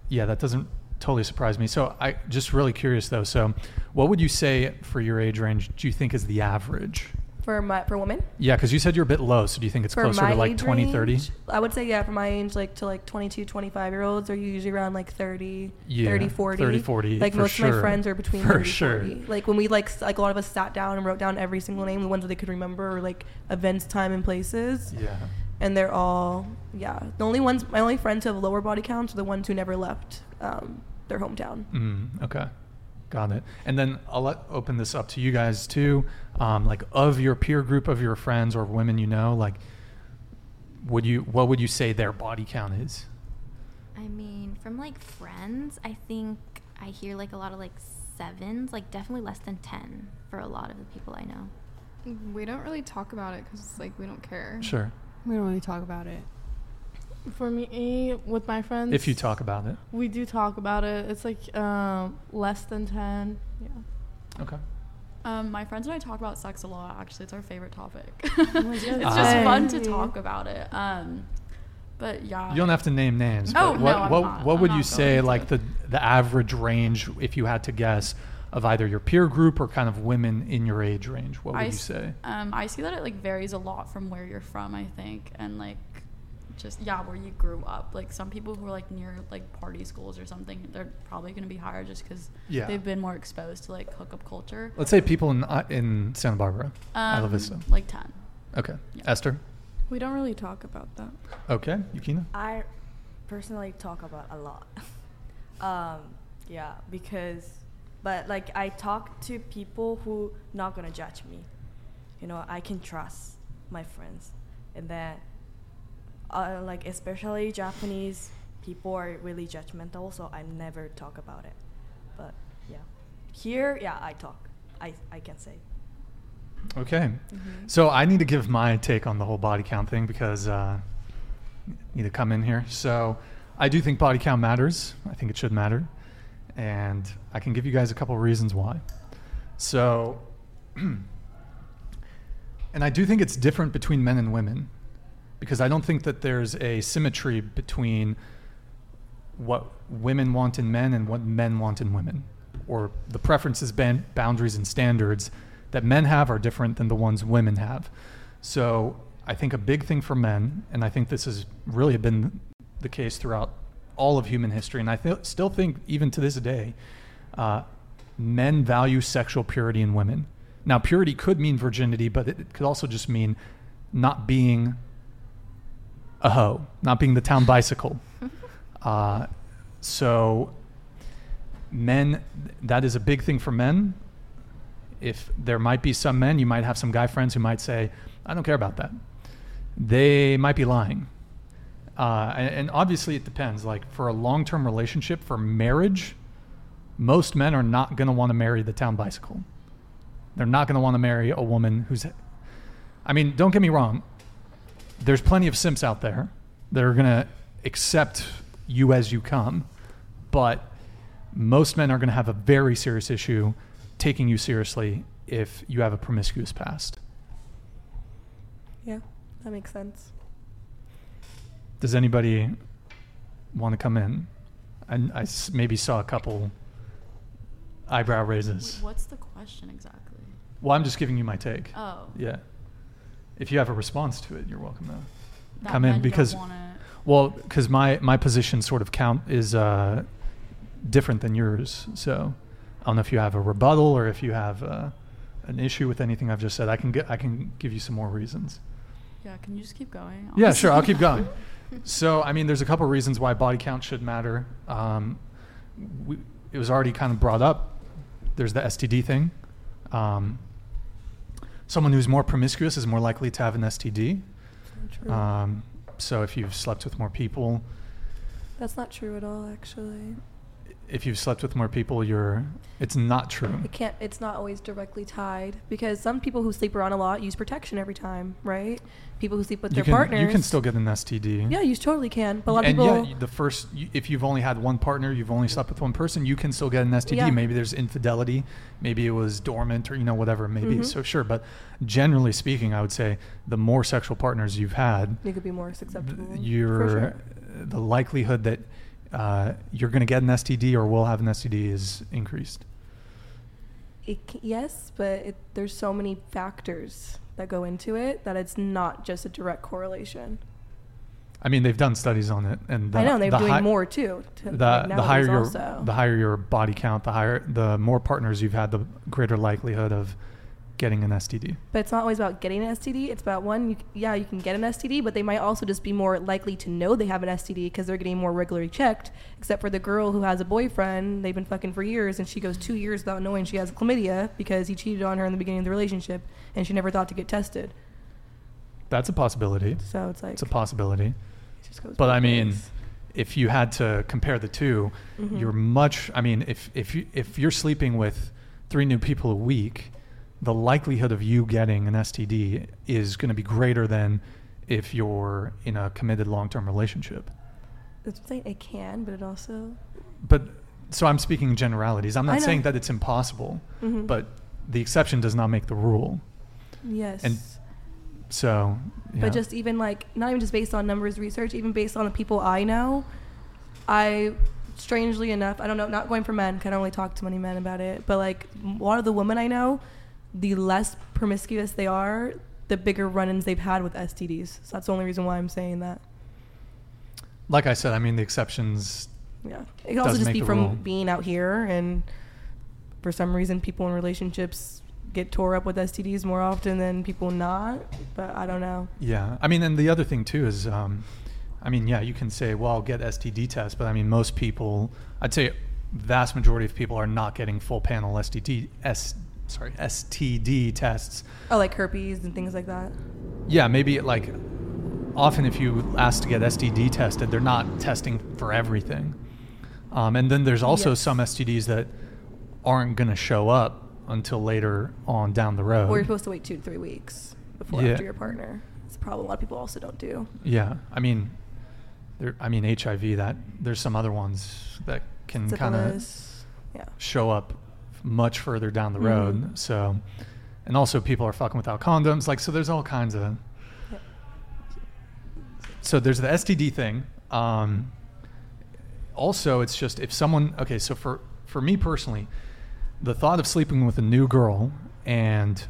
yeah, that doesn't totally surprise me. So, I just really curious though. So, what would you say for your age range? Do you think is the average? For my for women. Yeah, because you said you're a bit low. So, do you think it's for closer to like age 20, 30? range, I would say yeah, for my age like to like 22, 25 year olds are usually around like 30, Yeah, 30, 40. 30, 40, Like most of my friends are between For 30, sure. 40. Like when we like like a lot of us sat down and wrote down every single name, the ones that they could remember or like events, time and places. Yeah. And they're all yeah. The only ones my only friends who have lower body counts are the ones who never left um, their hometown. Mm, okay. Got it. And then I'll let, open this up to you guys too. Um, like of your peer group of your friends or women you know, like would you what would you say their body count is? I mean, from like friends, I think I hear like a lot of like sevens, like definitely less than 10 for a lot of the people I know. We don't really talk about it because it's like we don't care. Sure. We don't really talk about it. For me, with my friends, If you talk about it. we do talk about it. It's like um, less than ten. Yeah. Okay. Um, my friends and I talk about sex a lot. Actually, it's our favorite topic. my it's just goodness. fun to talk about it. Um, but yeah. You don't have to name names. Oh, but no, what I'm what, not. what I'm would you say like the the average range if you had to guess of either your peer group or kind of women in your age range? What would I you s- say? Um, I see that it like varies a lot from where you're from. I think, and like, just yeah, where you grew up. Like some people who are like near like party schools or something, they're probably going to be higher just because Yeah. they've been more exposed to like hookup culture. Let's say people in uh, in Santa Barbara, Isla Um, Vista. like ten. Okay. yeah. Esther. We don't really talk about that. Okay. Yukina. I personally talk about a lot. um, yeah, because but like I talk to people who not gonna judge me. You know, I can trust my friends, and then uh, like especially Japanese people are really judgmental, so I never talk about it. But yeah, here, yeah, I talk. I I can say. Okay. Mhm. So I need to give my take on the whole body count thing because uh, I need to come in here. So I do think body count matters. I think it should matter. And I can give you guys a couple of reasons why. So, and I do think it's different between men and women because I don't think that there's a symmetry between what women want in men and what men want in women, or the preferences, ban- boundaries, and standards that men have are different than the ones women have. So I think a big thing for men, and I think this has really been the case throughout all of human history, and I th- still think even to this day, uh, men value sexual purity in women. Now, purity could mean virginity, but it could also just mean not being a hoe, not being the town bicycle. Uh, so, men, that is a big thing for men. If there might be some men, you might have some guy friends who might say, I don't care about that. They might be lying. Uh, and, and obviously, it depends. Like, for a long term relationship, for marriage, most men are not going to want to marry the town bicycle. They're not going to want to marry a woman who's. I mean, don't get me wrong. There's plenty of simps out there that are going to accept you as you come, but most men are going to have a very serious issue taking you seriously if you have a promiscuous past. Yeah, that makes sense. Does anybody want to come in? I maybe saw a couple eyebrow raises. Wait, What's the question exactly? Well, I'm just giving you my take. Oh. Yeah. If you have a response to it, you're welcome to That come in because, wanna- well, because my my position sort of count is uh, different than yours. So I don't know if you have a rebuttal or if you have uh, an issue with anything I've just said. I can get I can give you some more reasons. Yeah, can you just keep going? Yeah, sure. I'll keep going. So, I mean, there's a couple reasons why body count should matter. Um, we, it was already kind of brought up. There's the STD thing. Um, someone who's more promiscuous is more likely to have an STD. Um, so, if you've slept with more people, That's not true at all, actually. If you've slept with more people, you're. It's not true. It can't. It's not always directly tied because some people who sleep around a lot use protection every time, right? People who sleep with You their can, partners. you can still get an STD. Yeah, you totally can. But a lot of and people. yeah, the first, if you've only had one partner, you've only slept with one person, you can still get an STD. Yeah. Maybe there's infidelity, maybe it was dormant, or you know whatever. Maybe Mhm. so sure, but generally speaking, I would say the more sexual partners you've had, You could be more susceptible. for your sure. the likelihood that uh, you're going to get an STD or will have an STD is increased. It, yes, but it, there's so many factors that go into it that it's not just a direct correlation. I mean, they've done studies on it, and the, I know they're the doing hi- more too. To, the like, the higher your also. the higher your body count, the higher the more partners you've had, the greater likelihood of getting an STD. But it's not always about getting an STD. It's about one, you, yeah, you can get an STD, but they might also just be more likely to know they have an STD because they're getting more regularly checked. Except for the girl who has a boyfriend, they've been fucking for years, and she goes two years without knowing she has chlamydia because he cheated on her in the beginning of the relationship, and she never thought to get tested. That's a possibility. So it's like it's a possibility. But I mean, ways. if you had to compare the 2 you Mhm. you're much. I mean, if if you if you're sleeping with three new people a week, the likelihood of you getting an STD is going to be greater than if you're in a committed long-term relationship. What I'm. It can, but it also. But so I'm speaking in generalities. I'm not saying that it's impossible, Mhm. but the exception does not make the rule. Yes. And so. But just even like not even just based on numbers research, even based on the people I know, I strangely enough, I don't know, not going for men, 'cause I don't really talk to many men about it, but like a lot of the women I know, the less promiscuous they are, the bigger run-ins they've had with STDs. So that's the only reason why I'm saying that. like I said, I mean the exceptions. Yeah. It could also just be from rule. being out here and for some reason people in relationships get tore up with STDs more often than people not, but I don't know. Yeah, I mean, and the other thing too is, um, I mean, yeah, you can say, well, I'll get STD tests, but I mean, most people, I'd say vast majority of people are not getting full panel STD S sorry STD tests. Oh, like herpes and things like that. Yeah, maybe like often if you ask to get STD tested, they're not testing for everything. Um, and then there's also Yes. some STDs that aren't going to show up until later on down the road. Or you're supposed to wait two to three weeks before Yeah. after your partner. It's a problem a lot of people also don't do. Yeah, I mean, there. I mean, HIV. That there's some other ones that can kind of yeah. show up much further down the Mhm. road. So, and also people are fucking without condoms. Like, so there's all kinds of. So there's the STD thing. Um, also, it's just if someone. Okay, so for for me personally, the thought of sleeping with a new girl and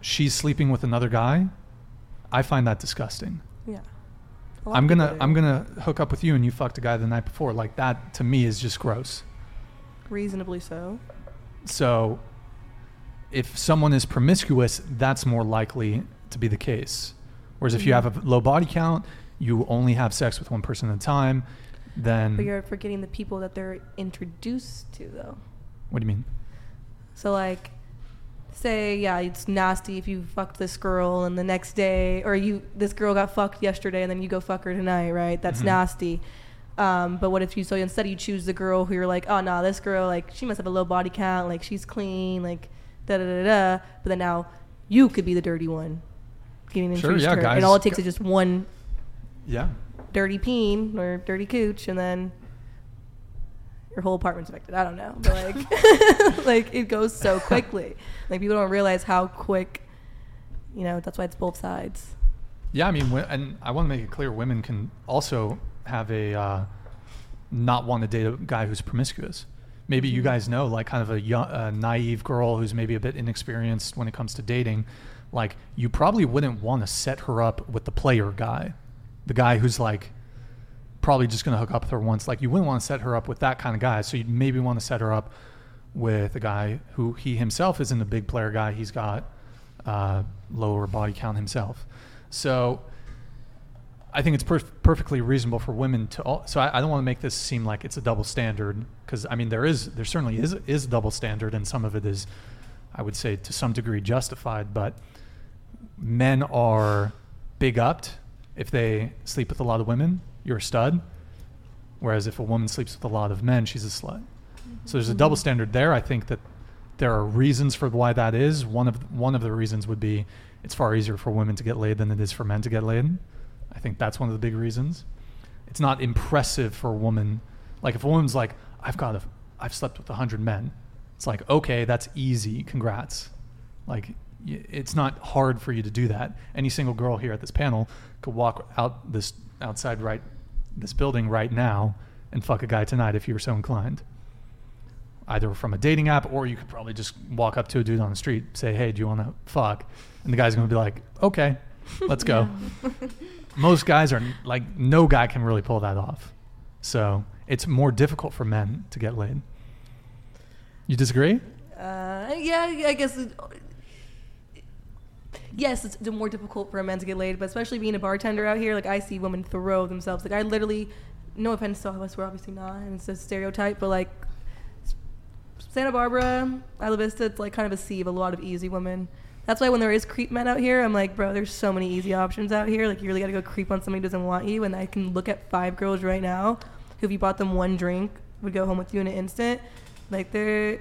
she's sleeping with another guy, I find that disgusting. Yeah. I'm gonna I'm gonna hook up with you and you fucked a guy the night before. Like that to me is just gross. reasonably so. So if someone is promiscuous, that's more likely to be the case. Whereas if you Mhm. have a low body count, you only have sex with one person at a time, then But you're forgetting the people that they're introduced to, though. what do you mean? So like, say yeah, it's nasty if you fucked this girl and the next day, or you this girl got fucked yesterday and then you go fuck her tonight, right? That's Mhm. nasty. Um, but what if you so instead you choose the girl who you're like, oh no, this girl like she must have a low body count, like she's clean, like da da da da. But then now you could be the dirty one, getting Sure, yeah, her, guys- and all it takes is just one Yeah. dirty peen or dirty cooch, and then your whole apartment's affected. I don't know, but like, like it goes so quickly. Like people don't realize how quick. You know, that's why it's both sides. Yeah, I mean, and I want to make it clear, women can also have a uh, not want to date a guy who's promiscuous. Maybe you Mhm. guys know, like, kind of a, young, a naive girl who's maybe a bit inexperienced when it comes to dating. Like, you probably wouldn't want to set her up with the player guy, the guy who's like probably just going to hook up with her once. Like, you wouldn't want to set her up with that kind of guy. So you'd maybe want to set her up with a guy who he himself isn't a big player guy. He's got uh, lower body count himself. So I think it's per- perfectly reasonable for women to. All, so I, I don't want to make this seem like it's a double standard because I mean there is there certainly is is a double standard and some of it is, I would say to some degree justified. But men are big upped if they sleep with a lot of women. You're a stud. Whereas if a woman sleeps with a lot of men, she's a slut. So there's a double mm-hmm. standard there. I think that there are reasons for why that is. One of one of the reasons would be it's far easier for women to get laid than it is for men to get laid. I think that's one of the big reasons. It's not impressive for a woman. Like if a woman's like, I've got a, I've slept with a hundred men. It's like, okay, that's easy. Congrats. Like it's not hard for you to do that. Any single girl here at this panel could walk out this outside right this building right now and fuck a guy tonight if you were so inclined. Either from a dating app or you could probably just walk up to a dude on the street, say, "Hey, do you want to fuck?" And the guy's going to be like, "Okay, let's go." Most guys are like no guy can really pull that off. So, it's more difficult for men to get laid. You disagree? Uh, yeah, I guess. It, yes, it's more difficult for a man to get laid, but especially being a bartender out here, like I see women throw themselves. Like I literally, no offense to all of us, we're obviously not, and it's a stereotype, but like Santa Barbara, Isla Vista, it's like kind of a sea of a lot of easy women. That's why when there is creep men out here, I'm like, bro, there's so many easy options out here. Like you really got to go creep on somebody who doesn't want you, and I can look at five girls right now who, if you bought them one drink, would go home with you in an instant. Like they're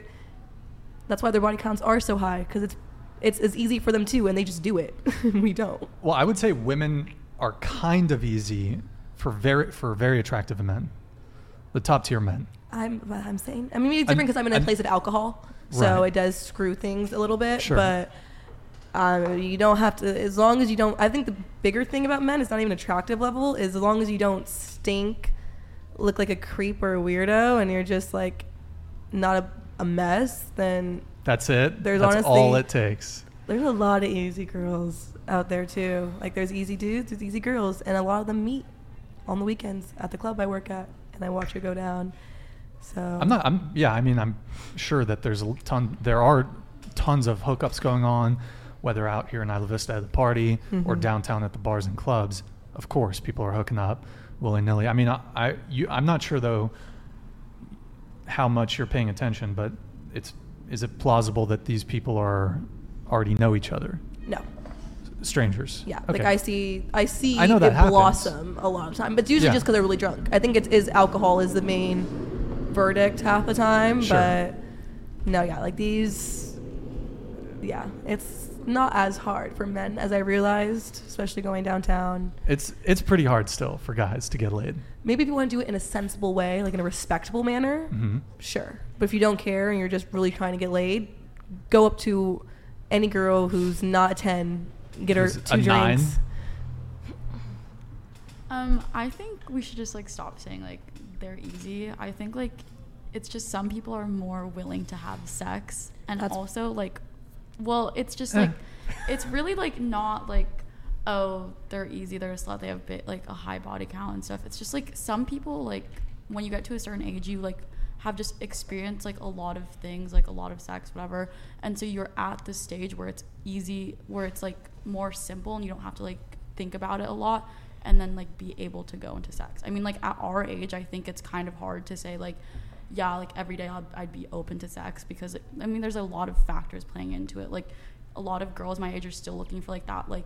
that's why their body counts are so high because it's it's as easy for them too, and they just do it. we don't. Well, I would say women are kind of easy for very for very attractive men. The top tier men. I'm I'm saying. I mean, it's different because I'm in a place of alcohol, so Right. it does screw things a little bit. Sure. But um, you don't have to. As long as you don't. I think the bigger thing about men is not even attractive level. Is as long as you don't stink, look like a creep or a weirdo, and you're just like not a, a mess, then That's it. There's That's honestly- all it takes. there's a lot of easy girls out there too. Like there's easy dudes, there's easy girls, and a lot of them meet on the weekends at the club I work at, and I watch her go down. So I'm not. I'm. Yeah. I mean, I'm sure that there's a ton. There are tons of hookups going on, whether out here in Isla Vista at the party or Mhm. downtown at the bars and clubs. Of course, people are hooking up willy nilly. I mean, I, I you, I'm not sure though. how much you're paying attention, but it's is it plausible that these people are already know each other? No. Strangers. Yeah, Okay. like I see, I see I know it that happens. blossom a lot of time, but it's usually Yeah. just because they're really drunk. I think it is alcohol is the main verdict half the time, Sure. but no, yeah, like these, yeah, it's not as hard for men as I realized, especially going downtown. It's it's pretty hard still for guys to get laid. Maybe if you want to do it in a sensible way, like in a respectable manner, Mhm. sure. But if you don't care and you're just really trying to get laid, go up to any girl who's not a ten, get her two a nine? drinks. Um, I think we should just like stop saying like they're easy. I think like it's just some people are more willing to have sex, and That's- also like, well, it's just like it's really like not like oh they're easy, they're a slut, they have bit, like a high body count and stuff. It's just like some people like when you get to a certain age, you like have just experienced like a lot of things, like a lot of sex, whatever, and so you're at the stage where it's easy, where it's like more simple, and you don't have to like think about it a lot and then like be able to go into sex. I mean, like at our age, I think it's kind of hard to say like, yeah, like every day I'd, I'd be open to sex because it, I mean, there's a lot of factors playing into it. Like a lot of girls my age are still looking for like that like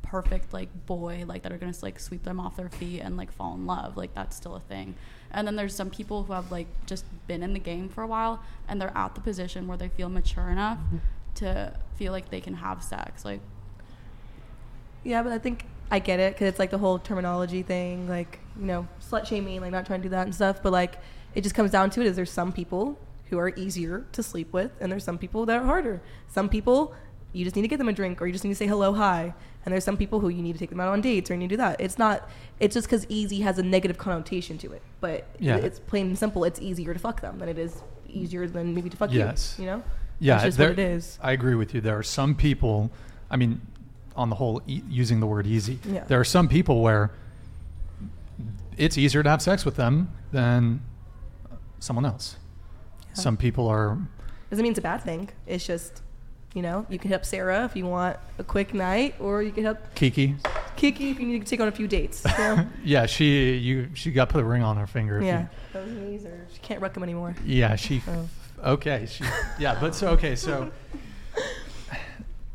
perfect like boy like that are gonna like sweep them off their feet and like fall in love. Like that's still a thing. And then there's some people who have like just been in the game for a while and they're at the position where they feel mature enough mm-hmm. to feel like they can have sex. Like Yeah, but I think I get it because it's like the whole terminology thing, like you know, slut shaming, like not trying to do that and stuff. But like, it just comes down to it: is there's some people who are easier to sleep with, and there's some people that are harder. Some people you just need to get them a drink, or you just need to say hello, hi. And there's some people who you need to take them out on dates, or you need to do that. It's not. It's just because easy has a negative connotation to it, but Yeah. it's plain and simple. It's easier to fuck them than it is easier than maybe to fuck you. Yes. you. You know? Yeah, just there- what it is. I agree with you. There are some people, I mean, on the whole, e- using the word easy, Yeah. there are some people where it's easier to have sex with them than someone else. Some people are, Doesn't mean it's a bad thing. It's just, you know, you can help Sarah if you want a quick night, or you can help Kiki. Kiki if you need to take on a few dates. Know? Yeah, she you she got put a ring on her finger. you- yeah. Those knees are, she can't wreck them anymore. Yeah, she. Oh. Okay, she. Yeah, but so okay, so.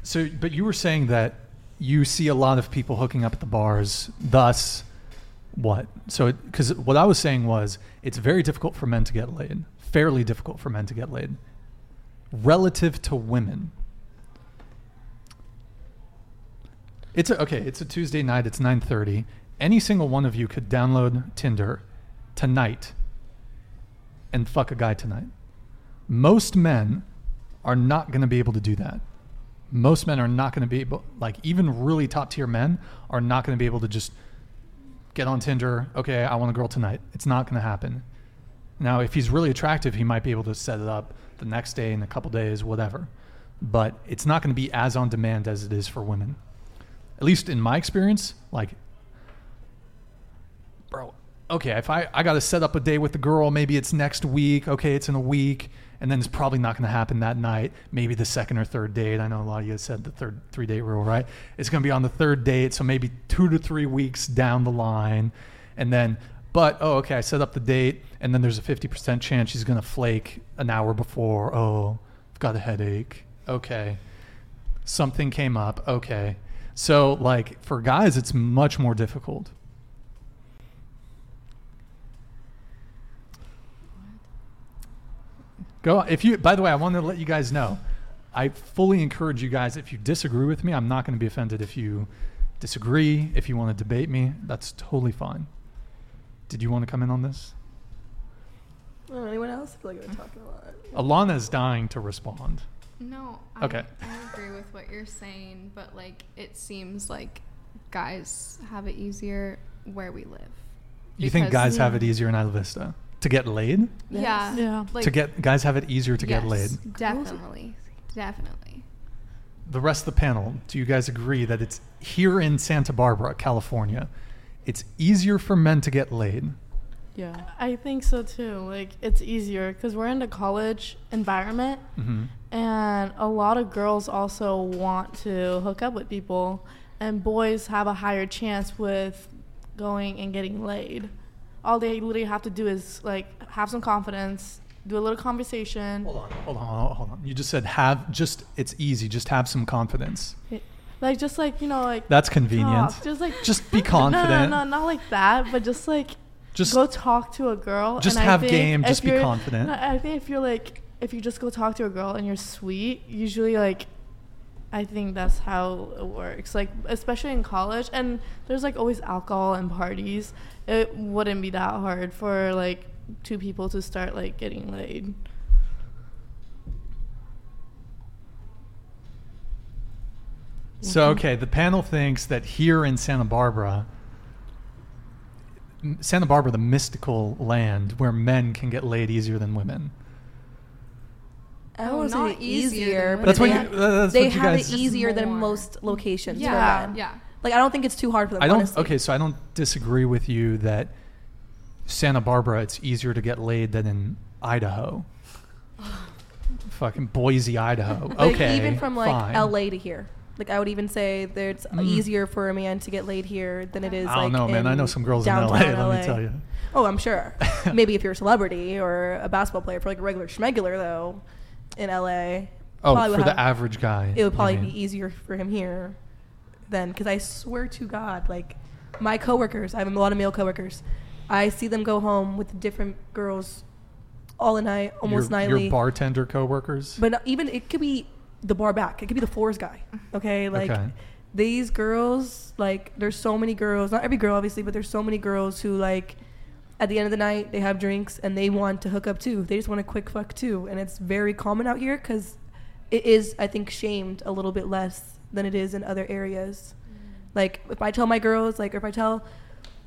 So, but you were saying that you see a lot of people hooking up at the bars. Thus, what? So, because what I was saying was, it's very difficult for men to get laid. Fairly difficult for men to get laid, relative to women. It's a, okay. It's a Tuesday night. It's nine thirty. Any single one of you could download Tinder tonight and fuck a guy tonight. Most men are not going to be able to do that. Most men are not going to be able, like even really top tier men are not going to be able to just get on Tinder. Okay, I want a girl tonight. It's not going to happen. Now, if he's really attractive, he might be able to set it up the next day in a couple days, whatever. But it's not going to be as on demand as it is for women. At least in my experience, like bro, okay, if I, I got to set up a day with the girl, maybe it's next week. Okay, it's in a week. And then it's probably not going to happen that night. Maybe the second or third date. I know a lot of you said the third three date rule, right? It's going to be on the third date. So maybe two to three weeks down the line. And then, but, oh, okay, I set up the date. And then there's a 50% chance she's going to flake an hour before. Oh, I've got a headache. Okay. Something came up. Okay. So, like, for guys, it's much more difficult. Go if you. By the way, I wanted to let you guys know. I fully encourage you guys. If you disagree with me, I'm not going to be offended. If you disagree, if you want to debate me, that's totally fine. Did you want to come in on this? I anyone else? I feel like I've been talking a lot. Alana is dying to respond. No. I, Okay. I agree with what you're saying, but like it seems like guys have it easier where we live. You think Because- guys have it easier in Isla Vista to get laid? Yeah. Yeah. Like, to get guys have it easier to get laid. Definitely. Definitely. The rest of the panel, do you guys agree that it's here in Santa Barbara, California, it's easier for men to get laid? Yeah. I think so too. Like it's easier because we're in a college environment, Mm-hmm. and a lot of girls also want to hook up with people, and boys have a higher chance with going and getting laid. All they literally have to do is like have some confidence do a little conversation. Hold on, hold on, hold on. You just said have just it's easy. Just have some confidence. Like just like you know like That's convenient. talk, Just like Just be confident. No, no, no, not like that, but just like Just- go talk to a girl. Just and I have think game, just be confident. no, I think if you're like if you just go talk to a girl and you're sweet, usually like I think that's how it works. Like especially in college and there's like always alcohol and parties. It wouldn't be that hard for like two people to start like getting laid. So mm-hmm. okay, the panel thinks that here in Santa Barbara, Santa Barbara, the mystical land where men can get laid easier than women. I Oh, don't want to say easier easier, but That's they, what have, you- that's they what you have guys- it easier Just than most locations Yeah, yeah. Like I don't think it's too hard for them. I don't. honestly. Okay, so I don't disagree with you that Santa Barbara, it's easier to get laid than in Idaho. Fucking Boise, Idaho. Like, okay, even from like fine. LA to here. Like I would even say that it's Mm. easier for a man to get laid here than it is. I don't like, know, man. I know some girls in LA. downtown Let me tell you. Oh, I'm sure. Maybe if you're a celebrity or a basketball player, for like a regular schmegular though, in LA. Oh, for the have- average guy. It would probably be easier for him here than because I swear to God, like my coworkers, I have a lot of male coworkers. I see them go home with different girls all the night, almost your, nightly. Your bartender coworkers. But even it could be the bar back. It could be the floors guy. Okay, like Okay. these girls, like there's so many girls. Not every girl, obviously, but there's so many girls who like at the end of the night they have drinks and they want to hook up too. They just want a quick fuck too, and it's very common out here because it is, I think, shamed a little bit less than it is in other areas. Mm. Like if I tell my girls, like or if I tell,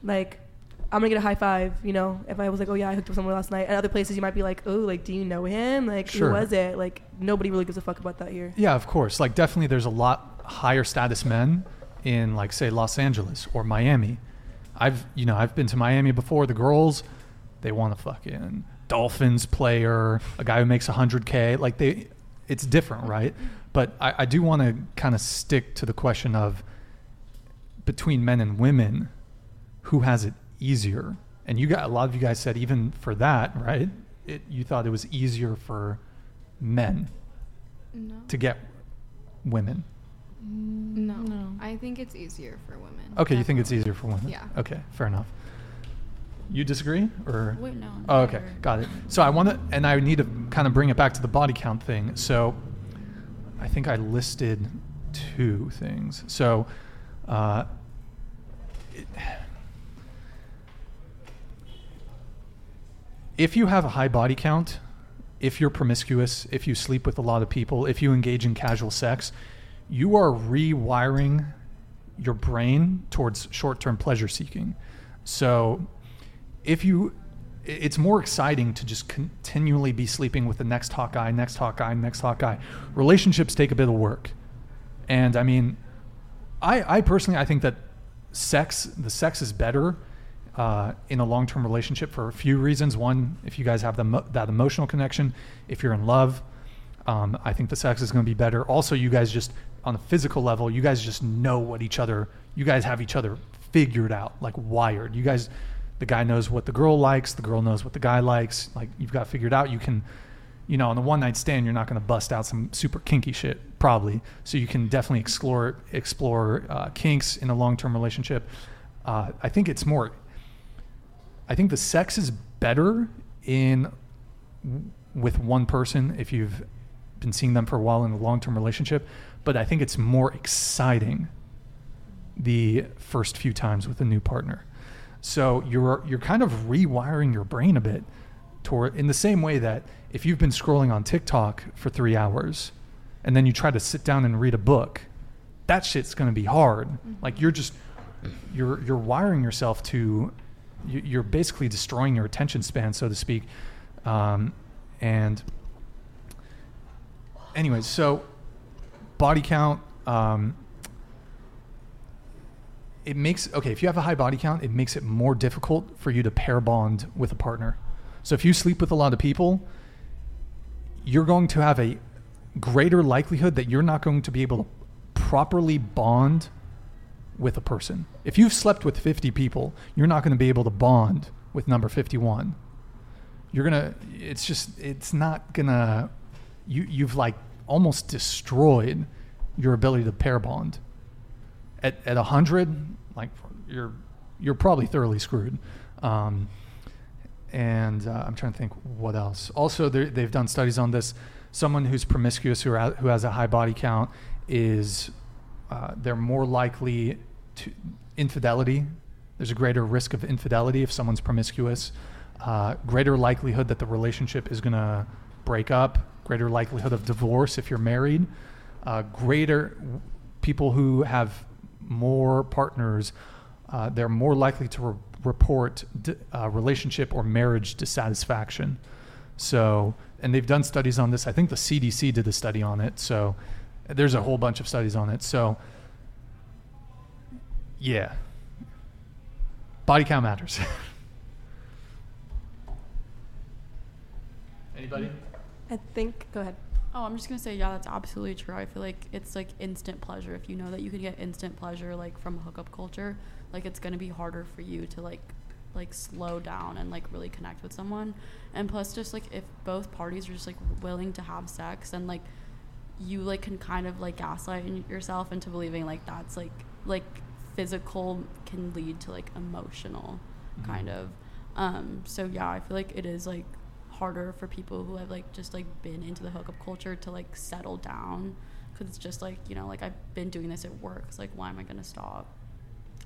like. I'm gonna get a high five, you know. If I was like, "Oh yeah, I hooked up with someone last night," At other places you might be like, "Oh, like, do you know him? Like, Sure. who was it?" Like, nobody really gives a fuck about that here. Yeah, of course. Like definitely there's a lot higher status men in like say Los Angeles or Miami. I've you know, I've been to Miami before. The girls, they want a fucking Dolphins player, a guy who makes 100k. Like they it's different, right? But I, I do want to kind of stick to the question of between men and women, who has it easier? And you got a lot of you guys said even for that, right? It, you thought it was easier for men No. to get women. No. No. I think it's easier for women. Okay, you think it's easier for women? Yeah. Okay, fair enough. You disagree, or? Wait, no, Oh, okay, never. got it. So I want to, and I need to kind of bring it back to the body count thing. So I think I listed two things. So uh, it, if you have a high body count, if you're promiscuous, if you sleep with a lot of people, if you engage in casual sex, you are rewiring your brain towards short-term pleasure seeking. So if you it's more exciting to just continually be sleeping with the next guy, next guy, next guy. Relationships take a bit of work. And I mean, I, I personally, I think that sex, the sex is better uh, in a long-term relationship for a few reasons. One, if you guys have the, that emotional connection, if you're in love, um, I think the sex is going to be better. Also, you guys just on a physical level, you guys just know what each other. You guys have each other figured out, like wired. You guys, the guy knows what the girl likes, the girl knows what the guy likes. Like you've got figured out. You can, you know, on the one night stand, you're not going to bust out some super kinky shit, probably. So you can definitely explore explore uh, kinks in a long term relationship. Uh, I think it's more. I think the sex is better in with one person if you've been seeing them for a while in a long term relationship, but I think it's more exciting the first few times with a new partner. So you're you're kind of rewiring your brain a bit toward in the same way that if you've been scrolling on TikTok for 3 hours and then you try to sit down and read a book, that shit's going to be hard. Like you're just you're you're wiring yourself to you- you're basically destroying your attention span, so to speak. Um, and anyways, so body count. Um, it makes okay if you have a high body count, it makes it more difficult for you to pair bond with a partner. So if you sleep with a lot of people, you're going to have a greater likelihood that you're not going to be able to properly bond with a person. If you've slept with 50 people, you're not going to be able to bond with number 51. you're gonna. It's just. It's not gonna. You you've like almost destroyed your ability to pair bond. At at hundred, like you're you're probably thoroughly screwed. Um, and uh, I'm trying to think what else. Also, they've done studies on this. Someone who's promiscuous who, who has a high body count is uh, they're more likely to infidelity. There's a greater risk of infidelity if someone's promiscuous. Uh, greater likelihood that the relationship is going to break up. Greater likelihood of divorce if you're married. Uh, greater people who have more partners, uh, they're more likely to re- report uh, relationship or marriage dissatisfaction. So, and they've done studies on this. I think the CDC did a study on it. So, there's a whole bunch of studies on it. So, yeah, body count matters. Anybody? I think. Go ahead. Oh, I'm just gonna say, yeah, that's absolutely true. I feel like it's like instant pleasure. If you know that you can get instant pleasure like from a hookup culture, like it's gonna be harder for you to like like slow down and like really connect with someone. And plus, just like if both parties are just like willing to have sex and like you like can kind of like gaslight yourself into believing like that's like like physical can lead to like emotional Mhm. kind of um so yeah i feel like it is like harder for people who have like just like been into the hookup culture to like settle down because it's just like you know like i've been doing this at work it's like why am i gonna stop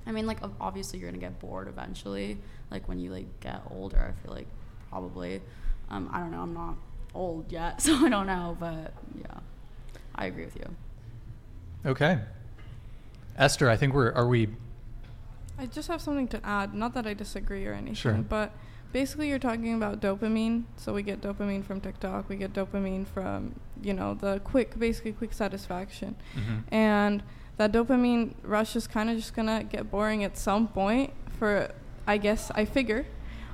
i mean like obviously you're gonna get bored eventually like when you like get older i feel like probably um i don't know i'm not old yet so i don't know but yeah i agree with you Okay. Esther, I think we're are we I just have something to add. Not that I disagree or anything, Sure. but basically you're talking about dopamine. So we get dopamine from TikTok. We get dopamine from you know the quick, basically quick satisfaction, Mhm. and that dopamine rush is kind of just gonna get boring at some point. For I guess I figure,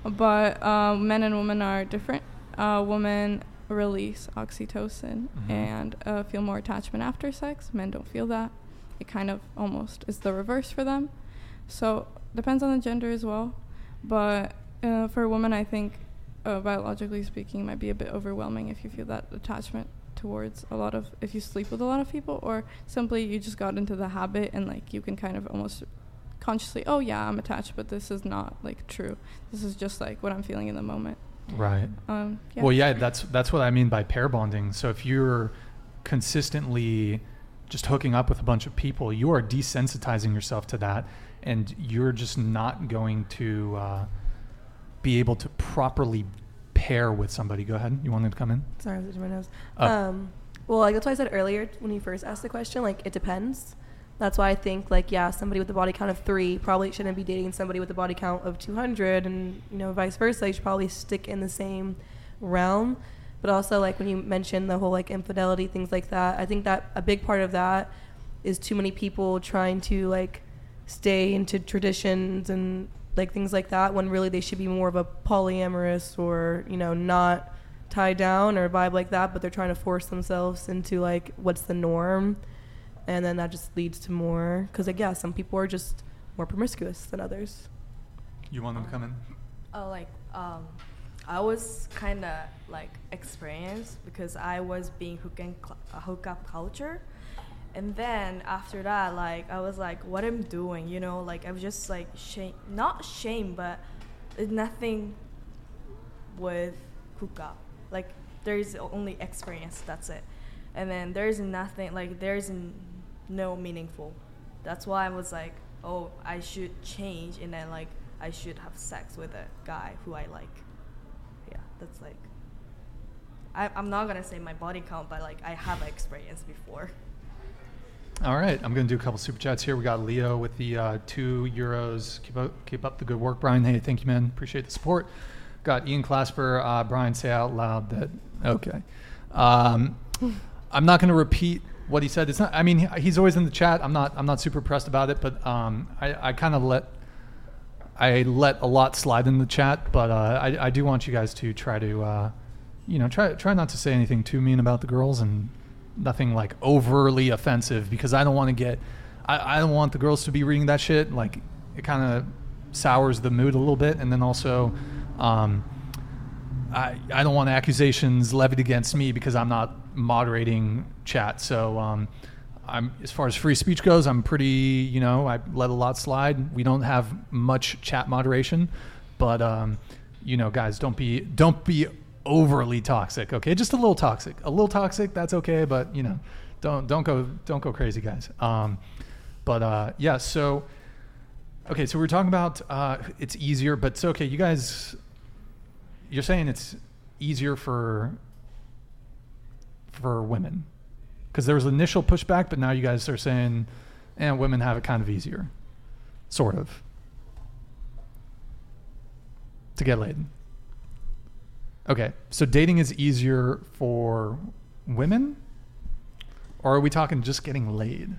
but um, men and women are different. Uh, women release oxytocin Mhm. and uh, feel more attachment after sex. Men don't feel that. It kind of almost is the reverse for them. So depends on the gender as well. But uh, for a woman, I think uh, biologically speaking, might be a bit overwhelming if you feel that attachment towards a lot of if you sleep with a lot of people or simply you just got into the habit and like you can kind of almost consciously oh yeah i'm attached but this is not like true this is just like what i'm feeling in the moment right? um yeah. Well, yeah, that's that's what I mean by pair bonding. So if you're consistently just hooking up with a bunch of people, you are desensitizing yourself to that, and you're just not going to uh, be able to properly pair with somebody. Go ahead. You wanted to come in? Sorry, I was itching my nose. Oh. Um, well, like that's what I said earlier when you first asked the question. Like, it depends. That's why I think, like, yeah, somebody with a body count of three probably shouldn't be dating somebody with a body count of 200, and you know, vice versa. You should probably stick in the same realm. But also, like when you mentioned the whole like infidelity, things like that, I think that a big part of that is too many people trying to like stay into traditions and like things like that when really they should be more of a polyamorous or you know not tied down or vibe like that but they're trying to force themselves into like what's the norm. And then that just leads to more because like yeah some people are just more promiscuous than others. You want them to come in? Oh, like um, I was kind of like experienced because I was being hook and cl- uh, hookup culture, and then after that, like I was like, what I'm doing, you know, like I was just like shame, not shame, but nothing with hookup. Like there's only experience, that's it, and then there's nothing like there's n- no meaningful. That's why I was like, oh, I should change, and then like I should have sex with a guy who I like. Yeah, that's like. I, I'm not gonna say my body count, but like I have experience before. All right, I'm going to do a couple super chats here. We got Leo with the uh, two euros. Keep up, keep up the good work, Brian. Hey, thank you, man. Appreciate the support. Got Ian Clasper. Uh, Brian, say out loud that. Okay. Um, I'm not going to repeat what he said. It's not. I mean, he- he's always in the chat. I'm not. I'm not super pressed about it, but um, I, I kind of let. I let a lot slide in the chat, but uh, I, I do want you guys to try to, uh, you know, try try not to say anything too mean about the girls and nothing like overly offensive because I don't want to get, I, I don't want the girls to be reading that shit. Like it kind of sours the mood a little bit, and then also, um, I, I don't want accusations levied against me because I'm not moderating chat. So um, I'm as far as free speech goes, I'm pretty you know I let a lot slide. We don't have much chat moderation, but um, you know guys, don't be don't be overly toxic. Okay, just a little toxic, a little toxic. That's okay, but you know, don't don't go don't go crazy, guys. Um, but uh, yeah, so okay, so we're talking about uh, it's easier, but so okay. You guys, you're saying it's easier for for women because there was initial pushback, but now you guys are saying, and women have it kind of easier, sort of, to get laid. Okay, so dating is easier for women, or are we talking just getting laid?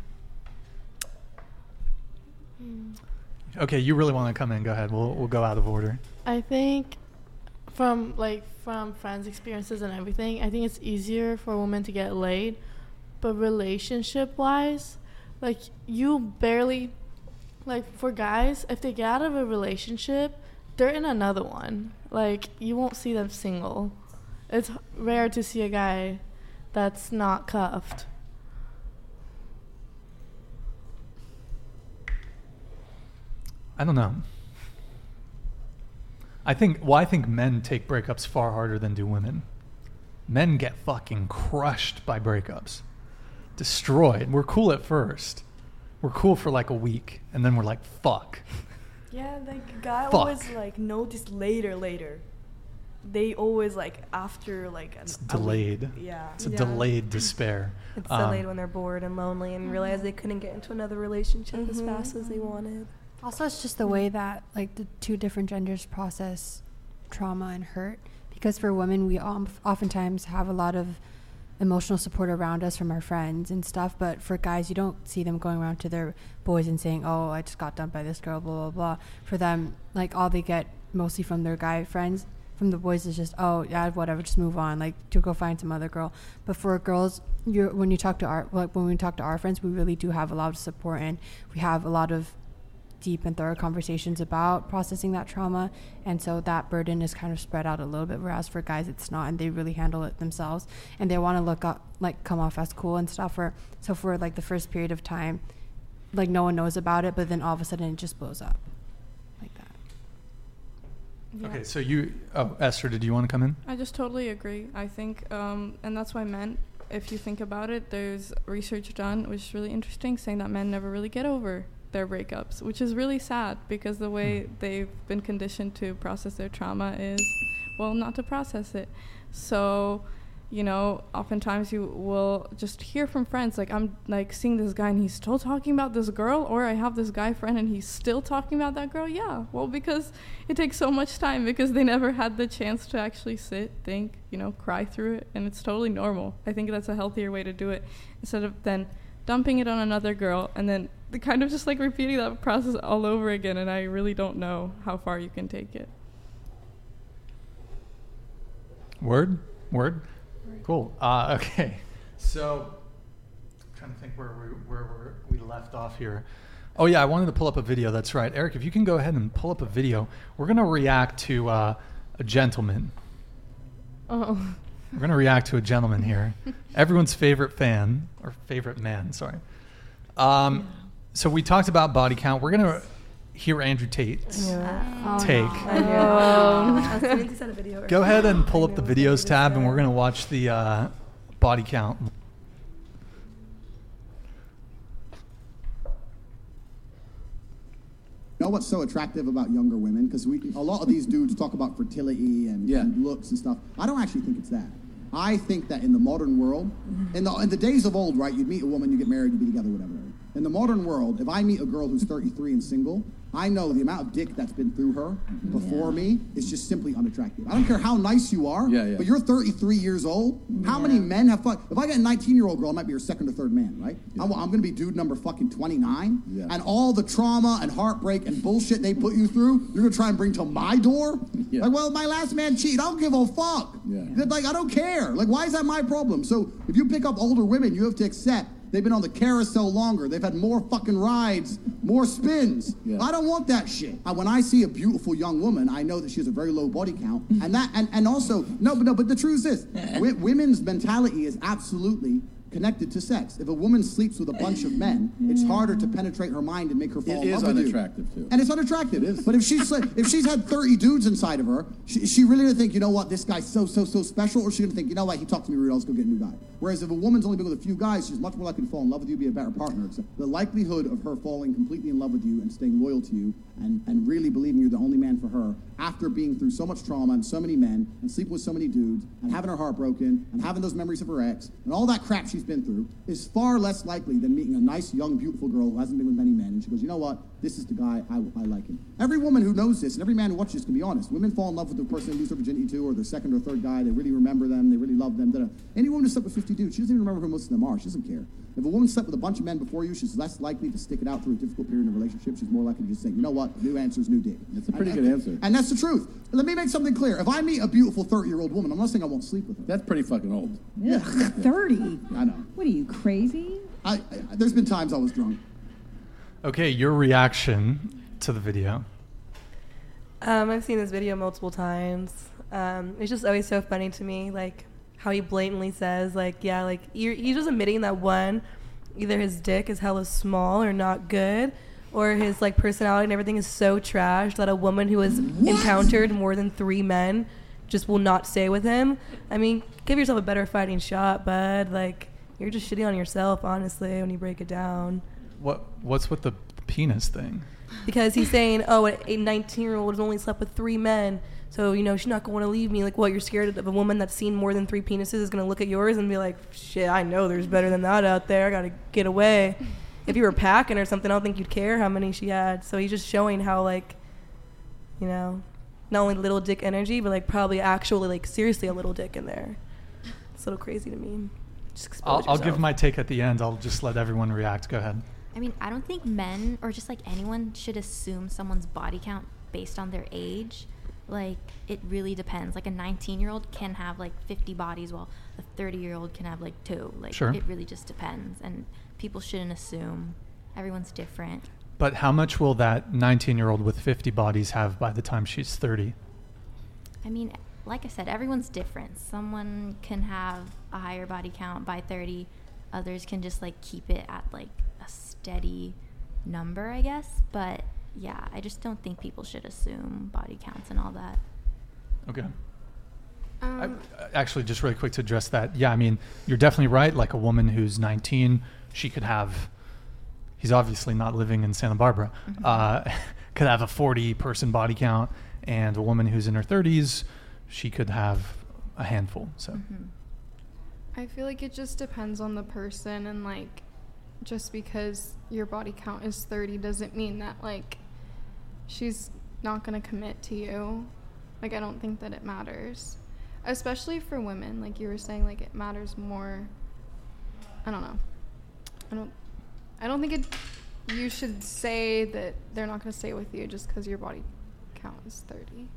Hmm. Okay, you really want to come in? Go ahead. We'll we'll go out of order. I think from like from friends' experiences and everything, I think it's easier for a woman to get laid, but relationship wise, like you barely like for guys, if they get out of a relationship, they're in another one. Like you won't see them single. It's rare to see a guy that's not cuffed. I don't know. I think well, I think men take breakups far harder than do women. Men get fucking crushed by breakups, destroyed. We're cool at first. We're cool for like a week, and then we're like, fuck. Yeah, like guy Fuck. always like notice later, later. They always like after like an, It's a week. delayed. Yeah. It's a Yeah. delayed despair. It's Um, delayed when they're bored and lonely and realize they couldn't get into another relationship as fast as they wanted. Also, it's just the way that like the two different genders process trauma and hurt. Because for women, we oftentimes have a lot of emotional support around us from our friends and stuff. But for guys, you don't see them going around to their boys and saying, "Oh, I just got dumped by this girl," blah blah blah. For them, like all they get mostly from their guy friends, from the boys is just, "Oh, yeah, whatever, just move on." Like to go find some other girl. But for girls, you when you talk to our like when we talk to our friends, we really do have a lot of support and we have a lot of deep and thorough conversations about processing that trauma and so that burden is kind of spread out a little bit whereas for guys it's not and they really handle it themselves and they want to look up like come off as cool and stuff or so for like the first period of time like no one knows about it but then all of a sudden it just blows up like that Okay, so you, oh, Esther, did you want to come in? I just totally agree. I think, um, and that's why men, if you think about it, there's research done, which is really interesting, saying that men never really get over their breakups, which is really sad because the way hmm. they've been conditioned to process their trauma is, well, not to process it. So, you know, oftentimes you will just hear from friends like I'm like seeing this guy and he's still talking about this girl, or I have this guy friend and he's still talking about that girl. Yeah, well, because it takes so much time because they never had the chance to actually sit, think, you know, cry through it, and it's totally normal. I think that's a healthier way to do it instead of then dumping it on another girl and then the kind of just like repeating that process all over again. And I really don't know how far you can take it. Word? Word? Cool. Uh, okay. So, I'm trying to think where we, where we we left off here. Oh, yeah, I wanted to pull up a video. That's right. Eric, if you can go ahead and pull up a video, we're going to react to uh, a gentleman. Oh. We're going to react to a gentleman here. Everyone's favorite fan, or favorite man, sorry. Um, So, we talked about body count. We're going to hear Andrew Tate's Yeah. take. I knew. I was going to send a video. Go ahead and pull up the videos tab, and we're going to watch the uh, body count. Know what's so attractive about younger women? Because we, a lot of these dudes talk about fertility and, and looks and stuff. I don't actually think it's that. I think that in the modern world, in the, in the days of old, right, you'd meet a woman, you get married, you be together, whatever. In the modern world, if I meet a girl who's 33 and single, I know the amount of dick that's been through her before me is just simply unattractive. I don't care how nice you are, Yeah, yeah. but you're 33 years old. How many men have fucked? If I get a 19 year old girl, I might be her second or third man, right? I'm, I'm gonna be dude number fucking 29. Yeah. And all the trauma and heartbreak and bullshit they put you through, you're gonna try and bring to my door? Like, well, my last man cheated. I don't give a fuck. Yeah. Like, I don't care. Like, why is that my problem? So if you pick up older women, you have to accept They've been on the carousel longer. They've had more fucking rides, more spins. I don't want that shit. Uh, When I see a beautiful young woman, I know that she has a very low body count, and that and, and also no, but no, but the truth is, wi- women's mentality is absolutely connected to sex. If a woman sleeps with a bunch of men, it's harder to penetrate her mind and make her fall It in is love with you. It is unattractive, too. And it's unattractive. But if she's like, if she's had 30 dudes inside of her, she, she really gonna think, you know what, this guy's so so so special, or she's gonna think, you know what, he talked to me real, let's go get a new guy. Whereas if a woman's only been with a few guys, she's much more likely to fall in love with you, be a better partner. So the likelihood of her falling completely in love with you and staying loyal to you and, and really believing you're the only man for her after being through so much trauma and so many men and sleeping with so many dudes and having her heart broken and having those memories of her ex and all that crap she's been through is far less likely than meeting a nice, young, beautiful girl who hasn't been with many men and she goes, you know what, this is the guy, I, I like him. Every woman who knows this and every man who watches this can be honest. Women fall in love with the person they lose their virginity to or their second or third guy. They really remember them. They really love them. da-da. Any woman who slept with 50 dudes, she doesn't even remember who most of them are. She doesn't care. If a woman slept with a bunch of men before you, she's less likely to stick it out through a difficult period in a relationship. She's more likely to just say, you know what, new answers, new dick. That's a pretty And- good answer. And that's the truth. Let me make something clear. If I meet a beautiful 30 year old woman, I'm not saying I won't sleep with her. That's pretty fucking old. Yeah. 30? I know. What are you, crazy? I, I, there's been times I was drunk. Okay, your reaction to the video. Um, I've seen this video multiple times. Um, it's just always so funny to me, like how he blatantly says, like, yeah, like you're, he's just admitting that one, either his dick is hella small or not good, or his like personality and everything is so trash that a woman who has encountered more than three men just will not stay with him. I mean, give yourself a better fighting shot, bud. Like you're just shitting on yourself, honestly, when you break it down. What What's with the penis thing? because he's saying, "Oh, a 19 year old has only slept with three men, so you know she's not going to leave me." Like, what? You're scared of a woman that's seen more than three penises is going to look at yours and be like, "Shit, I know there's better than that out there. I got to get away." If you were packing or something, I don't think you'd care how many she had. So he's just showing how like, you know, not only little dick energy, but like probably actually like seriously a little dick in there. It's a little crazy to me. Just expose I'll, I'll give my take at the end. I'll just let everyone react. Go ahead. I mean, I don't think men or just like anyone should assume someone's body count based on their age. Like, it really depends. Like, a 19 year old can have like 50 bodies, while a 30 year old can have like two. Like, Sure. it really just depends. And people shouldn't assume. Everyone's different. But how much will that 19 year old with 50 bodies have by the time she's 30? I mean, like I said, everyone's different. Someone can have a higher body count by 30, others can just like keep it at like a steady number, I guess. But yeah, I just don't think people should assume body counts and all that. Okay. Um, Uh, Actually, just really quick to address that. Yeah, I mean, you're definitely right. Like a woman who's 19, she could have. He's obviously not living in Santa Barbara. Uh, could have a 40 person body count, and a woman who's in her 30s, she could have a handful. So. I feel like it just depends on the person and like just because your body count is 30 doesn't mean that like she's not going to commit to you. Like I don't think that it matters. Especially for women, like you were saying like it matters more I don't know. I don't I don't think it you should say that they're not going to stay with you just cuz your body count is 30.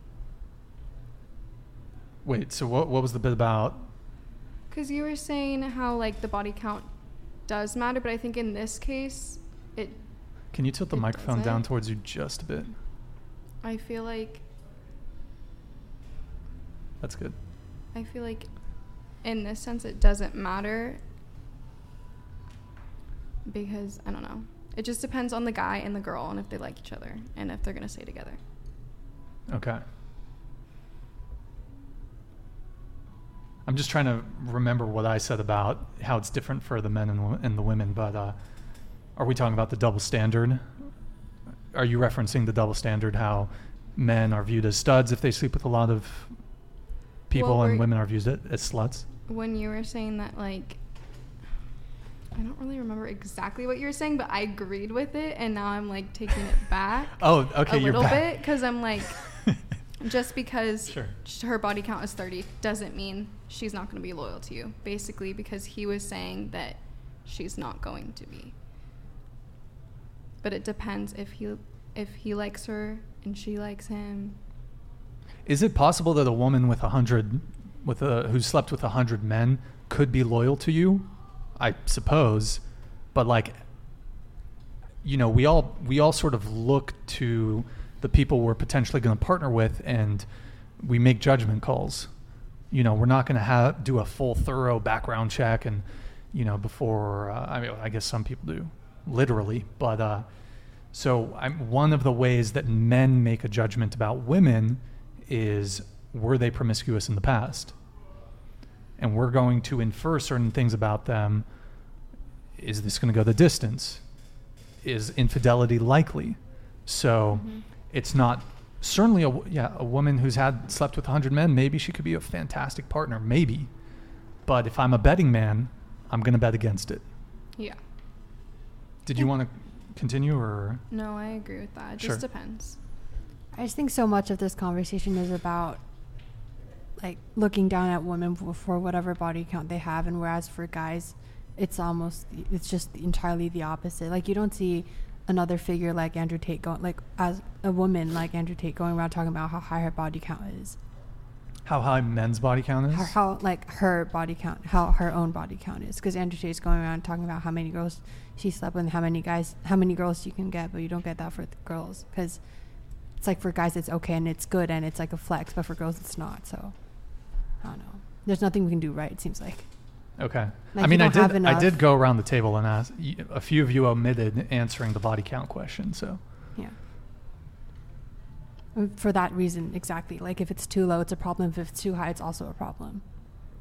Wait, so what, what was the bit about? Because you were saying how like the body count does matter, but I think in this case, it. Can you tilt the It microphone doesn't. down towards you just a bit? I feel like That's good. I feel like, in this sense, it doesn't matter. Because I don't know. It just depends on the guy and the girl and if they like each other and if they're gonna stay together. Okay. I'm just trying to remember what I said about how it's different for the men and, and the women, but uh, are we talking about the double standard? Are you referencing the double standard, how men are viewed as studs if they sleep with a lot of people Well, and women are viewed as sluts? When you were saying that, like, I don't really remember exactly what you were saying, but I agreed with it, and now I'm like taking it back. Oh, okay, a you're little back. bit because I'm like, just because Sure. her body count is 30 doesn't mean she's not going to be loyal to you. Basically, because he was saying that she's not going to be. But it depends if he if he likes her and she likes him. Is it possible that a woman with a hundred, with a who slept with a hundred men, could be loyal to you? I suppose. but like you know we all we all sort of look to the people we're potentially going to partner with and we make judgment calls you know we're not going to have do a full thorough background check and you know before uh, i mean i guess some people do literally but uh so I'm, one of the ways that men make a judgment about women is were they promiscuous in the past? And we're going to infer certain things about them. Is this going to go the distance? Is infidelity likely? So it's not certainly a yeah a woman who's had slept with 100 men maybe she could be a fantastic partner maybe. But if i'm a betting man i'm going to bet against it. Yeah. Did you want to continue or No, I agree with that. It Sure. just depends. I just think so much of this conversation is about like looking down at women for, for whatever body count they have, and whereas for guys, it's almost it's just entirely the opposite. Like you don't see another figure like Andrew Tate going like as a woman like Andrew Tate going around talking about how high her body count is, how high men's body count is how, how like her body count, how her own body count is. Because Andrew Tate's going around talking about how many girls she slept with, how many guys, how many girls you can get, but you don't get that for girls because it's like for guys it's okay and it's good and it's like a flex, but for girls it's not. So I don't know. There's nothing we can do right. It seems like. Okay. Like, I mean, I did. I did go around the table and ask. A few of you omitted answering the body count question. So Yeah. Mm, for that reason, exactly. Like if it's too low, it's a problem. If it's too high, it's also a problem.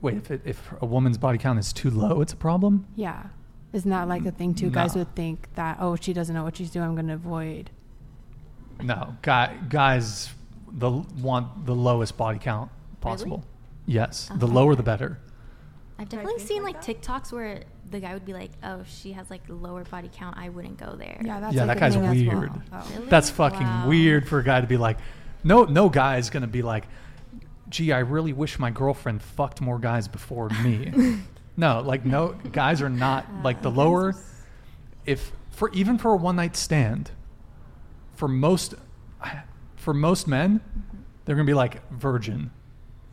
wait, if it, if a woman's body count is too low, it's a problem. Yeah. Isn't that like a thing too? Guys would think that oh, she doesn't know what she's doing. I'm gonna avoid. No, guy, guys, the want the lowest body count possible. Yes, the lower the better. I've definitely seen like TikToks where the guy would be like, "Oh, she has like lower body count. I wouldn't go there." Yeah, that's yeah, like that guy's thing as well. weird. Oh. Really? That's fucking Wow. weird for a guy to be like, no, no guy is gonna be like, gee, I really wish my girlfriend fucked more guys before me. no, like no, guys are not like the uh, lower. If for even for a one night stand, for most, for most men, mm-hmm. they're gonna be like virgin,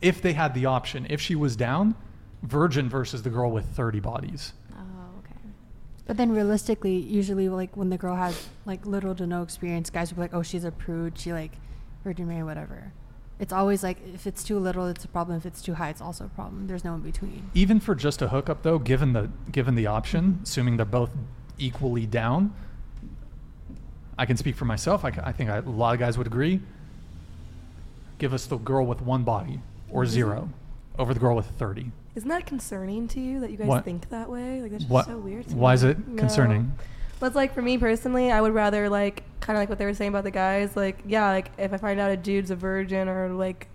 if they had the option. If she was down, virgin versus the girl with thirty bodies. Oh, okay. But then realistically, usually like when the girl has like little to no experience, guys will be like, oh, she's a prude. She like Virgin Mary, whatever. It's always like if it's too little, it's a problem. If it's too high, it's also a problem. There's no in between. even for just a hookup though given the given the option assuming they're both equally down i can speak for myself i, I think I, a lot of guys would agree give us the girl with one body or Isn't- zero over the girl with 30 Isn't that concerning to you that you guys What? think that way? Like that's just What- so weird. To why me. is it No. concerning? But it's like for me personally, I would rather like kind of like what they were saying about the guys. Like yeah, like if I find out a dude's a virgin or like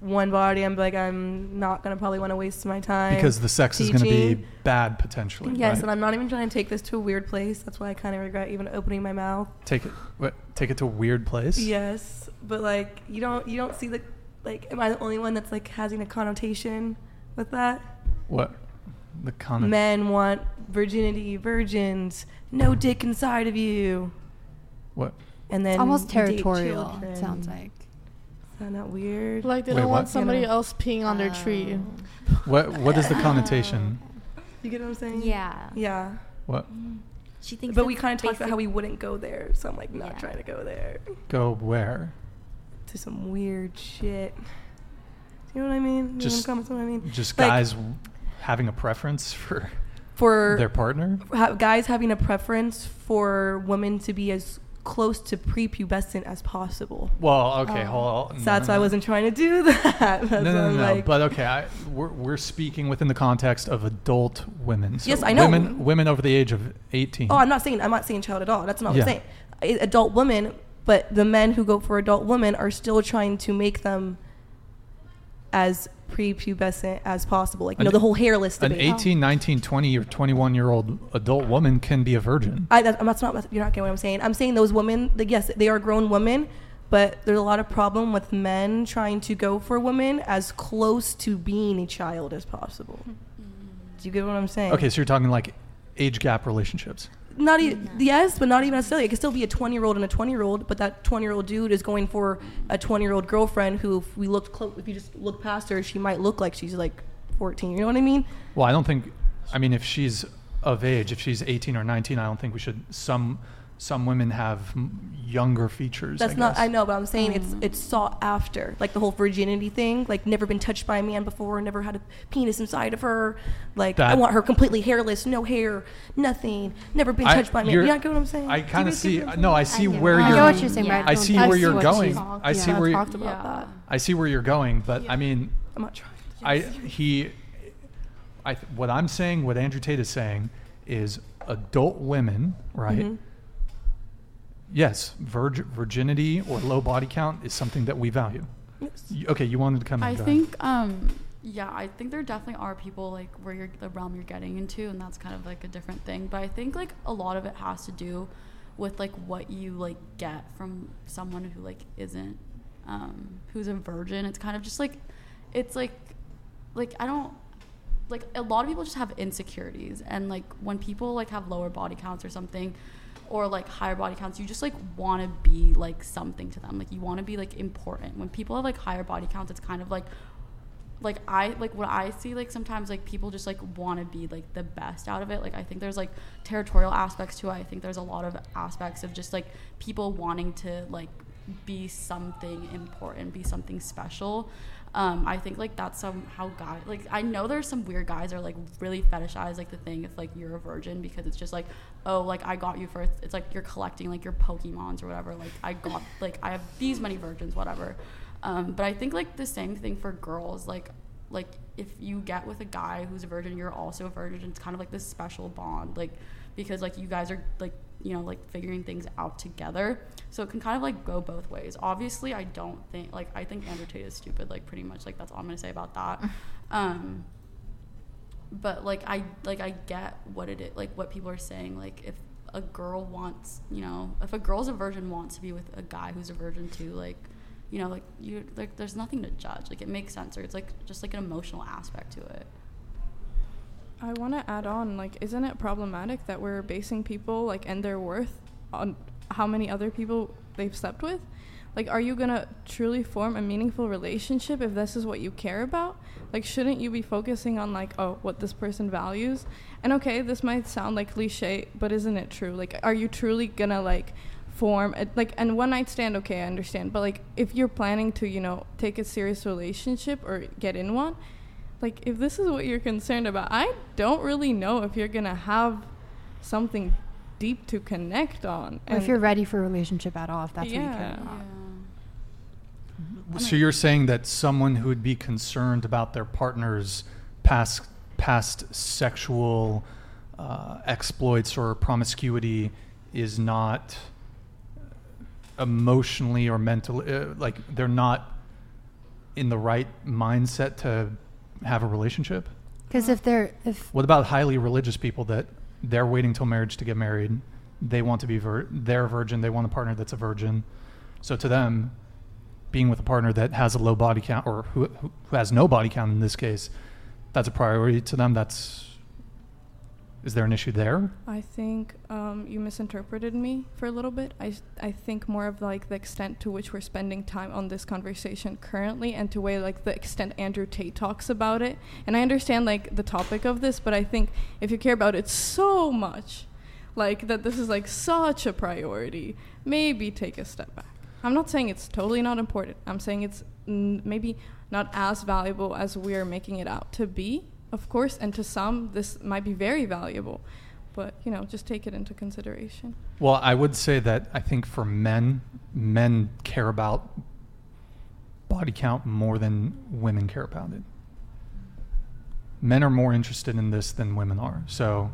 one body, I'm like I'm not gonna probably want to waste my time because the sex is going to be bad potentially Yes, right? and I'm not even trying to take this to a weird place. That's why I kind of regret even opening my mouth. take it what, take it to a weird place Yes, but like you don't you don't see the like am I the only one that's like having a connotation with that? what the con Men want virginity, virgins, no dick inside of you, what and then almost territorial. It sounds like. Is that not weird? Like they Wait, don't what? want somebody You know. else peeing on their tree. Oh. what what is the connotation You get what I'm saying? Yeah. Yeah. what She thinks. But we kind of talked about how we wouldn't go there, so I'm like not Yeah. trying to go there go where to some weird shit. You know what I mean? You Just- know what I mean? just Like, guys having a preference for for their partner ha- guys having a preference for women to be as close to prepubescent as possible. Well, okay, oh. hold on. So that's why I wasn't trying to do that. No, no, no, no. like- but okay, I, we're, we're speaking within the context of adult women. So Yes, I know. Women, women over the age of 18. Oh, I'm not saying I'm not saying child at all. That's not what Yeah. I'm saying. Adult women, but the men who go for adult women are still trying to make them as prepubescent as possible. Like you know the whole hairless An debate. 18, 19, 20, or 21 year old adult woman can be a virgin. I, that's, that's not you're not getting what I'm saying. I'm saying those women. Like, yes, they are grown women, but there's a lot of problem with men trying to go for women as close to being a child as possible. Mm-hmm. Do you get what I'm saying? Okay, so you're talking like age gap relationships. Not even yes, but not even necessarily. It could still be a 20 year old and a 20 year old, but that 20 year old dude is going for a 20 year old girlfriend who, if we looked close, if you just look past her, she might look like she's like 14. You know what I mean? Well, I don't think, I mean, if she's of age. If she's 18 or 19, I don't think we should. Some some women have younger features. That's I not. I know, but I'm saying it's it's sought after, like the whole virginity thing. Like never been touched by a man before, never had a penis inside of her. Like I want her completely hairless, no hair, nothing. Never been I- touched by a man. you're- You get what I'm saying? I kind of see. what I'm No, I see where you're. get what you're saying, but I I see where you're going. I see yeah, where talked you, about that. I see where you're going, but I mean, I'm not trying. I he, I what I'm saying, what Andrew Tate is saying, is adult women, right? Mhm. Yes, virg- virginity or low body count is something that we value. Y- Okay, you wanted to come in. I think, um, yeah, I think there definitely are people like where you're the realm you're getting into, and that's kind of like a different thing. But I think like a lot of it has to do with like what you like get from someone who like isn't, um, who's a virgin. It's kind of just like, it's like, like I don't. Like a lot of people just have insecurities, and like when people like have lower body counts or something, or like higher body counts, you just like want to be like something to them. Like you want to be like important. When people have like higher body counts, it's kind of like like I like what I see like sometimes like people just like want to be like the best out of it. Like I think there's like territorial aspects to it. I think there's a lot of aspects of just like people wanting to like be something important, be something special. Um, I think like that's somehow guy like I know there's some weird guys that are like really fetishize like the thing if like you're a virgin because it's just like oh like I got you first it's like you're collecting like your Pokemons or whatever like I got like I have these many virgins whatever. Um, but I think like the same thing for girls like like if you get with a guy who's a virgin you're also a virgin it's kind of like this special bond like because like you guys are like you know like figuring things out together so it can kind of like go both ways. Obviously i don't think like i think andrew tate is stupid like pretty much like that's all i'm gonna say about that. Um but like i like i get what it is like what people are saying like if a girl wants you know if a girl's a virgin wants to be with a guy who's a virgin too like you know like you like there's nothing to judge. Like it makes sense or it's like just like an emotional aspect to it. I want to add on, like, isn't it problematic that we're basing people, like, and their worth on how many other people they've slept with? Like, are you gonna truly form a meaningful relationship if this is what you care about? Like, shouldn't you be focusing on, like, oh, what this person values? And okay, this might sound like cliche, but isn't it true? Like, are you truly gonna, like, form a, like and one night stand okay i understand but like if you're planning to you know take a serious relationship or get in one like if this is what you're concerned about i don't really know if you're gonna have something deep to connect on Or if you're ready for a relationship at all, if that's what you care Yeah. about. So you're saying that someone who would be concerned about their partner's past past sexual uh, exploits or promiscuity is not emotionally or mentally uh, like they're not in the right mindset to have a relationship? Because if they're if What about highly religious people that they're waiting till marriage to get married? They want to be vir- virgin. They want a partner that's a virgin. So to them, being with a partner that has a low body count or who who has no body count in this case, that's a priority to them. That's is there an issue there? I think um, you misinterpreted me for a little bit. I, I think more of like the extent to which we're spending time on this conversation currently, and to way like the extent Andrew Tate talks about it. And I understand like the topic of this, but I think if you care about it so much, like that this is like such a priority, maybe take a step back. I'm not saying it's totally not important. I'm saying it's mm, maybe not as valuable as we're making it out to be, of course. And to some, this might be very valuable, but you know, just take it into consideration. Well, I would say that I think for men, men care about body count more than women care about it. Men are more interested in this than women are. So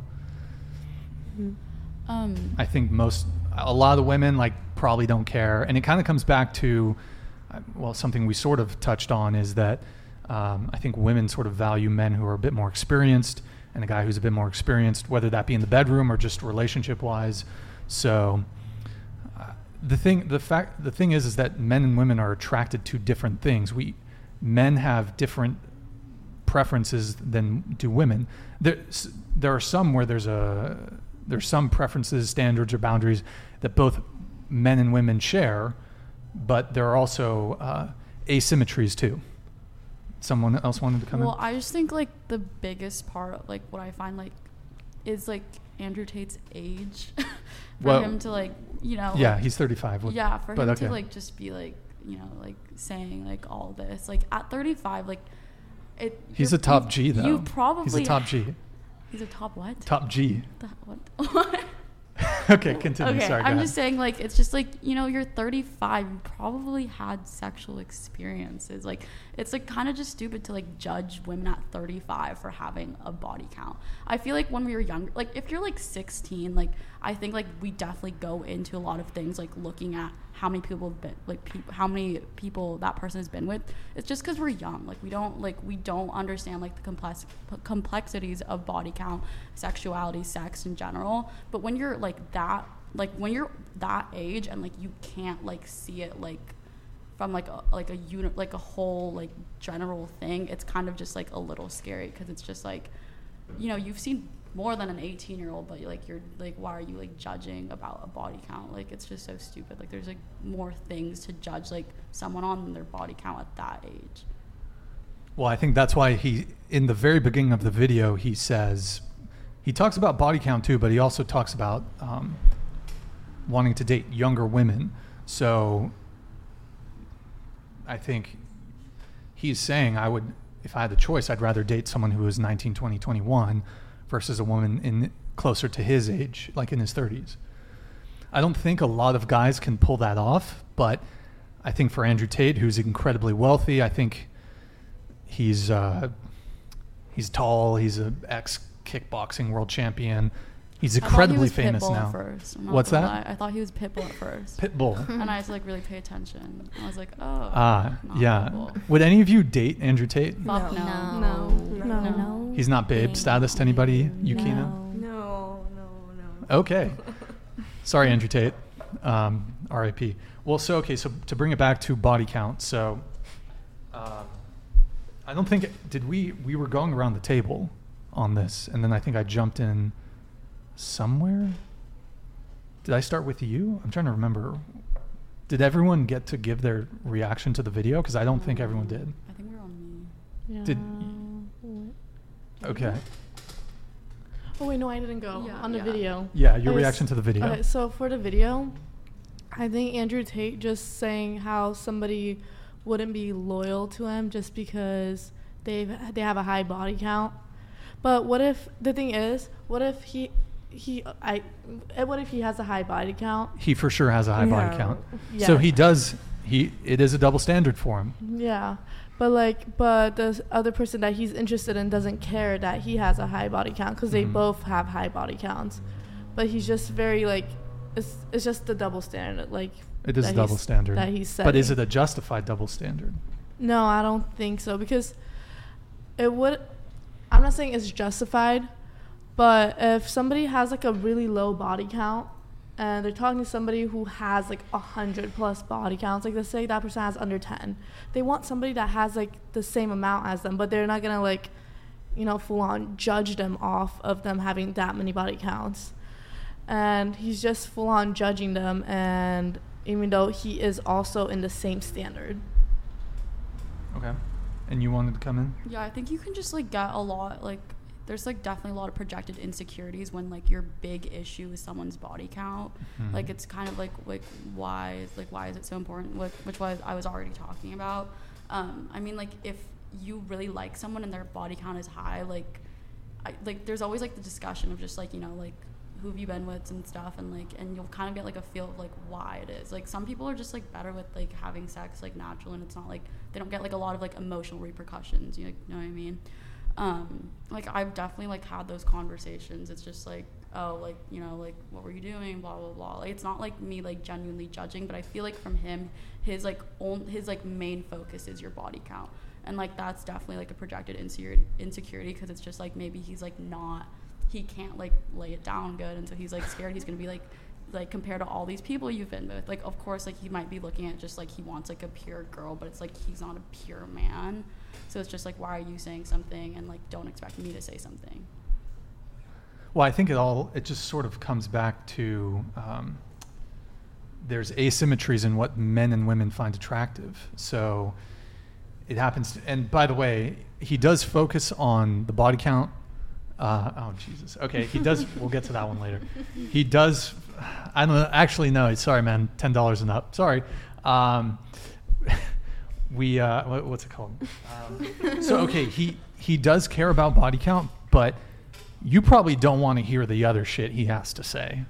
um I think most, a lot of the women like probably don't care, and it kind of comes back to, uh, well, something we sort of touched on is that um, I think women sort of value men who are a bit more experienced, and a guy who's a bit more experienced, whether that be in the bedroom or just relationship wise. So uh, the thing, the fact, the thing is, is that men and women are attracted to different things. We men have different preferences than do women. There's, there are some where there's a there's some preferences, standards, or boundaries that both men and women share, but there are also uh, asymmetries too. Someone else wanted to come well in. i just think like the biggest part like what i find like is like Andrew Tate's age for Well, him to like you know yeah, like- he's 35. What- yeah for but him okay. to like just be like you know like saying like all this like at 35 like it He's a top G though. you probably He's a top G. he's a top what Top G. The- what okay, continue. Okay, Sorry, I'm just saying, like, it's just like you know, you're 35. You probably had sexual experiences. Like, it's like kind of just stupid to like judge women at 35 for having a body count. I feel like when we were younger, like if you're like 16, like I think like we definitely go into a lot of things like looking at how many people have been like people how many people that person has been with it's just because we're young. Like we don't like we don't understand like the complex complexities of body count sexuality sex in general. But when you're like that like when you're that age and like you can't like see it like from like a like a unit like a whole like general thing it's kind of just like a little scary because it's just like you know you've seen more than an 18 year old but like you're like why are you like judging about a body count? Like it's just so stupid. Like there's like more things to judge like someone on than their body count at that age. Well, I think that's why he, in the very beginning of the video, he says, he talks about body count too, but he also talks about um, wanting to date younger women. So I think he's saying, I would, if I had the choice, I'd rather date someone who is 19, 20, 21 versus a woman in closer to his age, like in his 30s. I don't think a lot of guys can pull that off, but I think for Andrew Tate, who's incredibly wealthy, I think he's uh, he's tall. He's an ex kickboxing world champion. He's I thought he incredibly famous Pitbull now. First. What's that? lie. I thought he was Pitbull at first. Pitbull. and I had to like really pay attention. I was like, oh. Ah, not yeah. Pitbull. Would any of you date Andrew Tate? Fuck no. No. No. No. He's not babe status to anybody, Yukina? No, no, no. Okay. Sorry, Andrew Tate. Um, R.I.P. Well, so okay, so to bring it back to body count, so um, I don't think did we we were going around the table on this, and then I think I jumped in somewhere. Did I start with you? I'm trying to remember. Did everyone get to give their reaction to the video? Because I don't think everyone did. I think we were on me. Did okay? Oh wait, no, I didn't go Yeah, on the yeah. video. Yeah, your Okay, reaction s- to the video. Okay, so for the video, I think Andrew Tate just saying how somebody wouldn't be loyal to him just because they've they have a high body count. But what if the thing is, what if he he I eh, what if he has a high body count? He for sure has a high body count. Yeah. count. So he does. He it is a double standard for him. Yeah. But like, but the other person that he's interested in doesn't care that he has a high body count because they Mhm. both have high body counts. But he's just very like, it's it's just the double standard. Like It is that a double standard. that he's but is it a justified double standard? No, I don't think so because it would. I'm not saying it's justified, but if somebody has like a really low body count and they're talking to somebody who has like a hundred plus body counts, like let's say that person has under ten, they want somebody that has like the same amount as them, but they're not gonna like, you know, full on judge them off of them having that many body counts. And he's just full on judging them, and even though he is also in the same standard. Okay. And you wanted to come in? Yeah, I think you can just like get a lot like there's like definitely a lot of projected insecurities when like your big issue is someone's body count. Mhm. Like it's kind of like like why is like why is it so important? Which, which was I was already talking about. Um, I mean like if you really like someone and their body count is high, like I, like there's always like the discussion of just like you know like who have you been with and stuff and like and you'll kind of get like a feel of like why it is like some people are just like better with like having sex like natural and it's not like they don't get like a lot of like emotional repercussions you know what i mean um like i've definitely like had those conversations. It's just like oh like you know like what were you doing? Blah blah blah. Like it's not like me like genuinely judging but i feel like from him his like his like main focus is your body count. And like that's definitely like a projected insecurity because it's just like maybe he's like not he can't like lay it down good. And so he's like scared he's gonna be like like compared to all these people you've been with. Like of course like he might be looking at just like he wants like a pure girl but it's like he's not a pure man so it's just like why are you saying something and like don't expect me to say something Well, I think it all it just sort of comes back to um, there's asymmetries in what men and women find attractive. So it happens. To, and by the way, he does focus on the body count Uh, oh Jesus. Okay, he does. we'll get to that one later. He does. I don't know. Actually, no. Sorry, man. Ten dollars and up. Sorry. Um, we uh, what, what's it called? Um, so okay, he he does care about body count, but you probably don't want to hear the other shit he has to say.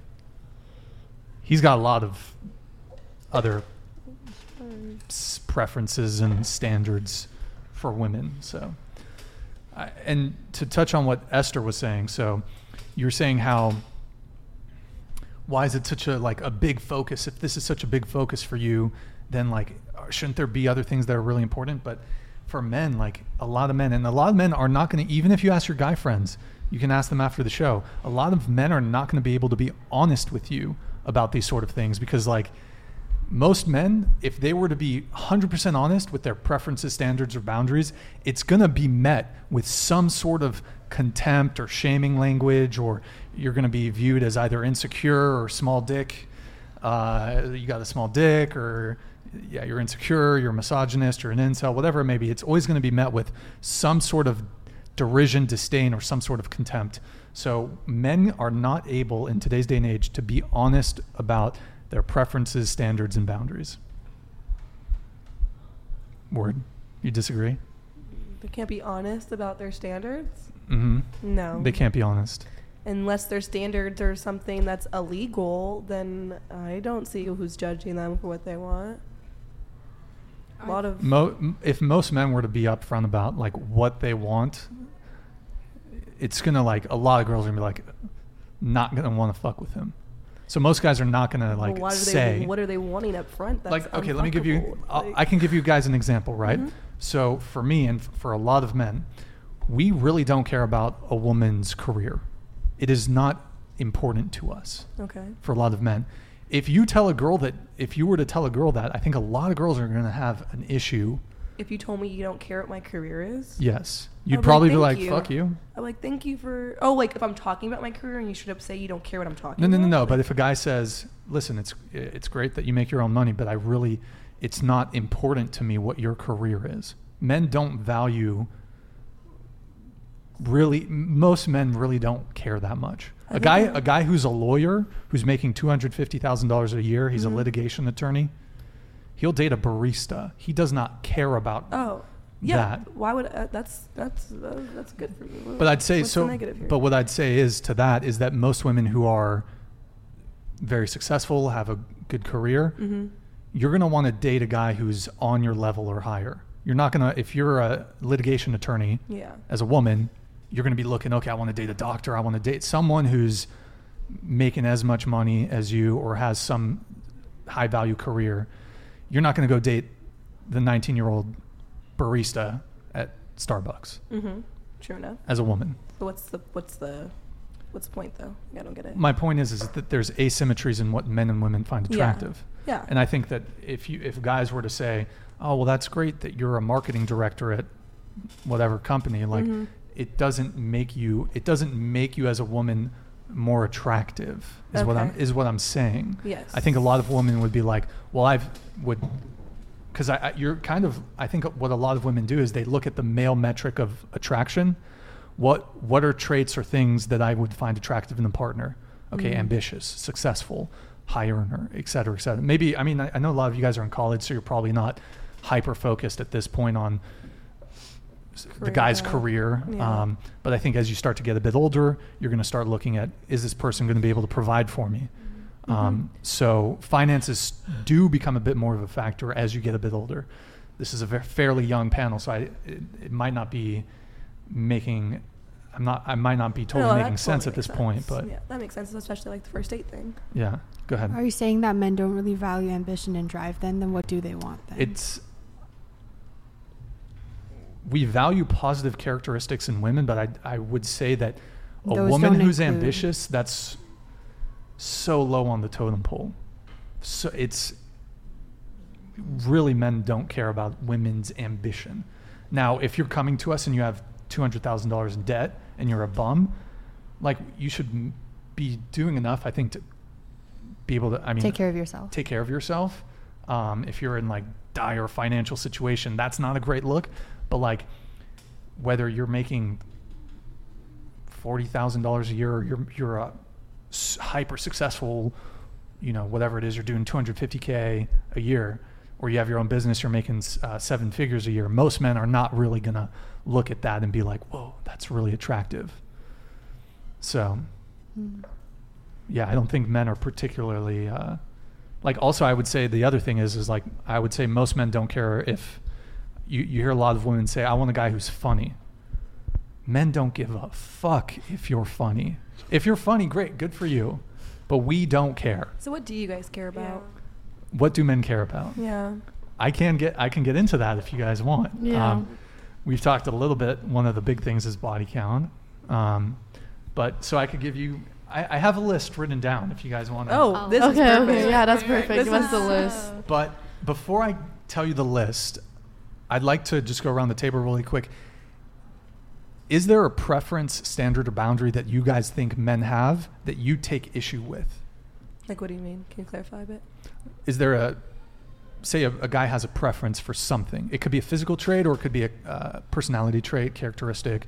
He's got a lot of other preferences and standards for women. So, I, and to touch on what Esther was saying, so you're saying how why is it such a like a big focus? If this is such a big focus for you, then like shouldn't there be other things that are really important? But for men, like a lot of men, and a lot of men are not going to even if you ask your guy friends, you can ask them after the show. A lot of men are not going to be able to be honest with you about these sort of things because like most men, if they were to be 100% honest with their preferences, standards, or boundaries, it's going to be met with some sort of contempt or shaming language, or you're going to be viewed as either insecure or small dick. Uh, you got a small dick, or yeah, you're insecure, you're a misogynist, you're an incel, whatever it may be. It's always going to be met with some sort of derision, disdain, or some sort of contempt. So men are not able in today's day and age to be honest about their preferences, standards, and boundaries. Word. You disagree? They can't be honest about their standards. Mm-hmm. No. They can't be honest. Unless their standards are something that's illegal, then I don't see who's judging them for what they want. A lot of Mo- if most men were to be upfront about like what they want, it's gonna like a lot of girls are gonna be like not gonna want to fuck with him. So most guys are not gonna like well, say they, what are they wanting up front? That's like okay let me give you. Like- i can give you guys an example right Mhm. so for me and for a lot of men we really don't care about a woman's career it is not important to us Okay. for a lot of men if you tell a girl that if you were to tell a girl that i think a lot of girls are going to have an issue. If you told me you don't care what my career is, yes. You'd probably be "Thank like fuck you. I'm like, thank you for. Oh, like if I'm talking about my career and you should up say you don't care what I'm talking no no about. no no but if a guy says listen it's it's great that you make your own money but i really it's not important to me what your career is. Men don't value really most men really don't care that much a guy a guy who's a lawyer who's making $250000 a year he's a litigation attorney he'll date a barista he does not care about Oh, yeah. that Why would uh, that's that's uh, that's good for me. But I'd say what's so. Negative here? But what I'd say is to that is that most women who are very successful, have a good career, Mhm. you're going to want to date a guy who's on your level or higher. You're not going to, if you're a litigation attorney Yeah. as a woman, you're going to be looking, okay, I want to date a doctor. I want to date someone who's making as much money as you or has some high value career. You're not going to go date the 19 year old barista at Starbucks Mhm. True enough. as a woman. But what's the what's the what's the point though? I don't get it. My point is, is that there's asymmetries in what men and women find attractive. Yeah. And I think that if you if guys were to say, "Oh, well, that's great that you're a marketing director at whatever company," like Mhm. It doesn't make you it doesn't make you as a woman more attractive. Is what I'm is what I'm saying. Yes. I think a lot of women would be like, "Well, I've would." Because I, I, you're kind of, I think what a lot of women do is they look at the male metric of attraction. What what are traits or things that I would find attractive in a partner? Okay, Mhm. ambitious, successful, high earner, et cetera, et cetera. Maybe I mean I, I know a lot of you guys are in college, so you're probably not hyper focused at this point on s- the guy's Career. career. Yeah. Um, but I think as you start to get a bit older, you're going to start looking at is this person going to be able to provide for me? Mm-hmm. Um, so finances do become a bit more of a factor as you get a bit older. This is a ve- fairly young panel, so I, it, it might not be making. I'm not. I might not be totally No, that making sense totally at this makes point, but yeah, that makes sense, especially like the first date thing. yeah. Go ahead. Are you saying that men don't really value ambition and drive then? Then what do they want then? It's we value positive characteristics in women, but I I would say that a Those woman who's include- ambitious that's so low on the totem pole. So it's really men don't care about women's ambition. Now, if you're coming to us and you have two hundred thousand dollars in debt and you're a bum, like you should be doing enough, I think, to be able to. I mean, Take care of yourself. Take care of yourself. Um, if you're in like dire financial situation, that's not a great look. But like, whether you're making forty thousand dollars a year, or you're you're a hyper successful, you know, whatever it is, you're doing two hundred fifty k a year, or you have your own business, you're making uh, seven figures a year. Most men are not really gonna look at that and be like, "Whoa, that's really attractive." So, yeah, I don't think men are particularly uh, like. Also, I would say the other thing is is like I would say most men don't care if you you hear a lot of women say, "I want a guy who's funny." Men don't give a fuck if you're funny. If you're funny, great, good for you. But we don't care. So what do you guys care about? What do men care about? Yeah. I can get I can get into that if you guys want. Um, Yeah. we've talked a little bit. One of the big things is body count. Um, but so I could give you. I, I have a list written down if you guys want. to. Oh, this is okay, perfect. okay, yeah, that's perfect. This Give us is- the list. But before I tell you the list, I'd like to just go around the table really quick. Is there a preference, standard, or boundary that you guys think men have that you take issue with? Like, what do you mean? Can you clarify a bit? Is there a, say, a, a guy has a preference for something? It could be a physical trait or it could be a uh, personality trait, characteristic.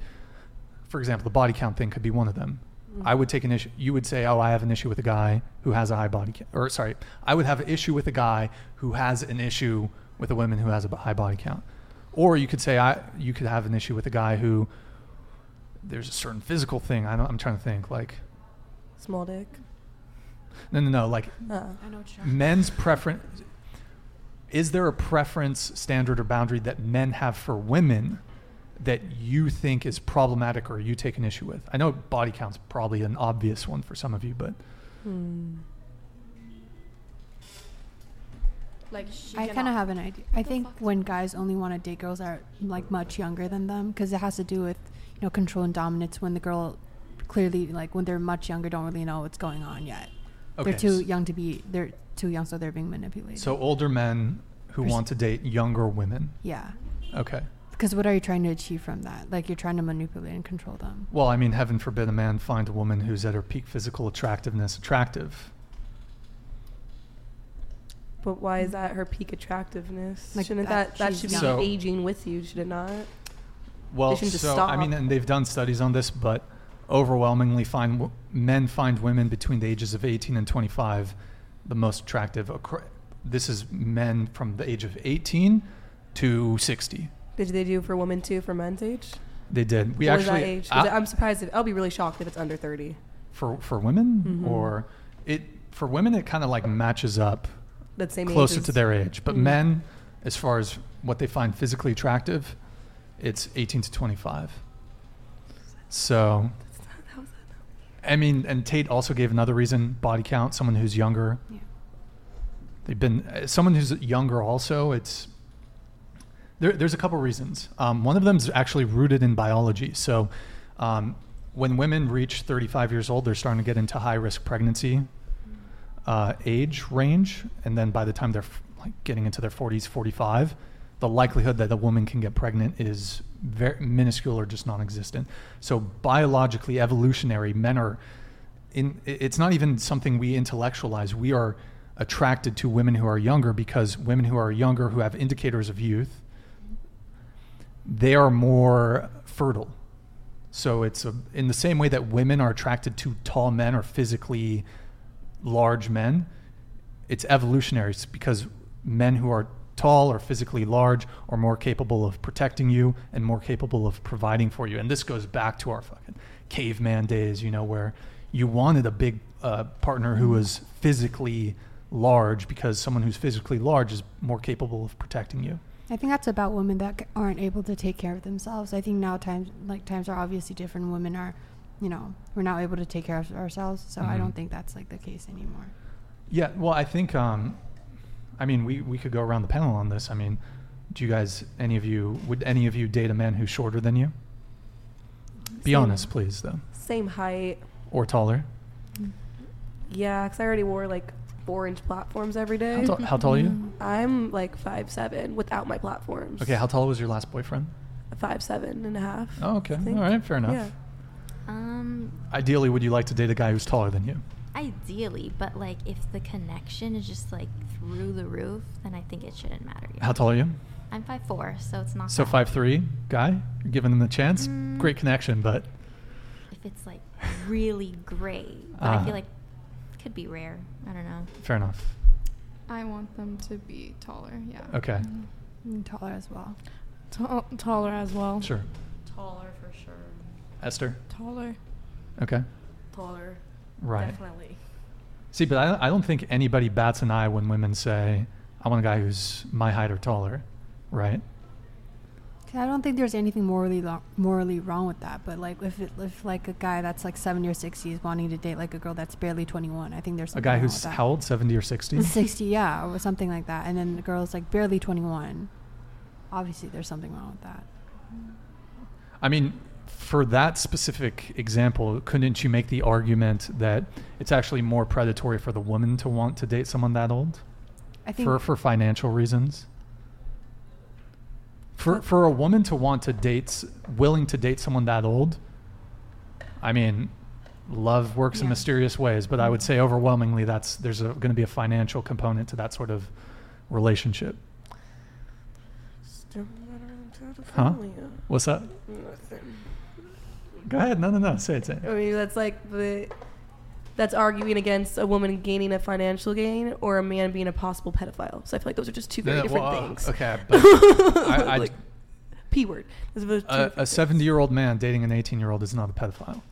For example, the body count thing could be one of them. I would take an issue. You would say, "Oh, I have an issue with a guy who has a high body count." Or sorry, I would have an issue with a guy who has an issue with a woman who has a high body count. Or you could say, "I," you could have an issue with a guy who there's a certain physical thing. I don't, I'm trying to think like Small dick. no, no, no. Like Uh. I know what you're- men's preference. Is there a preference, standard, or boundary that men have for women that you think is problematic or you take an issue with? I know body count's probably an obvious one for some of you, but Hmm. Like she I kind of have an idea. I think when guys only want to date girls that are like much younger than them, because it has to do with you know control and dominance. When the girl clearly like when they're much younger, don't really know what's going on yet. Okay, They're too young to be. They're too young, so they're being manipulated. so older men who Pers- want to date younger women. yeah, Okay. because what are you trying to achieve from that? Like you're trying to manipulate and control them. Well, I mean, heaven forbid a man find a woman who's at her peak physical attractiveness attractive. But why is that her peak attractiveness? Like Shouldn't that that that should be young. So- aging with you? Should it not? Well, They shouldn't so I mean, and they've done studies on this, but overwhelmingly find w- men find women between the ages of 18 and 25 the most attractive. This is men from the age of 18 to 60. Did they do for women too for men's age? They did. We what is actually that age? 'Cause I- I'm surprised. If, I'll be really shocked if it's under 30. for for women Mhm. or it for women it kind of like matches up That same age closer as- to their age. But Mm. men, as far as what they find physically attractive, it's 18 to 25. So, I mean, and Tate also gave another reason: body count. Someone who's younger. Yeah. They've been uh, someone who's younger. Also, it's there, there's a couple reasons. Um, one of them is actually rooted in biology. So, um, when women reach 35 years old, they're starting to get into high risk pregnancy uh, age range, and then by the time they're like getting into their 40s, 45, the likelihood that a woman can get pregnant is very minuscule or just non-existent. So biologically, evolutionary, men are in. It's not even something we intellectualize. We are attracted to women who are younger because women who are younger, who have indicators of youth, they are more fertile. So it's a, in the same way that women are attracted to tall men or physically large men, it's evolutionary It's because men who are tall or physically large are more capable of protecting you and more capable of providing for you. And this goes back to our fucking caveman days, you know, where you wanted a big uh, partner who was physically large because someone who's physically large is more capable of protecting you. I think that's about women that aren't able to take care of themselves. I think now times like times are obviously different. Women are, you know, we're now able to take care of ourselves. So I Mhm. don't think that's like the case anymore. Yeah, well, I think, um, I mean, we, we could go around the panel on this. I mean, do you guys, any of you, would any of you date a man who's shorter than you? Be Same. honest, please, though. Same height. Or taller. Yeah, because I already wore like four inch platforms every day. How, ta- how tall are you? I'm like five seven without my platforms. Okay, how tall was your last boyfriend? Five seven and a half. Oh, okay. I think. All right, fair enough. Yeah. Um, Ideally, would you like to date a guy who's taller than you? ideally, but like if the connection is just like through the roof, then I think it shouldn't matter. yet. How tall are you? I'm five four, so it's not. So that. five three guy. You're giving him a chance. Mm. Great connection, but If if it's like really great. But I Uh-huh. feel like it could be rare. I don't know. Fair enough. I want them to be taller. Yeah. Okay. Mm, taller as well. Tall, taller as well. Sure. Taller for sure. Esther. Taller. Okay. Taller. Right. Definitely. See, but I, I don't think anybody bats an eye when women say, "I want a guy who's my height or taller," right? I don't think there's anything morally lo- morally wrong with that. But like if it, if like a guy that's like seventy or sixty is wanting to date like a girl that's barely twenty one, I think there's A guy wrong who's with that. how old, seventy or sixty? sixty, yeah, or something like that, and then the girl's like barely twenty one. Obviously, there's something wrong with that. I mean, for that specific example, couldn't you make the argument that it's actually more predatory for the woman to want to date someone that old? I think for for financial reasons. For for a woman to want to date, willing to date someone that old, I mean, love works in mysterious ways, but I would say overwhelmingly that's there's going to be a financial component to that sort of relationship. Huh? What's that? Nothing. Go ahead. No, no, no. Say it. Say it. I mean, that's like the that's arguing against a woman gaining a financial gain or a man being a possible pedophile. So I feel like those are just two very Yeah, different well, uh, things. okay, but I- I- like, p word. Those are two A, different a things. 70 year old man dating an 18 year old is not a pedophile.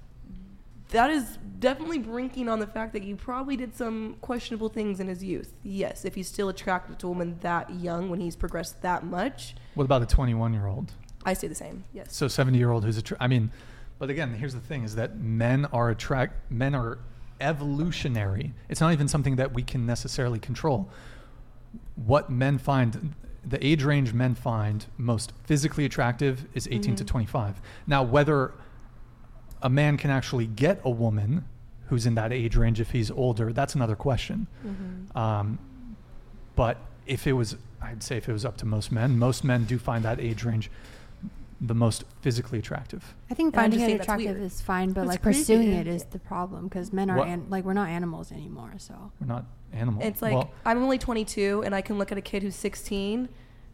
That is definitely brinking on the fact that he probably did some questionable things in his youth. Yes, if he's still attracted to a woman that young when he's progressed that much, What about a 21 year old? I say the same. Yes. So 70 year old who's a. attra- I mean, but again, here's the thing: is that men are attract men are evolutionary. It's not even something that we can necessarily control. What men find, the age range men find most physically attractive is 18 to Mhm. 25. Now, whether a man can actually get a woman who's in that age range if he's older, that's another question. Mhm. Um, but if it was, I'd say if it was up to most men, most men do find that age range the most physically attractive. I think And finding just it attractive is fine, but That's like creepy. pursuing it is the problem because men are What- an- like we're not animals anymore. So We're not animals. It's like well, I'm only 22 and I can look at a kid who's 16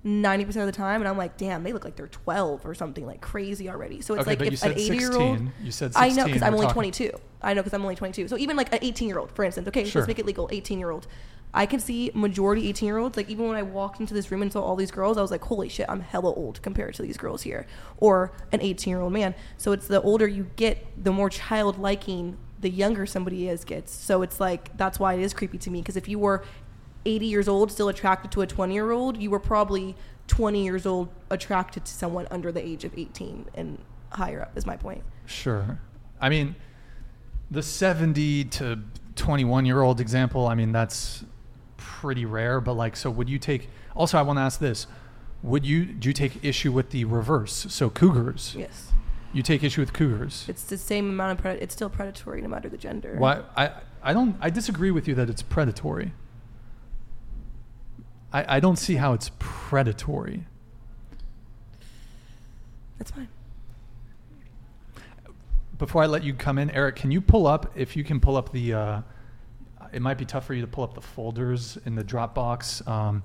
90% of the time and I'm like, damn, they look like they're 12 or something like crazy already. So it's Okay, like if an 80 year old. You said I know because I'm only talking- 22. I know because I'm only 22. So even like an 18 year old, for instance, okay, Sure. let's make it legal. 18 year old. I can see majority 18 year olds. Like even when I walked into this room and saw all these girls, I was like, holy shit, I'm hella old compared to these girls here. Or an 18 year old man. So it's the older you get, the more child liking the younger somebody is gets. So it's like that's why it is creepy to me because if you were 80 years old still attracted to a 20 year old, you were probably 20 years old attracted to someone under the age of 18 and higher up is my point. Sure. I mean, the 70 to 21 year old example, I mean, that's pretty rare, but like, so would you take, also, I want to ask this. Would you, do you take issue with the reverse? So cougars. Yes. You take issue with cougars. It's the same amount of pred- it's still predatory no matter the gender. Why? I, I don't, I disagree with you that it's predatory. I, I don't see how it's predatory. That's fine. Before I let you come in, Eric, can you pull up, if you can pull up the, uh, it might be tough for you to pull up the folders in the Dropbox. Um,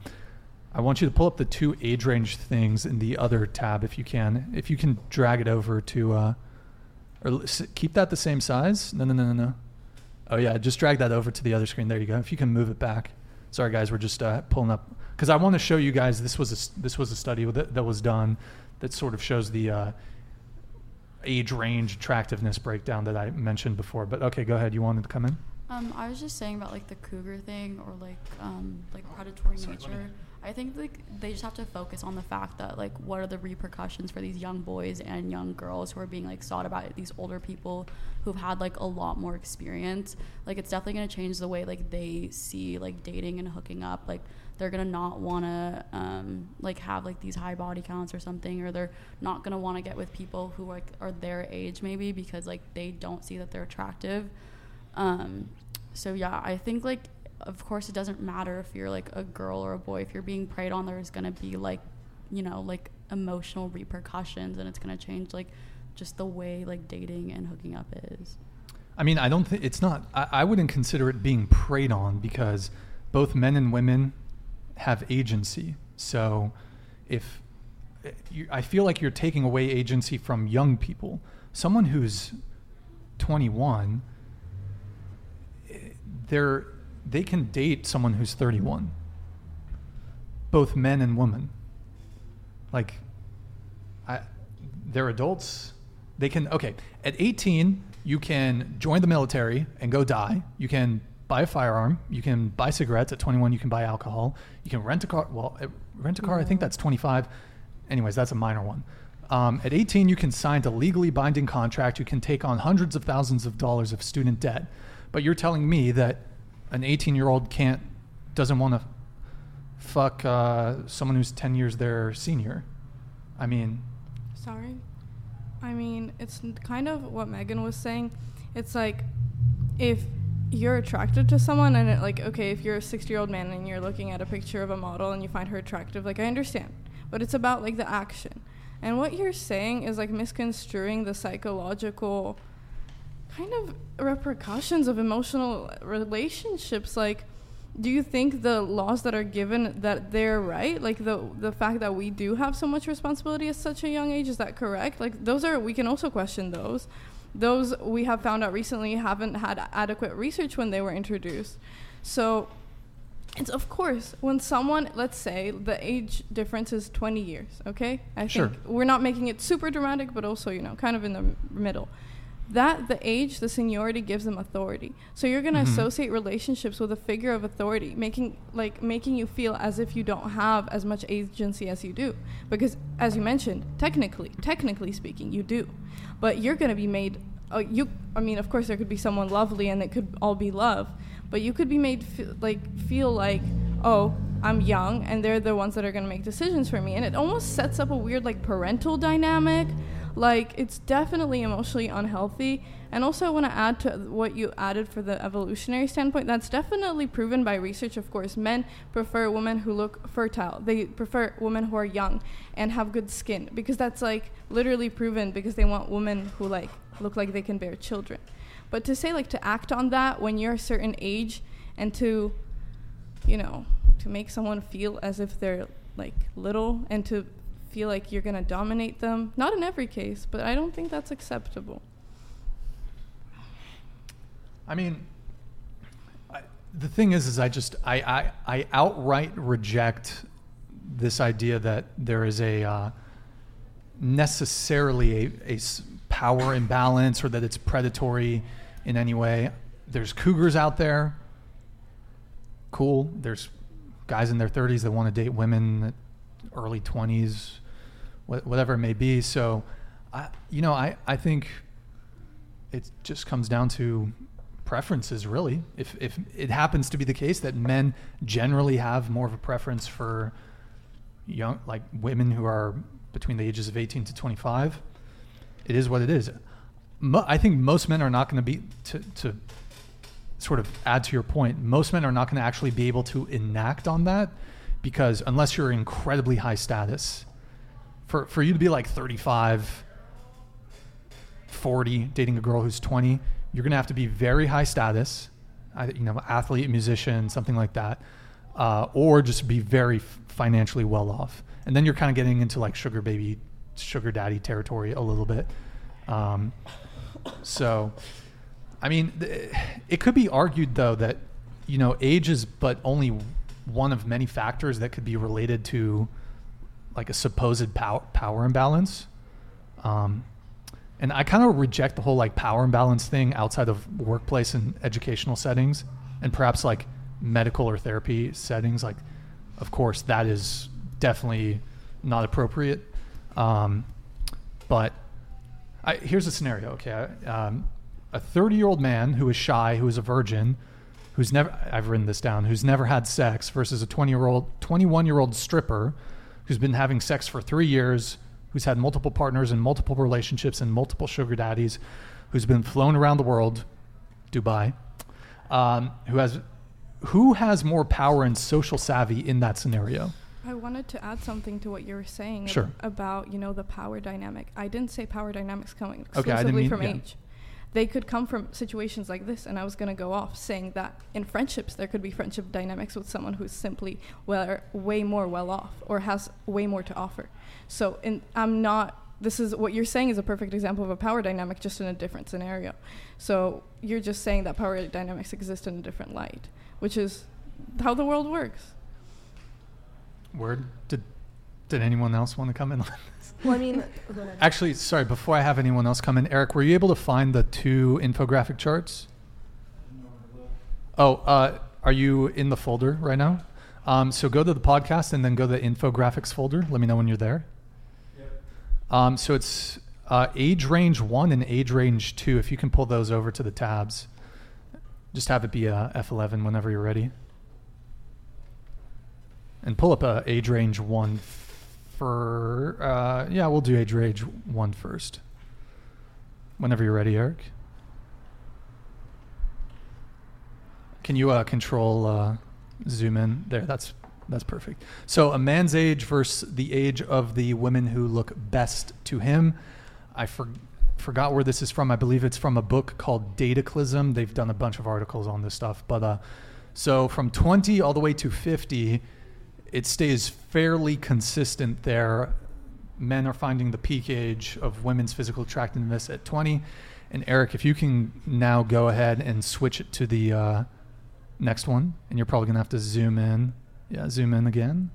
I want you to pull up the two age range things in the other tab if you can. If you can drag it over to, uh, or keep that the same size. No, no, no, no, no. Oh yeah, just drag that over to the other screen. There you go. If you can move it back. Sorry guys, we're just uh, pulling up because I want to show you guys this was a, this was a study that, that was done that sort of shows the uh, age range attractiveness breakdown that I mentioned before. But okay, go ahead. You wanted to come in? Um, I was just saying about like the cougar thing or like um like predatory Sorry, me- nature. I think like they just have to focus on the fact that like what are the repercussions for these young boys and young girls who are being like sought about these older people who've had like a lot more experience. Like it's definitely gonna change the way like they see like dating and hooking up. Like they're gonna not wanna um like have like these high body counts or something or they're not gonna wanna get with people who like are their age maybe because like they don't see that they're attractive. Um, so yeah, I think like of course it doesn't matter if you're like a girl or a boy. If you're being preyed on, there's gonna be like, you know, like emotional repercussions, and it's gonna change like just the way like dating and hooking up is. I mean, I don't think it's not. I, I wouldn't consider it being preyed on because both men and women have agency. So, if you, I feel like you're taking away agency from young people, someone who's 21, eh, they're they can date someone who's 31. Both men and women. Like I they're adults. They can okay, at 18 you can join the military and go die. You can buy a firearm. You can buy cigarettes. At 21, you can buy alcohol. You can rent a car. Well, uh, rent a car. I think that's 25. Anyways, that's a minor one. Um, at 18, you can sign a legally binding contract. You can take on hundreds of thousands of dollars of student debt. But you're telling me that an 18 year old can't, doesn't want to fuck uh, someone who's 10 years their senior. I mean, Sorry. I mean, it's kind of what Megan was saying. It's like if you're attracted to someone and it, like okay, if you're a 60-year-old man and you're looking at a picture of a model and you find her attractive, like I understand. But it's about like the action. And what you're saying is like misconstruing the psychological kind of repercussions of emotional relationships. Like do you think the laws that are given that they're right like the the fact that we do have so much responsibility at such a young age is that correct? Like those are we can also question those. Those we have found out recently haven't had adequate research when they were introduced. So it's of course when someone let's say the age difference is 20 years okay? I Sure. think we're not making it super dramatic but also you know kind of in the middle that the age the seniority gives them authority. So you're going to Mhm. associate relationships with a figure of authority making like making you feel as if you don't have as much agency as you do. Because as you mentioned technically technically speaking you do. But you're going to be made uh, you i mean of course there could be someone lovely and it could all be love but you could be made like feel like oh i'm young and they're the ones that are going to make decisions for me. And it almost sets up a weird like parental dynamic like it's definitely emotionally unhealthy. And also i want to add to what you added for the evolutionary standpoint. That's definitely proven by research of course. Men prefer women who look fertile. They prefer women who are young and have good skin because that's like literally proven because they want women who like look like they can bear children. But to say like to act on that when you're a certain age and to you know to make someone feel as if they're like little and to feel like you're going to dominate them not in every case but i don't think that's acceptable I mean, I, the thing is, is I just I, I I outright reject this idea that there is a uh, necessarily a power imbalance or that it's predatory in any way. There's cougars out there. Cool. There's guys in their 30s that want to date women at early 20s, whatever it may be. So, I, you know, I, I think it just comes down to preferences really. If if it happens to be the case that men generally have more of a preference for young like women who are between the ages of 18 to 25 it is what it is. Mo- i think most men are not going to be to to sort of add to your point most men are not going to actually be able to enact on that because unless you're incredibly high status for for you to be like 35 40 dating a girl who's 20 you're going to have to be very high status you know athlete musician something like that uh, or just be very financially well off. And then you're kind of getting into like sugar baby sugar daddy territory a little bit. Um, so i mean it could be argued though that you know age is but only one of many factors that could be related to like a supposed pow- power imbalance um, and I kind of reject the whole like power imbalance thing outside of workplace and educational settings, and perhaps like medical or therapy settings. Like, of course, that is definitely not appropriate. Um, but I, here's a scenario. Okay, um, a 30 year old man who is shy, who is a virgin, who's never I've written this down, who's never had sex, versus a 20 year old, 21 year old stripper who's been having sex for three years, who's had multiple partners and multiple relationships and multiple sugar daddies, who's been flown around the world, Dubai, um, who has who has more power and social savvy in that scenario? I wanted to add something to what you were saying ab- Sure. about, you know, the power dynamic. I didn't say power dynamics coming Okay, I exclusively didn't mean- from yeah. age. They could come from situations like this, and I was going to go off saying that in friendships there could be friendship dynamics with someone who's simply well, way more well off or has way more to offer. So, in, I'm not this is what you're saying is a perfect example of a power dynamic just in a different scenario. So you're just saying that power dynamics exist in a different light, which is how the world works. Word. Did did anyone else want to come in? Well, I mean. Actually, sorry. Before I have anyone else come in, Eric, were you able to find the two infographic charts? Oh, uh, are you in the folder right now? Um, so go to the podcast and then go to the infographics folder. Let me know when you're there. Um, so it's uh, age range one and age range two. If you can pull those over to the tabs, just have it be a F11 whenever you're ready. And pull up uh, age range one for, uh, yeah, we'll do age rage one first. Whenever you're ready, Eric. Can you uh, control uh, zoom in there? That's that's perfect. So a man's age versus the age of the women who look best to him. I for, forgot where this is from. I believe it's from a book called Dataclysm. They've done a bunch of articles on this stuff. But uh, so from 20 all the way to 50, it stays fairly consistent there. Men are finding the peak age of women's physical attractiveness at 20. And Eric, if you can now go ahead and switch it to the uh, next one, and you're probably going to have to zoom in. Yeah, zoom in again.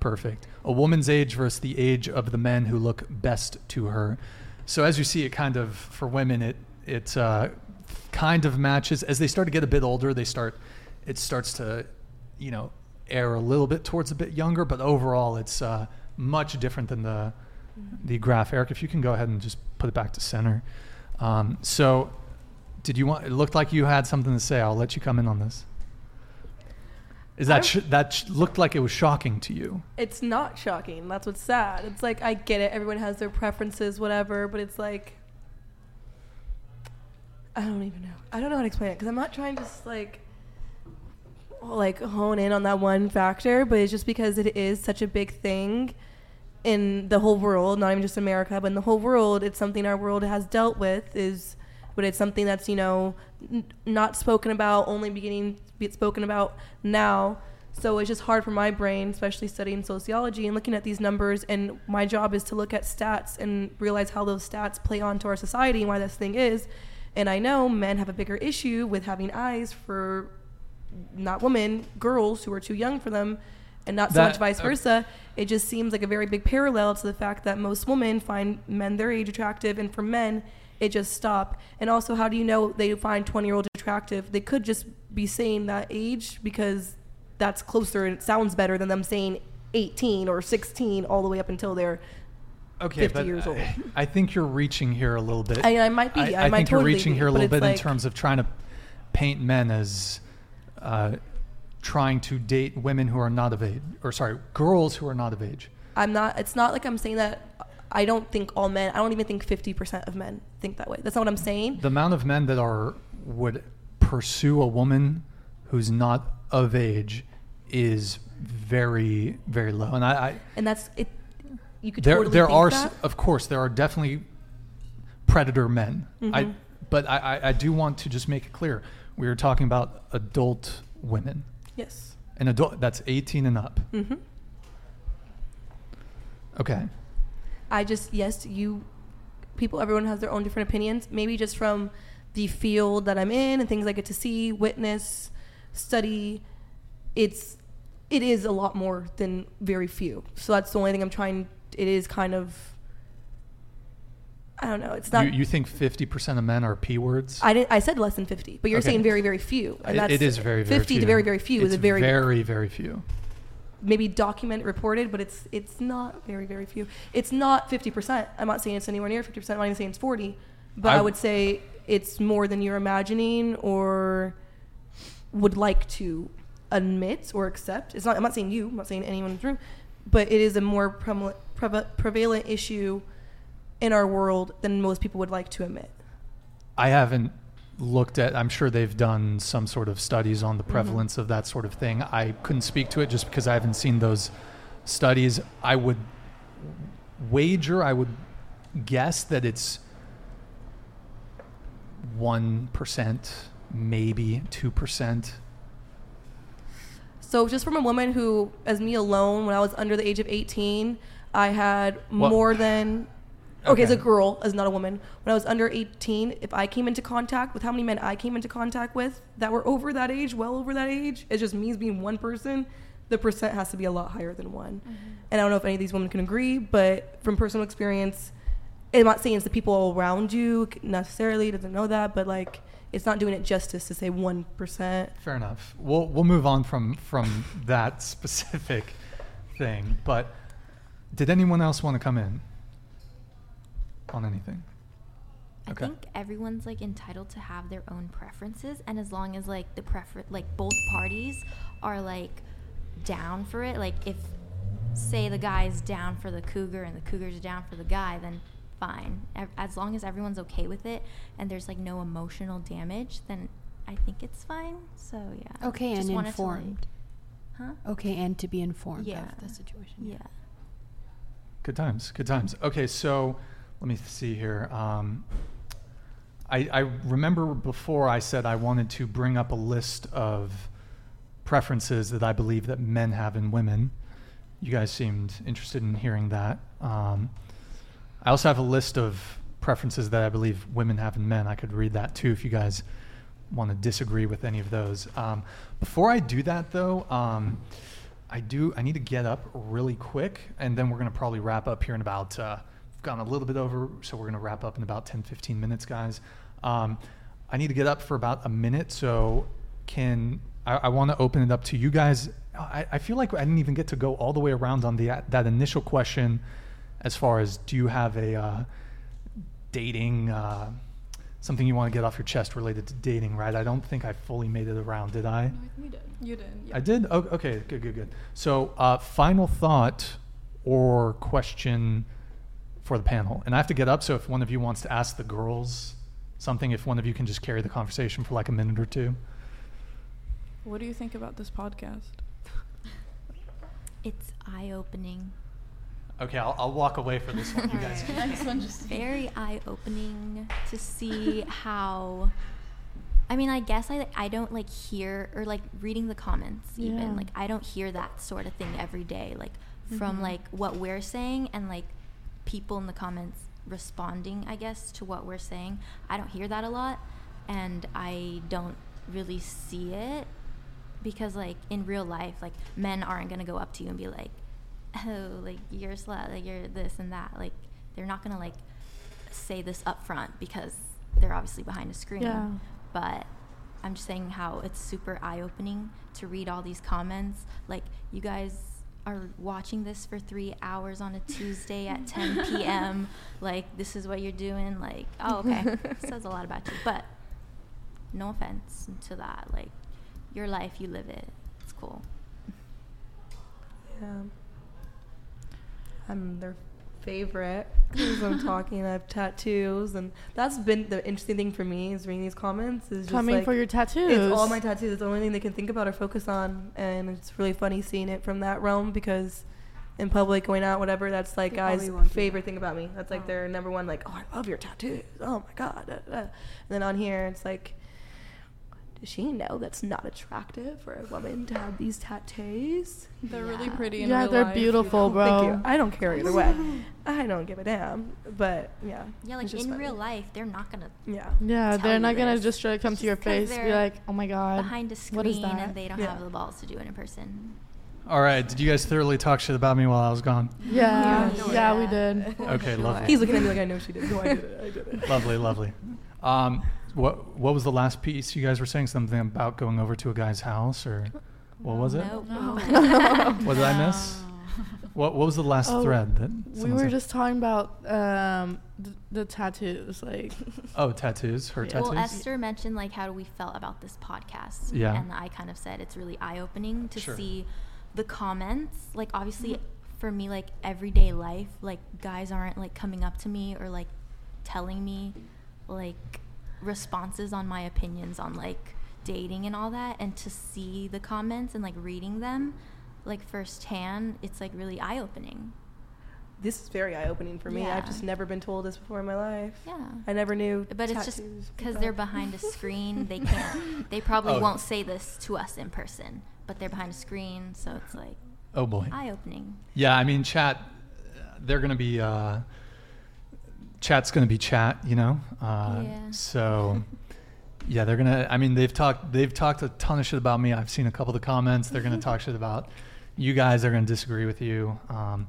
Perfect. A woman's age versus the age of the men who look best to her. So as you see, it kind of for women, it it uh, kind of matches as they start to get a bit older. They start, it starts to, you know, err a little bit towards a bit younger, but overall, it's uh, much different than the the graph. Eric, if you can go ahead and just put it back to center. Um, so, did you want? It looked like you had something to say. I'll let you come in on this. Is that sh- that sh- looked like it was shocking to you? It's not shocking. That's what's sad. It's like I get it. Everyone has their preferences, whatever. But it's like I don't even know. I don't know how to explain it because I'm not trying to just like like hone in on that one factor, but it's just because it is such a big thing in the whole world, not even just America, but in the whole world. It's something our world has dealt with. Is but it's something that's you know n- not spoken about, only beginning to be spoken about now. So it's just hard for my brain, especially studying sociology and looking at these numbers. And my job is to look at stats and realize how those stats play onto our society and why this thing is. And I know men have a bigger issue with having eyes for not women, girls who are too young for them, and not so That- much vice versa. It just seems like a very big parallel to the fact that most women find men their age attractive, and for men, it just stop. And also, how do you know they find 20 year olds attractive? They could just be saying that age because that's closer and it sounds better than them saying 18 or 16 all the way up until they're Okay, 50 but years old. I, I think you're reaching here a little bit. I- I might be. I might think totally you're reaching be, here a little bit in terms of trying to paint men as uh, trying to date women who are not of age, or sorry, girls who are not of age. I'm not. It's not like I'm saying that. I don't think all men. I don't even think 50% of men think that way. That's not what I'm saying. The amount of men that are would pursue a woman who's not of age is very very low, and I, I And that's it. You could there totally there are that. of course there are definitely predator men. I Mhm. but I, I I do want to just make it clear we are talking about adult women. Yes. An adult that's 18 and up. hmm Okay. I just yes, you people. Everyone has their own different opinions. Maybe just from the field that I'm in and things I get to see, witness, study. It's it is a lot more than very few. So that's the only thing I'm trying. It is kind of. I don't know. It's not. you, you think 50% of men are p words? I didn't. I said less than fifty, but you're Okay. saying very, very few. And that's it is very very fifty few. to very, very few is It's a very, very very few. maybe documented, reported, but it's it's not very, very few. It's not fifty percent. I'm not saying it's anywhere near fifty percent. I'm not even saying it's forty, but I, I- would say it's more than you're imagining or would like to admit or accept. It's not. I'm not saying you. I'm not saying anyone in the room, but it is a more prevalent, prevalent issue in our world than most people would like to admit. I haven't looked at I'm sure they've done some sort of studies on the Mm-hmm. prevalence of that sort of thing. I couldn't speak to it just because I haven't seen those studies. I would wager, I would guess that it's 1%, maybe 2%. So just from a woman who, as me alone, when I was under the age of 18, I had What- more than Okay, as a girl, as not a woman, when I was under 18, if I came into contact with how many men I came into contact with that were over that age, well over that age, it just means being one person, the percent has to be a lot higher than one. Mm-hmm. And I don't know if any of these women can agree, but from personal experience, I'm not saying it's the people around you necessarily, doesn't know that, but like it's not doing it justice to say 1%. Fair enough. We'll we'll move on from from that specific thing. But did anyone else want to come in on anything? I think everyone's like entitled to have their own preferences, and as long as like the prefer like both parties are like down for it, like if say the guy's down for the cougar and the cougar's down for the guy, then fine. As long as everyone's okay with it and there's like no emotional damage, then I think it's fine. So yeah. Okay, Just and wanted to, like- informed. huh? Okay, and to be informed Yeah. of the situation. Yeah. Good times. Good times. Okay, so let me see here. Um, I, I remember before I said I wanted to bring up a list of preferences that I believe that men have in women. You guys seemed interested in hearing that. Um, I also have a list of preferences that I believe women have in men. I could read that too if you guys want to disagree with any of those. Um, before I do that, though, um, I do. I need to get up really quick, and then we're going to probably wrap up here in about. Uh, gone a little bit over, so we're going to wrap up in about 10, 15 minutes, guys. Um, I need to get up for about a minute, so can I, I want to open it up to you guys. I, I feel like I didn't even get to go all the way around on the that initial question, as far as do you have a uh, dating uh, something you want to get off your chest related to dating, right? I don't think I fully made it around, did I? You did. You did. I did. Oh, okay, good, good, good. So, uh, final thought or question for the panel, and I have to get up. So, if one of you wants to ask the girls something, if one of you can just carry the conversation for like a minute or two. What do you think about this podcast? It's eye opening. Okay, I'll, I'll walk away for this one. You guys. can- Next one, just very eye opening to see how. I mean, I guess I I don't like hear or like reading the comments even Yeah. like I don't hear that sort of thing every day like from Mhm. like what we're saying and like people in the comments responding I guess to what we're saying. I don't hear that a lot and I don't really see it because like in real life like men aren't going to go up to you and be like oh like you're a slut like you're this and that like they're not going to like say this up front because they're obviously behind a screen Yeah. but i'm just saying how it's super eye-opening to read all these comments like you guys are watching this for three hours on a tuesday at 10 p.m like this is what you're doing like oh okay says a lot about you but no offense to that like your life you live it it's cool Yeah. I'm their favorite because I'm talking. I have tattoos, and that's been the interesting thing for me is reading these comments. Is just Coming like, for your tattoos. It's all my tattoos. It's the only thing they can think about or focus on, and it's really funny seeing it from that realm because in public, going out, whatever, that's like They guys' probably favorite thing about me. That's like Oh. their number one. Like, oh, I love your tattoos. Oh my god. da, da, da." And then on here, it's like. Does she know that's not attractive for a woman to have these tattoos? They're really pretty in Yeah, real they're life. beautiful, bro. Thank you. I don't care either way. I don't give a damn. But yeah. yeah like in funny. real life they're not gonna Yeah. Yeah, tell they're you not gonna just try to come to your face, be like, "Oh my god, behind a what is screen that?" and they don't Yeah. have the balls to do it in person All right. Did you guys thoroughly talk shit about me while I was gone? Yeah, Yeah. yeah, we did. Okay, lovely. He's looking at me like I know she did. No, I did it. I did it. lovely, lovely. Um, what what was the last piece you guys were saying? Something about going over to a guy's house, or what was it? Nope. No. What did I miss? What what was the last Oh, thread that We someone were said? just talking about um, th- the tattoos, like. Oh, tattoos. Her Yeah. tattoos. Well, Esther mentioned like how we felt about this podcast. Yeah. And I kind of said it's really eye opening to Sure. see the comments. Like obviously for me, like everyday life, like guys aren't like coming up to me or like telling me like responses on my opinions on like dating and all that and to see the comments and like reading them like firsthand, it's like really eye opening. This is very eye opening for me. I've just never been told this before in my life. Yeah. I never knew. But it's just because they're behind a screen, they can't. They probably Oh. won't say this to us in person, but they're behind a screen, so it's like oh boy. eye opening. Yeah, I mean, chat. They're gonna be. Uh, chat's going to be chat, you know. Uh, Yeah. So, yeah, they're gonna. I mean, they've talked. They've talked a ton of shit about me. I've seen a couple of the comments. They're gonna talk shit about you guys. They're gonna disagree with you. Um,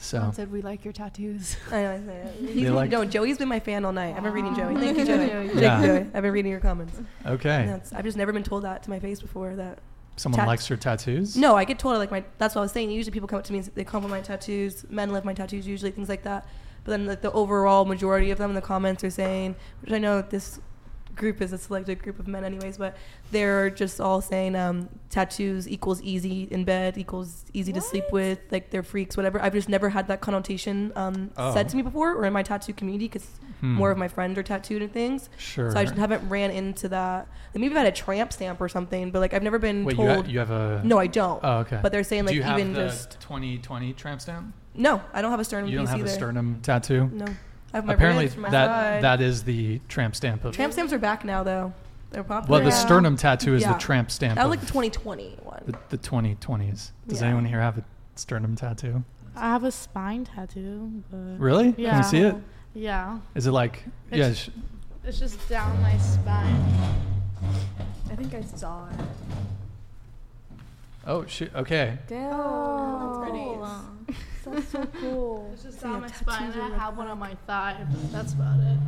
so Someone said we like your tattoos. I know. I say it. They He's, like- no, Joey's been my fan all night. I've been reading Joey. Thank you, Joey. Thank you, Yeah. Joey. I've been reading your comments. Okay. That's- I've just never been told that to my face before. That someone tat- likes your tattoos. No, I get told I like my. That's what I was saying. Usually people come up to me and they compliment my tattoos. Men love my tattoos usually, things like that. But then like the overall majority of them in the comments are saying, which I know this group is a selected group of men anyways, but they're just all saying um, tattoos equals easy in bed equals easy to sleep with. Like they're freaks, whatever. I've just never had that connotation um, Oh. said to me before or in my tattoo community because Hmm. more of my friends are tattooed and things. Sure. So I just haven't ran into that. Like maybe I've had a tramp stamp or something, but like I've never been Wait, you, told. ha- you have a? No, I don't. Oh, okay. But they're saying Do like you have even the just 2020 tramp stamp? no, I don't have a sternum You don't piece have either. a sternum tattoo. No, I have my Apparently, ribs, my that side. that is the tramp stamp of. Tramp stamps are back now though. They're popular. Well, the now. sternum tattoo is Yeah. the tramp stamp. That was like of the 2020 one. the, the 2020s. Does Yeah. anyone here have a sternum tattoo? I have a spine tattoo. But Really? Can we see it? Yeah. Is it like? Yeah. It's- sh- It's just down my spine. I think I saw it. Oh shit. Okay. Damn. Oh, that's pretty. That's so cool. It's just So you down my spine. tattoos and on I have one on my thigh. That's about it.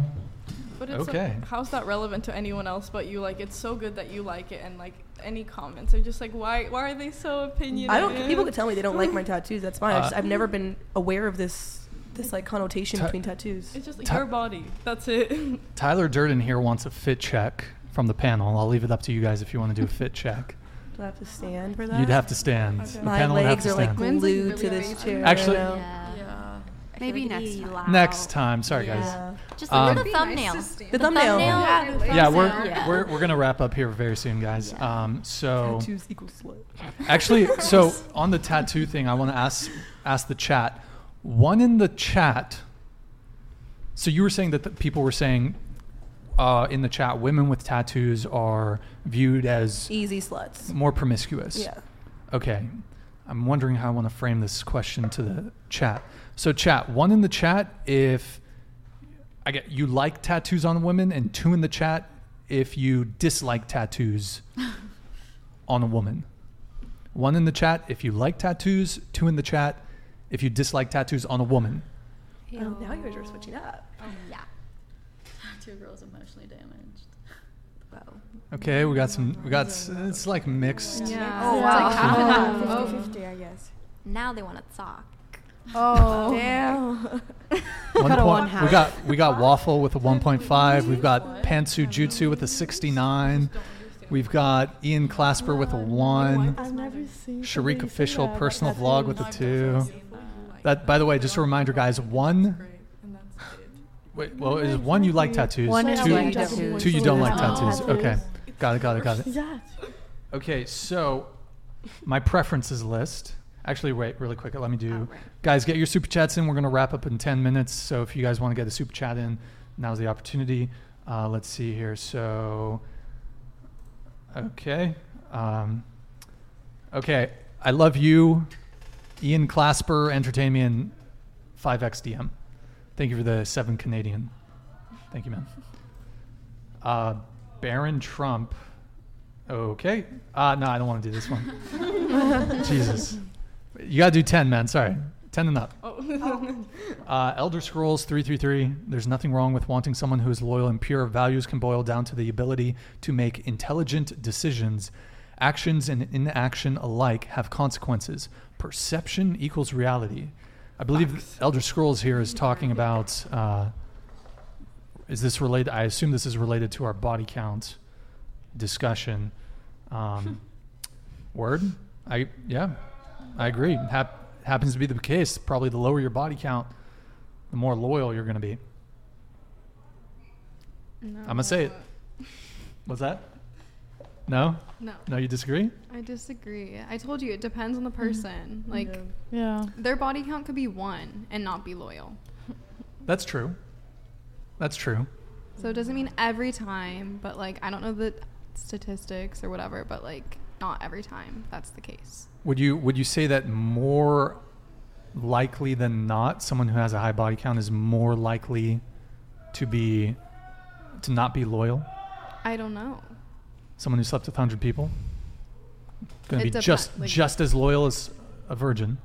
But it's so- Okay. how's that relevant to anyone else but you? Like, it's so good that you like it, and like any comments are just like, why? Why are they so opinionated? I don't. People could tell me they don't like my tattoos. That's fine. I just, Uh, I've never been aware of this this like connotation Ta- between tattoos. It's just Ta- your body. That's it. Tyler Durden here wants a fit check from the panel. I'll leave it up to you guys if you want to do a fit check. Do I have to stand for that? You'd have to stand. Okay. The My panel would have legs to are like stand. Mine's, like, glued to this chair. Actually- right now. Yeah. yeah. Maybe like next time. loud. Next time. Sorry, guys. Just look Um, the It'd be nice thumbnail. The thumbnail. Yeah, the Yeah, we're. Yeah. we're we're gonna wrap up here very soon, guys. Yeah. Um, so Tattoos equals slut. actually, so on the tattoo thing, I want to ask ask the chat. One in the chat. So you were saying that the people were saying uh, in the chat, women with tattoos are viewed as Easy sluts. more promiscuous. Yeah. Okay. I'm wondering how I want to frame this question to the chat. So, chat, one in the chat if I get you like tattoos on women, and two in the chat if you dislike tattoos on a woman. One in the chat if you like tattoos, two in the chat if you dislike tattoos on a woman. Oh, now you guys are switching up. Yeah. Two girls emotionally damaged. Wow. Okay, we got some, we got, s- it's like mixed. Yeah. Oh, It's wow. like half and half. Oh. Oh. 50 I guess. Now they want to talk. Oh. Damn. One Cut a one point, half. we got we got waffle with a 1.5. We've got Pantsu Jutsu with a 69. We've got Ian Clasper with a one. I've never seen. Sharik somebody say official that about personal tattoos. vlog with a two. That by the way, just a reminder, guys. One. Wait, well, is one you like tattoos? One is two, you like tattoos. two you don't like tattoos. Okay, got it, got it, got it. Yeah. Okay, so my preferences list. Actually, wait, really quick. Let me do. Guys, get your super chats in. We're going to wrap up in 10 minutes. So if you guys want to get a super chat in, now's the opportunity. Uh, let's see here. So, okay. Um, okay. I love you. Ian Clasper, entertain me in 5XDM. Thank you for the seven Canadian. Thank you, man. Uh, Baron Trump. Okay. Uh, no, I don't want to do this one. Jesus. You got to do 10, man. Sorry. 10 and up. Uh, Elder Scrolls 333. There's nothing wrong with wanting someone who is loyal and pure. Values can boil down to the ability to make intelligent decisions. Actions and inaction alike have consequences. Perception equals reality. I believe Elder Scrolls here is talking about. Uh, is this related? I assume this is related to our body count discussion. Um, word? I yeah, I agree. Hap- happens to be the case. Probably the lower your body count, the more loyal you're going to be. I'm gonna say it. What's that? No, No. no, you disagree? I disagree. I told you it depends on the mm-hmm. person. Like Yeah. their body count could be one and not be loyal. That's true. That's true. So it doesn't mean every time, but like I don't know the statistics or whatever, but like not every time that's the case. Would you would you say that more likely than not, someone who has a high body count is more likely to be to not be loyal? I don't know. Someone who slept with 100 people? Going to It be just depen- like- just as loyal as a virgin.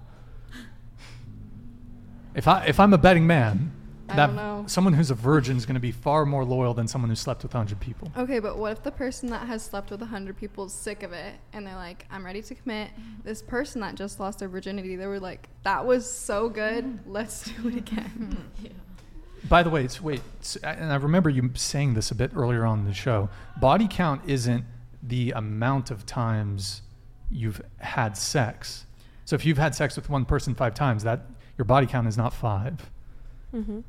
If I if I'm a betting man, I that don't know. someone who's a virgin is going to be far more loyal than someone who slept with 100 people. Okay, but what if the person that has slept with 100 people is sick of it and they're like, I'm ready to commit? This person that just lost their virginity, they were like, that was so good, let's do it again. By the way, it's wait, it's, and I remember you saying this a bit earlier on in the show. Body count isn't the amount of times you've had sex. So if you've had sex with one person five times, that your body count is not five. Mm-hmm.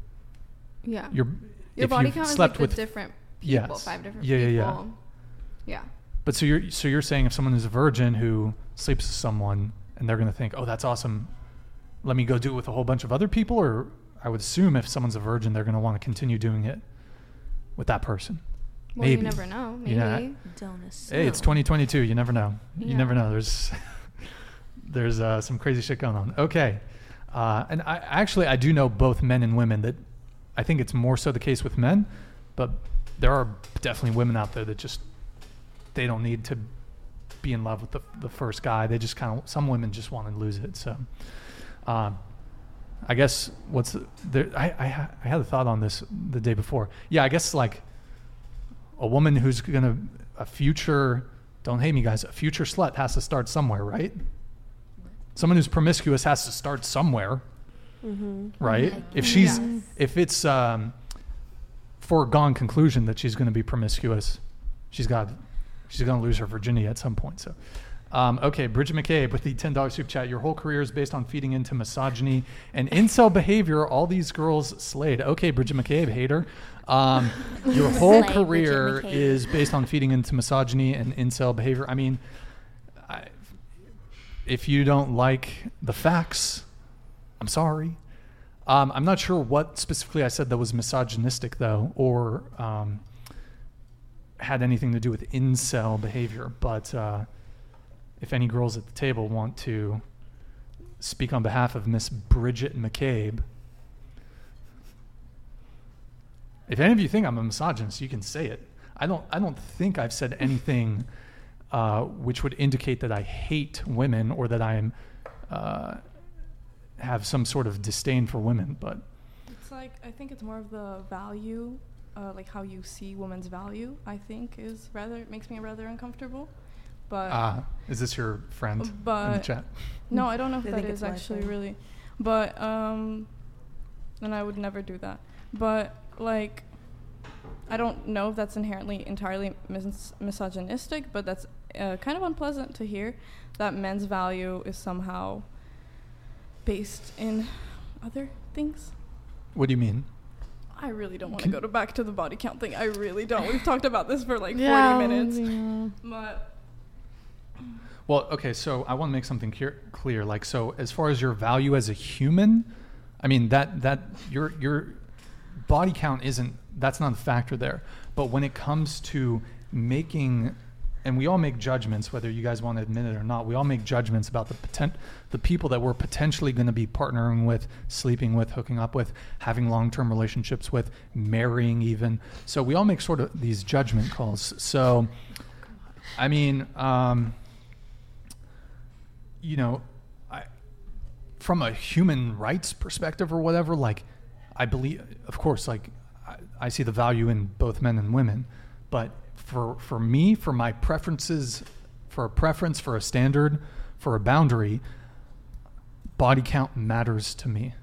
Yeah. Your Your body count is like with different people, yes. five different yeah, people. Yeah, yeah, Yeah. But so you're so you're saying if someone is a virgin who sleeps with someone and they're going to think, "Oh, that's awesome. Let me go do it with a whole bunch of other people," or I would assume if someone's a virgin, they're going to want to continue doing it with that person. Well, you never know. You know, Maybe. Don't Hey, it's 2022. You never know. You never know. There's there's uh, some crazy shit going on. Okay, uh, and I actually I do know both men and women that I think it's more so the case with men, but there are definitely women out there that just they don't need to be in love with the the first guy. They just kind of some women just want to lose it. So. Uh, I guess what's the, there? I, I I had a thought on this the day before. Yeah, I guess like a woman who's gonna a future don't hate me guys a future slut has to start somewhere right someone who's promiscuous has to start somewhere Mm-hmm. right if she's guess. if it's um foregone conclusion that she's going to be promiscuous she's got she's going to lose her virginity at some point so um, okay, Bridget McCabe with the $10 soup chat. Your whole career is based on feeding into misogyny and incel behavior. All these girls slayed. Okay, Bridget McCabe, hater. Um, your whole Slay, career is based on feeding into misogyny and incel behavior. I mean, I, if you don't like the facts, I'm sorry. Um, I'm not sure what specifically I said that was misogynistic, though, or um, had anything to do with incel behavior. But uh, if any girls at the table want to speak on behalf of Miss Bridget McCabe, if any of you think I'm a misogynist, you can say it. I don't. I don't think I've said anything uh, which would indicate that I hate women or that I am uh, have some sort of disdain for women. But It's like I think it's more of the value, uh, like how you see women's value. I think is rather makes me rather uncomfortable. But uh, is this your friend in the chat? no, I don't know if They that think is it's actually friend. really. But um, and I would never do that. But like, I don't know if that's inherently entirely mis- misogynistic, but that's uh, kind of unpleasant to hear that men's value is somehow based in other things. What do you mean? I really don't want to go to back to the body count thing. I really don't. We've talked about this for like Yeah, 40 minutes. yeah. But Well, okay, so I want to make something clear, clear. Like, so as far as your value as a human, I mean that that your your body count isn't that's not a factor there. But when it comes to making, and we all make judgments, whether you guys want to admit it or not, we all make judgments about the potent, the people that we're potentially going to be partnering with, sleeping with, hooking up with, having long-term relationships with, marrying even. So we all make sort of these judgment calls. So, I mean. Um, you know, I, from a human rights perspective or whatever, like, I believe, of course, like, I, I see the value in both men and women, but for for me, for my preferences, for a preference, for a standard, for a boundary, body count matters to me.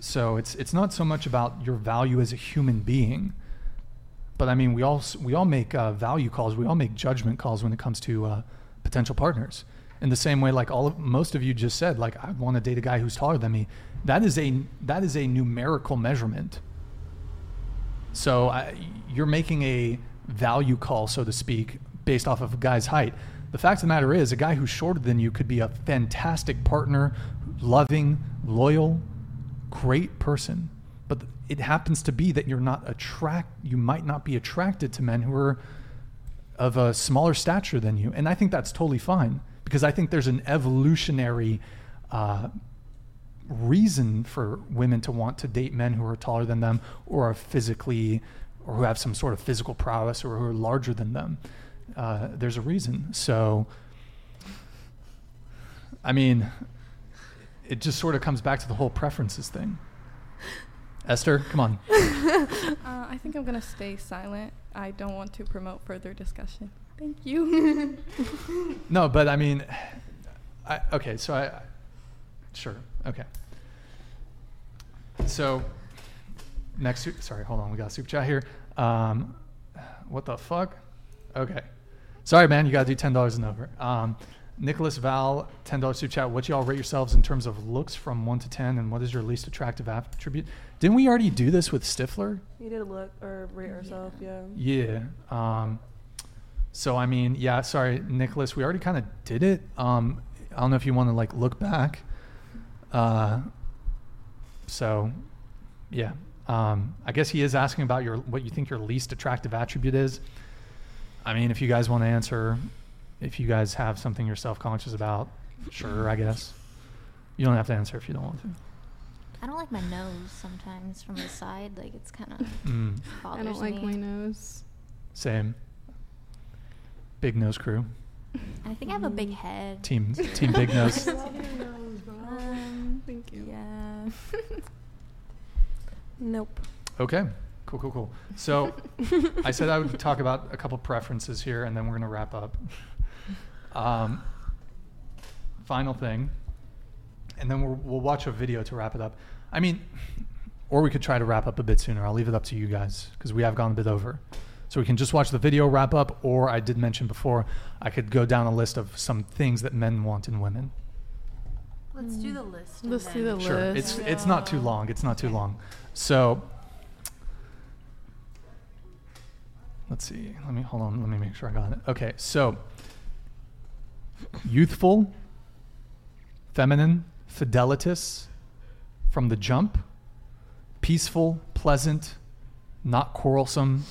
So it's it's not so much about your value as a human being, but I mean we all we all make uh, value calls, we all make judgment calls when it comes to uh, potential partners. In the same way, like all of most of you just said, like I want to date a guy who's taller than me. That is a that is a numerical measurement. So I, you're making a value call, so to speak, based off of a guy's height. The fact of the matter is, a guy who's shorter than you could be a fantastic partner, loving, loyal, great person. But it happens to be that you're not attract. You might not be attracted to men who are of a smaller stature than you, and I think that's totally fine because I think there's an evolutionary uh, reason for women to want to date men who are taller than them or are physically or who have some sort of physical prowess or who are larger than them. Uh, there's a reason. So, I mean, it just sort of comes back to the whole preferences thing. Esther, come on. uh, I think I'm gonna stay silent. I don't want to promote further discussion. Thank you. No, but I mean, I, okay, so I, sure, okay. So, next, sorry, hold on, we got a super chat here. Um, what the fuck? Okay. Sorry, man, you got to do ten dollars and over. Um, Nicholas Val, ten dollars super chat. What y'all rate yourselves in terms of looks from one to ten, and what is your least attractive attribute? Didn't we already do this with Stifler? You did a look or rate yourself, yeah. Yeah. Um, so I mean, yeah. Sorry, Nicholas. We already kind of did it. Um, I don't know if you want to like look back. Uh, so, yeah. Um, I guess he is asking about your what you think your least attractive attribute is. I mean, if you guys want to answer, if you guys have something you're self conscious about, sure. I guess you don't have to answer if you don't want to. I don't like my nose sometimes from the side. Like it's kind of Mm. bothers I don't like me. my nose. Same. Big nose crew. I think I have a big head. Team Team Big Nose. Um, Thank you. Yeah. Nope. Okay. Cool, cool, cool. So I said I would talk about a couple preferences here, and then we're going to wrap up. Um, final thing, and then we'll, we'll watch a video to wrap it up. I mean, or we could try to wrap up a bit sooner. I'll leave it up to you guys because we have gone a bit over. So we can just watch the video wrap up, or I did mention before, I could go down a list of some things that men want in women. Let's do the list. Let's do then- the Sure. list. It's it's not too long. It's not too long. So let's see. Let me hold on. Let me make sure I got it. Okay. So youthful, feminine, fidelitous, from the jump, peaceful, pleasant, not quarrelsome,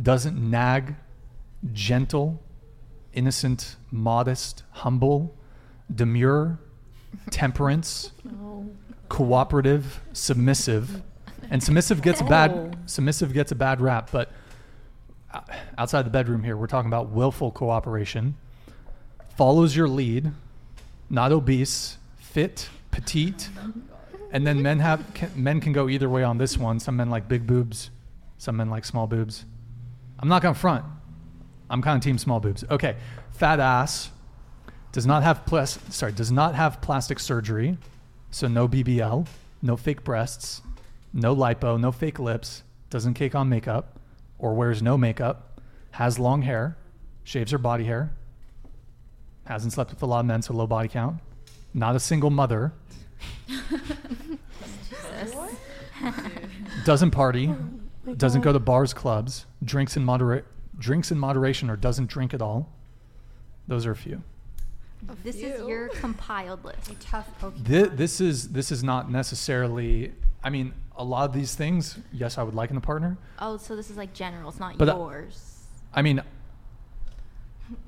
doesn't nag, gentle, innocent, modest, humble, demure, temperance, cooperative, submissive, and submissive gets a bad submissive gets a bad rap, but uh, outside the bedroom here, we're talking about willful cooperation, follows your lead, not obese, fit, petite, and then men have can, men can go either way on this one. Some men like big boobs, some men like small boobs. I'm not gonna front. I'm kind of team small boobs. Okay, fat ass does not have plas- sorry does not have plastic surgery, so no BBL, no fake breasts, no lipo, no fake lips, doesn't cake on makeup, or wears no makeup, has long hair, shaves her body hair, hasn't slept with a lot of men, so low body count, not a single mother, doesn't party, doesn't go to bars, clubs, drinks in moderate drinks in moderation, or doesn't drink at all. Those are a few. This is your compiled list. A tough Pokemon. This, this is this is not necessarily. I mean, a lot of these things, yes, I would like in a partner. Oh, so this is like general. It's not But, uh, yours. I mean,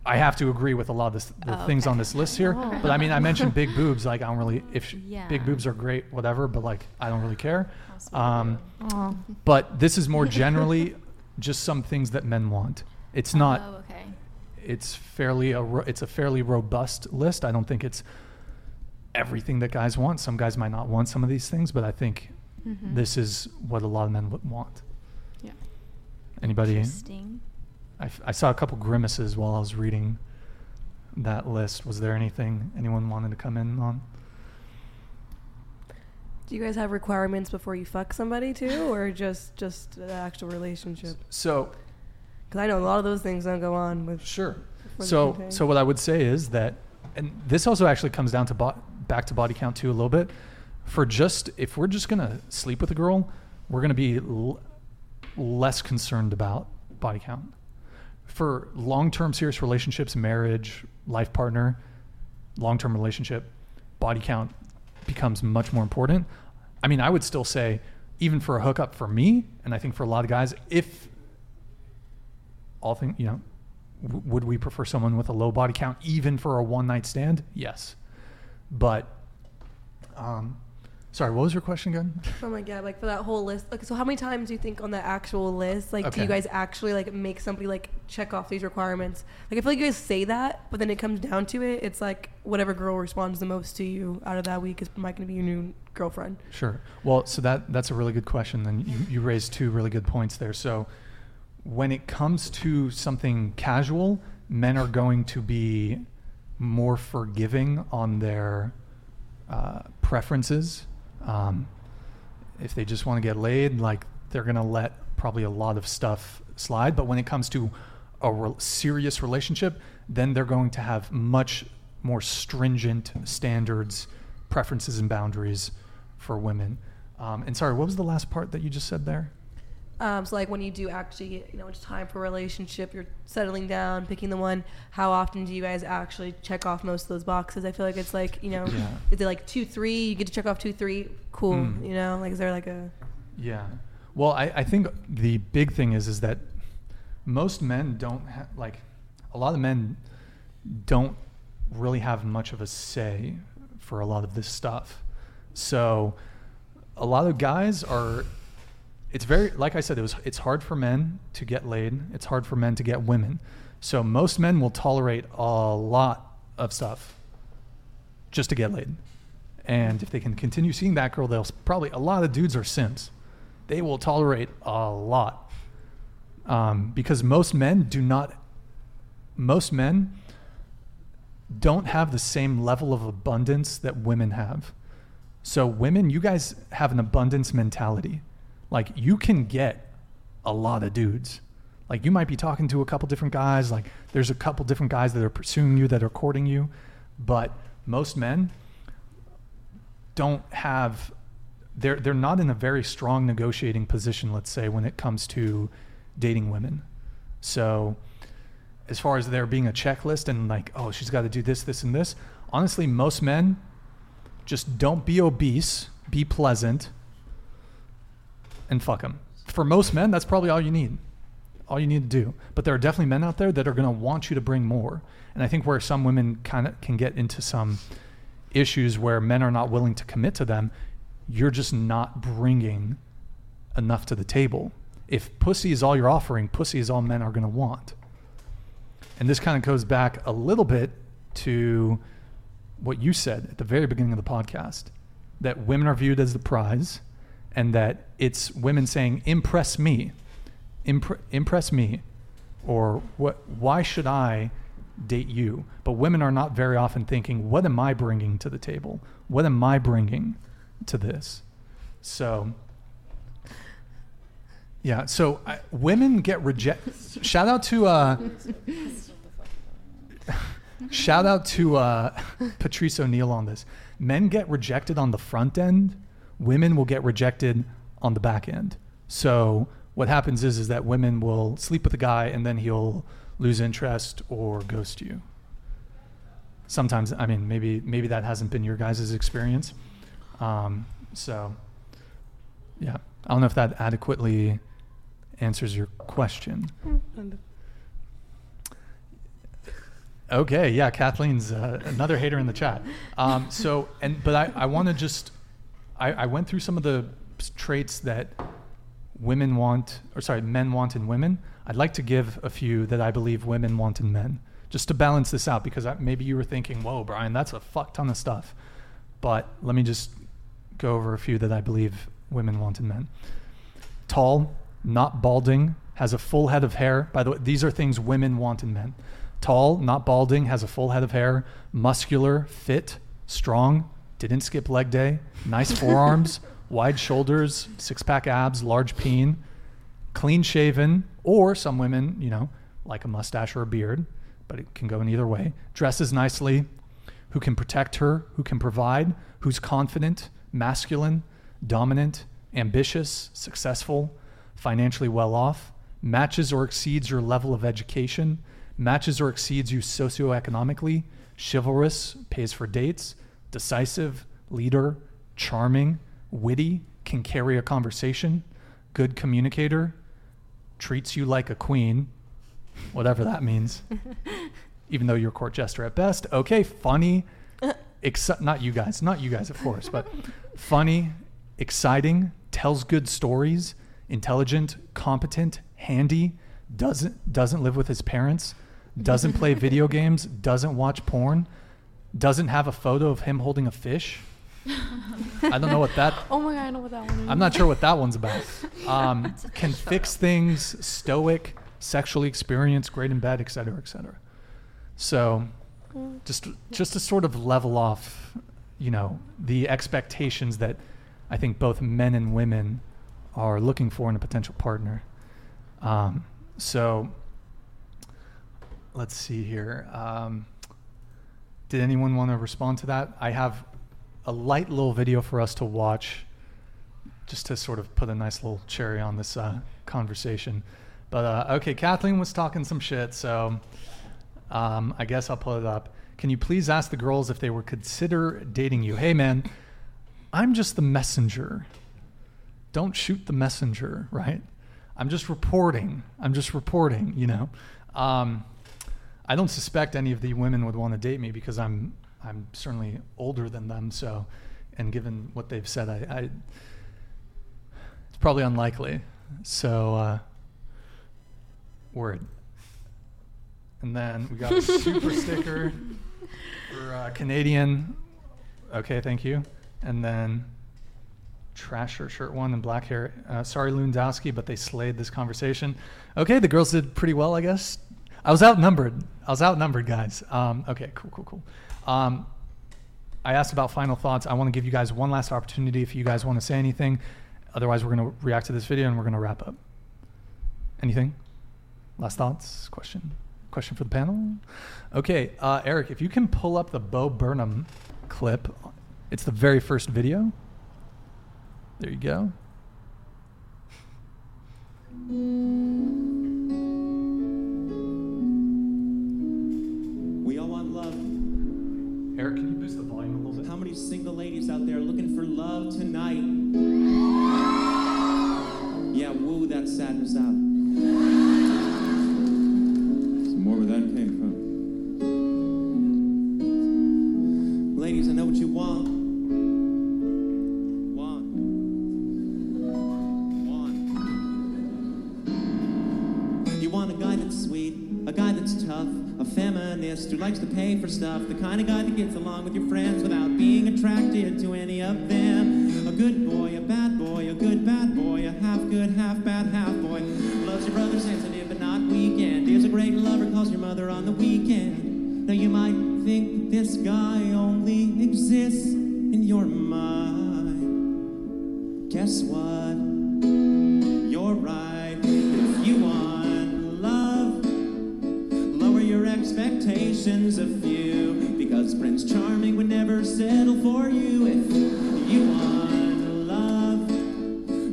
I have to agree with a lot of this, the Oh, things okay. on this list here. Oh. But I mean, I mentioned big boobs. Like, I don't really. If sh- Yeah. big boobs are great, whatever. But like, I don't really care. Um, Aw. but this is more generally just some things that men want. It's not. Oh, okay. It's fairly a. ro- It's a fairly robust list. I don't think it's everything that guys want. Some guys might not want some of these things, but I think Mhm. this is what a lot of men would want. Yeah. Anybody? Interesting. I, f- I saw a couple grimaces while I was reading that list. Was there anything anyone wanted to come in on? Do you guys have requirements before you fuck somebody too, or just just the actual relationship? So, because I know a lot of those things don't go on with. Sure. So, so what I would say is that, and this also actually comes down to bo- back to body count too a little bit. For just if we're just gonna sleep with a girl, we're gonna be l- less concerned about body count. For long-term serious relationships, marriage, life partner, long-term relationship, body count becomes much more important. I mean, I would still say, even for a hookup for me, and I think for a lot of guys, if all things, you know, w- would we prefer someone with a low body count even for a one night stand? Yes. But um, Sorry, what was your question again? Oh my god! Like for that whole list. Like, so how many times do you think on the actual list? Like, do you guys actually like make somebody like check off these requirements? Like, I feel like you guys say that, but then it comes down to it, it's like whatever girl responds the most to you out of that week is might going to be your new girlfriend. Sure. Well, so that that's a really good question. And you, you raised two really good points there. So when it comes to something casual, men are going to be more forgiving on their uh, preferences. Um, if they just want to get laid, like they're going to let probably a lot of stuff slide. But when it comes to a re- serious relationship, then they're going to have much more stringent standards, preferences, and boundaries for women. Um, and sorry, what was the last part that you just said there? Um, so like when you do actually, you know, it's time for a relationship, you're settling down, picking the one. How often do you guys actually check off most of those boxes? I feel like it's like, you know, Yeah. is it like two, three? You get to check off two, three. Cool. Mm. You know, like is there like a Yeah. Well, I, I think the big thing is is that most men don't ha- like a lot of men don't really have much of a say for a lot of this stuff. So a lot of guys are it's very like I said it was it's hard for men to get laid. It's hard for men to get women. So most men will tolerate a lot of stuff just to get laid. And if they can continue seeing that girl, they'll probably a lot of dudes are simps. They will tolerate a lot um, because most men do not. Most men don't have the same level of abundance that women have. So women, you guys have an abundance mentality. Like you can get a lot of dudes. Like you might be talking to a couple different guys. Like there's a couple different guys that are pursuing you, that are courting you, but most men don't have they're they're not in a very strong negotiating position let's say when it comes to dating women so as far as there being a checklist and like oh she's got to do this this and this honestly most men just don't be obese be pleasant and fuck them for most men that's probably all you need all you need to do but there are definitely men out there that are going to want you to bring more and i think where some women kind of can get into some issues where men are not willing to commit to them, you're just not bringing enough to the table. If pussy is all you're offering, pussy is all men are going to want. And this kind of goes back a little bit to what you said at the very beginning of the podcast that women are viewed as the prize and that it's women saying, impress me, Impre- impress me, or what, why should I date you? But women are not very often thinking, what am I bringing to the table? What am I bringing to this? So, yeah, so I, women get rejected. Shout out to, uh, shout out to uh, Patrice O'Neal on this. Men get rejected on the front end, women will get rejected on the back end. So, what happens is is that women will sleep with a guy and then he'll lose interest or ghost you. Sometimes, I mean, maybe maybe that hasn't been your guys' experience. Um, so, yeah, I don't know if that adequately answers your question. Okay, yeah, Kathleen's uh, another hater in the chat. Um, so, and but I, I want to just, I, I went through some of the traits that women want, or sorry, men want in women. I'd like to give a few that I believe women want in men, just to balance this out, because I, maybe you were thinking, "Whoa, Brian, that's a fuck ton of stuff." But let me just go over a few that I believe women want in men. Tall, not balding, has a full head of hair. By the way, these are things women want in men. Tall, not balding, has a full head of hair, muscular, fit, strong, didn't skip leg day, nice forearms, wide shoulders, six pack abs, large peen, clean shaven, or some women, you know, like a mustache or a beard, but it can go in either way. Dresses nicely, who can protect her, who can provide, who's confident, masculine, dominant, ambitious, successful, financially well off, matches or exceeds your level of education, matches or exceeds you socioeconomically, chivalrous, pays for dates, decisive, leader, charming, witty, can carry a conversation, good communicator, treats you like a queen, whatever that means. Even though you're a court jester at best. Okay, funny. Except not you guys, not you guys, of course, but funny, exciting, tells good stories, intelligent, competent, handy, doesn't doesn't live with his parents, doesn't play video games, doesn't watch porn, doesn't have a photo of him holding a fish. I don't know what that Oh my god, I know what that one is. I'm not sure what that one's about. Um, can fix things, stoic, sexually experienced, great in bed, et cetera, et cetera. So, Mm. just just to sort of level off, you know, the expectations that I think both men and women are looking for in a potential partner. Um, so, let's see here. Um, did anyone want to respond to that? I have a light little video for us to watch just to sort of put a nice little cherry on this uh, conversation. But uh, okay, Kathleen was talking some shit, so um, I guess I'll pull it up. Can you please ask the girls if they would consider dating you? Hey, man, I'm just the messenger. Don't shoot the messenger, right? I'm just reporting. I'm just reporting, you know. Um, I don't suspect any of the women would want to date me because I'm I'm certainly older than them. So, and given what they've said, I, I it's probably unlikely. So, uh, word. And then we got a super sticker for uh, Canadian. Okay, thank you. And then trash shirt, shirt one, and black hair. Uh, sorry, Lewandowski, but they slayed this conversation. Okay, the girls did pretty well, I guess. I was outnumbered. I was outnumbered, guys. Um, okay, cool, cool, cool. Um, I asked about final thoughts. I want to give you guys one last opportunity if you guys want to say anything. Otherwise, we're going to react to this video and we're going to wrap up. Anything? Last thoughts? Question? Question for the panel? Okay, uh, Eric, if you can pull up the Bo Burnham clip, it's the very first video. There you go. Eric, can you boost the volume a little bit? How many single ladies out there looking for love tonight? Yeah, woo that sadness out. Some more where that came from. Ladies, I know what you want. A guy that's tough, a feminist who likes to pay for stuff, the kind of guy that gets along with your friends without being attracted to any of them. A good boy, a bad boy, a good bad boy, a half good, half bad, half boy. Loves your brother sensitive but not weekend. Is a great lover, calls your mother on the weekend. Now you might think that this guy only exists in your mind. Guess what? You're right. If you want expectations a few. Because Prince Charming would never settle for you. If you want love,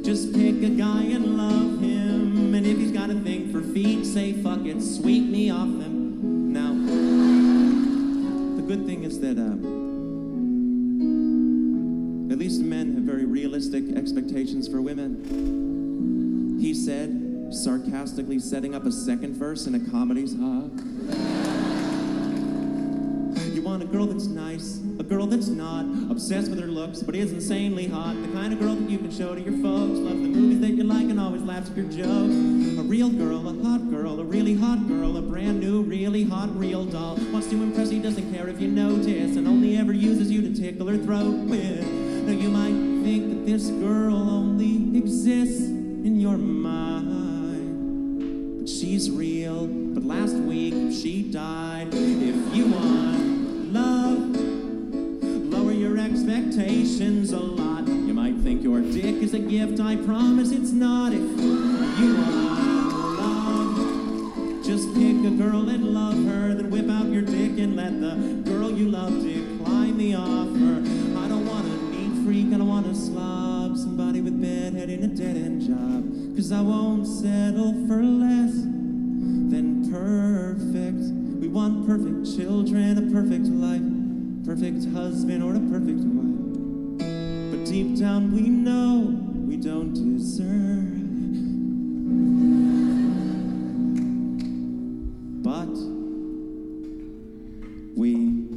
just pick a guy and love him. And if he's got a thing for feet, say fuck it, sweep me off them. Now, the good thing is that, uh, at least men have very realistic expectations for women. He said, sarcastically setting up a second verse in a comedy's hot. You want a girl that's nice, a girl that's not obsessed with her looks, but is insanely hot. The kind of girl that you can show to your folks. Loves the movies that you like and always laughs at your jokes. A real girl, a hot girl, a really hot girl, a brand new, really hot, real doll. Wants to impress you, doesn't care if you notice, and only ever uses you to tickle her throat with. Now you might think that this girl only exists in your mind, she's real. But last week she died. If you want love, lower your expectations a lot. You might think your dick is a gift. I promise it's not. If you want love, just pick a girl and love her. Then whip out your dick and let the girl you love decline the offer. I don't want a neat freak. I don't want a slob. Somebody with bedhead in a dead end job. Cause I won't settle for less perfect. We want perfect children, a perfect life, perfect husband, or a perfect wife. But deep down we know we don't deserve. But we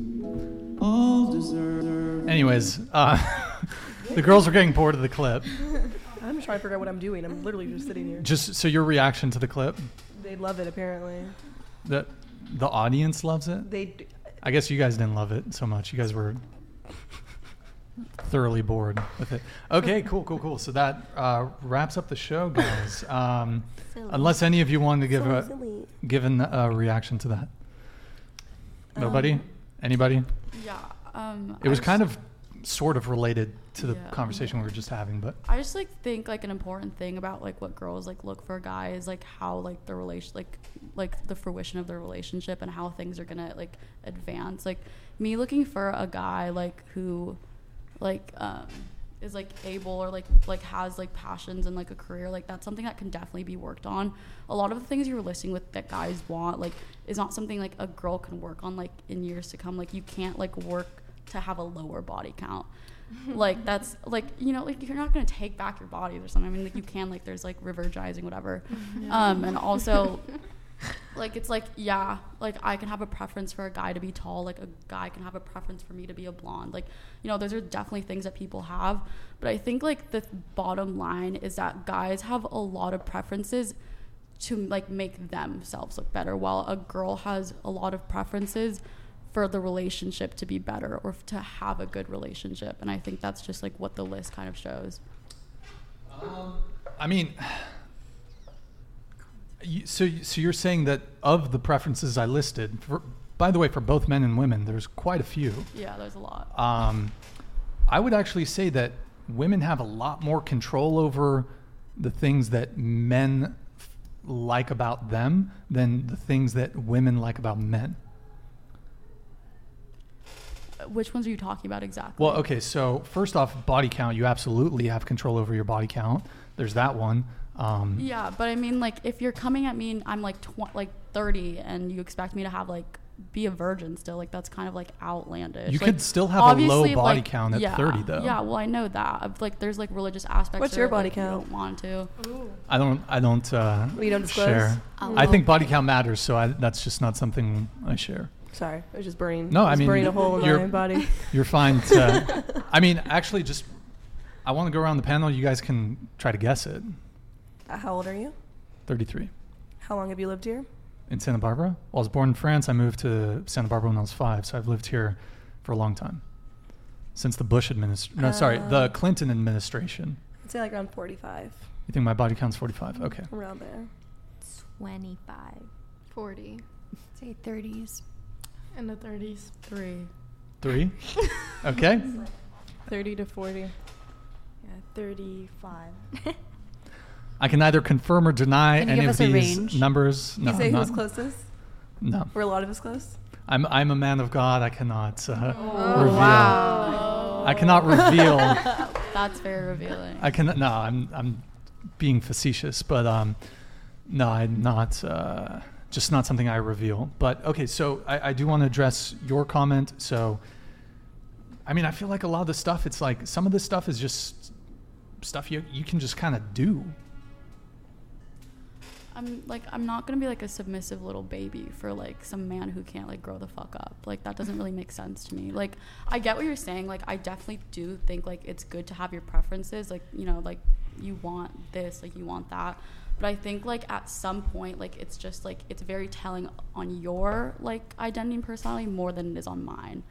all deserve. Anyways, uh, the girls are getting bored of the clip. I'm just trying to figure out what I'm doing. I'm literally just sitting here. Just so your reaction to the clip, They love it apparently. the the audience loves it. They. d- I guess you guys didn't love it so much. You guys were thoroughly bored with it. Okay, cool, cool, cool. So that uh, wraps up the show, guys. Um, unless any of you wanted to give So a silly. given a reaction to that. Nobody? Um, Anybody? Yeah. Um, It was I kind just- of sort of related to the Yeah. conversation we were just having, but I just like think like an important thing about like what girls like look for guys like how like the relation like like the fruition of their relationship and how things are gonna like advance. Like me looking for a guy like who like um is like able or like like has like passions and like a career like that's something that can definitely be worked on a lot of the things you were listing with that guys want like is not something like a girl can work on like in years to come like you can't like work to have a lower body count. Like that's like you know like you're not gonna take back your bodies or something. I mean like you can like there's like revergizing whatever. Yeah. um and also like it's like yeah like i can have a preference for a guy to be tall like a guy can have a preference for me to be a blonde. Like you know those are definitely things that people have. But i think like the bottom line is that guys have a lot of preferences to like make themselves look better. While a girl has a lot of preferences for the relationship to be better or to have a good relationship and i think that's just like what the list kind of shows I mean, so so you're saying that of the preferences I listed, for, by the way, for both men and women, there's quite a few. yeah there's a lot Um, I would actually say that women have a lot more control over the things that men f- like about them than the things that women like about men. Which ones are you talking about exactly Well, okay, so first off, body count, you absolutely have control over your body count. There's that one. Um, Yeah, but I mean, like, if you're coming at me and I'm like tw- like 30, and you expect me to have like be a virgin still, like that's kind of like outlandish. You Like, could still have a low body like, count at yeah, 30 though. Yeah, well, I know that. Like, there's like religious aspects. What's your it, body like, you count? don't want to. I don't. I don't. Uh, You don't disclose? share. Oh. I think body count matters, so I, that's just not something I share. Sorry, I was just burning. No, I just mean burning a hole in you're, my body. You're fine. To, I mean, actually, just I want to go around the panel. You guys can try to guess it. Uh, How old are you? Thirty-three How long have you lived here? in Santa Barbara. Well, I was born in France. I moved to Santa Barbara when I was five, so I've lived here for a long time. Since the Bush administration. No, sorry, the Uh, Clinton administration. I'd say like around 45, You think my body count's forty-five? Okay. around there. 25. 40. Say 30s. In the 30s. Three. Three. Okay. 30 to 40. Yeah, 35. I can neither confirm or deny Can you any give of us a these range? numbers. Can No, you say I'm who's not- closest? No. Were a lot of us close? I'm I'm a man of God. I cannot uh, Oh, reveal. wow. I cannot reveal. That's very revealing. I can no. I'm I'm being facetious, but um, no, I'm not. Uh, just not something I reveal. But okay, so I, I do want to address your comment. So, I mean, I feel like a lot of the stuff. It's like some of this stuff is just stuff you you can just kind of do. I'm like I'm not gonna be like a submissive little baby for like some man who can't like grow the fuck up. Like that doesn't really make sense to me. Like I get what you're saying. Like I definitely do think like it's good to have your preferences. Like you know like you want this, like you want that. But I think like at some point like it's just like it's very telling on your like identity and personality more than it is on mine.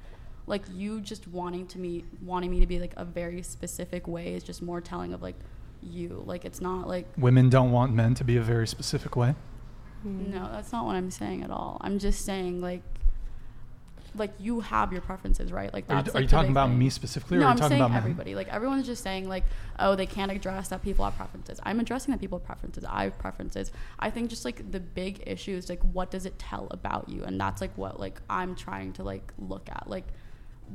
Like you just wanting to me wanting me to be like a very specific way is just more telling of like you. Like it's not like Women don't want men to be a very specific way. Hmm. no, that's not what I'm saying at all. I'm just saying like like you have your preferences, right? Like Are you- are like, you talking about thing. me specifically, or No, are you I'm talking saying about everybody. Like everyone's just saying like, oh, they can't address that people have preferences. I'm addressing that people have preferences. I have preferences. I think just like the big issue is like what does it tell about you? And that's like what like I'm trying to like look at. Like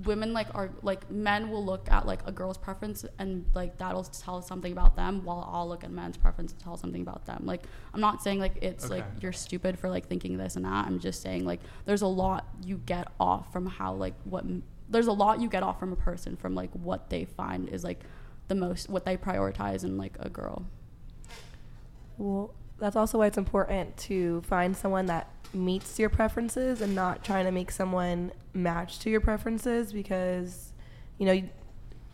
women like are like men will look at like a girl's preference and like that'll tell something about them while I'll look at men's preference and tell something about them. Like I'm not saying like it's like you're stupid for like thinking this and that. I'm just saying like there's a lot you get off from how like what there's a lot you get off from a person from like what they find is like the most what they prioritize in like a girl. Well, that's also why it's important to find someone that meets your preferences and not trying to make someone match to your preferences because, you know,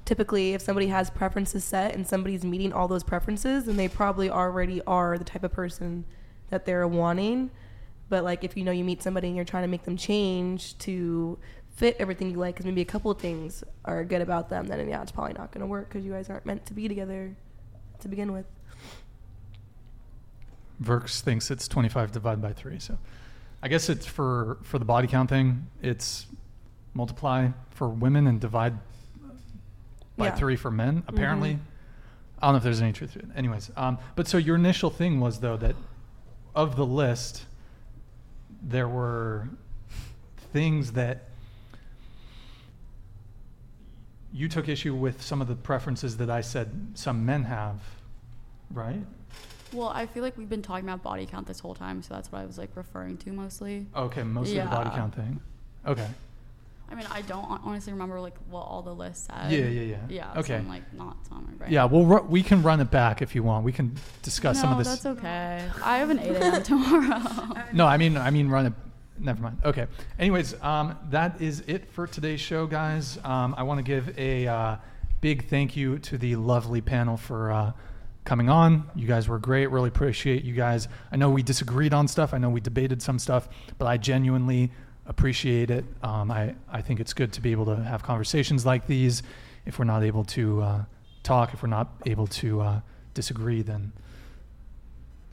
typically, if somebody has preferences set and somebody's meeting all those preferences, then they probably already are the type of person that they're wanting. But like, if you know you meet somebody and you're trying to make them change to fit everything you like, because maybe a couple of things are good about them, then yeah, it's probably not going to work because you guys aren't meant to be together to begin with. Verks thinks it's 25 divided by 3. So I guess it's for, for the body count thing, it's multiply for women and divide by Yeah. 3 for men, apparently. Mhm. I don't know if there's any truth to it. Anyways, um, but so your initial thing was, though, that of the list, there were things that you took issue with some of the preferences that I said some men have, right? Well, I feel like we've been talking about body count this whole time, so that's what I was like referring to mostly. Okay, mostly the body count thing. Okay. I mean, I don't honestly remember like what all the lists said. Yeah, yeah, yeah. Yeah. Okay. So I'm like not on my brain. Yeah, we'll ru- we can run it back if you want. We can discuss some of No, this. that's okay. I have an 8 a.m. tomorrow. No, I mean, I mean, run it. Never mind. Okay. Anyways, um, that is it for today's show, guys. Um, I want to give a uh, big thank you to the lovely panel for uh, coming on. You guys were great. Really appreciate you guys. I know we disagreed on stuff. I know we debated some stuff, but I genuinely appreciate it. Um, I I think it's good to be able to have conversations like these. If we're not able to uh, talk, if we're not able to uh, disagree, then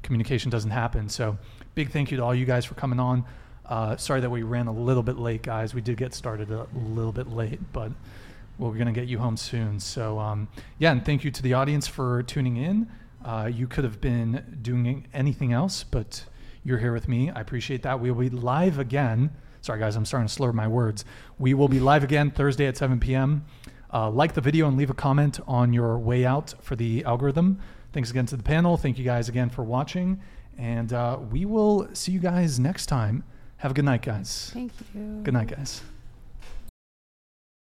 communication doesn't happen. So, big thank you to all you guys for coming on. Uh, sorry that we ran a little bit late, guys. We did get started a little bit late, but we're going to get you home soon. So, um, yeah, and thank you to the audience for tuning in. Uh, you could have been doing anything else, but you're here with me. I appreciate that. We will be live again. Sorry, guys, I'm starting to slur my words. We will be live again Thursday at 7 p.m. Uh, like the video and leave a comment on your way out for the algorithm. Thanks again to the panel. Thank you guys again for watching. And uh, we will see you guys next time. Have a good night, guys. Thank you. Good night, guys.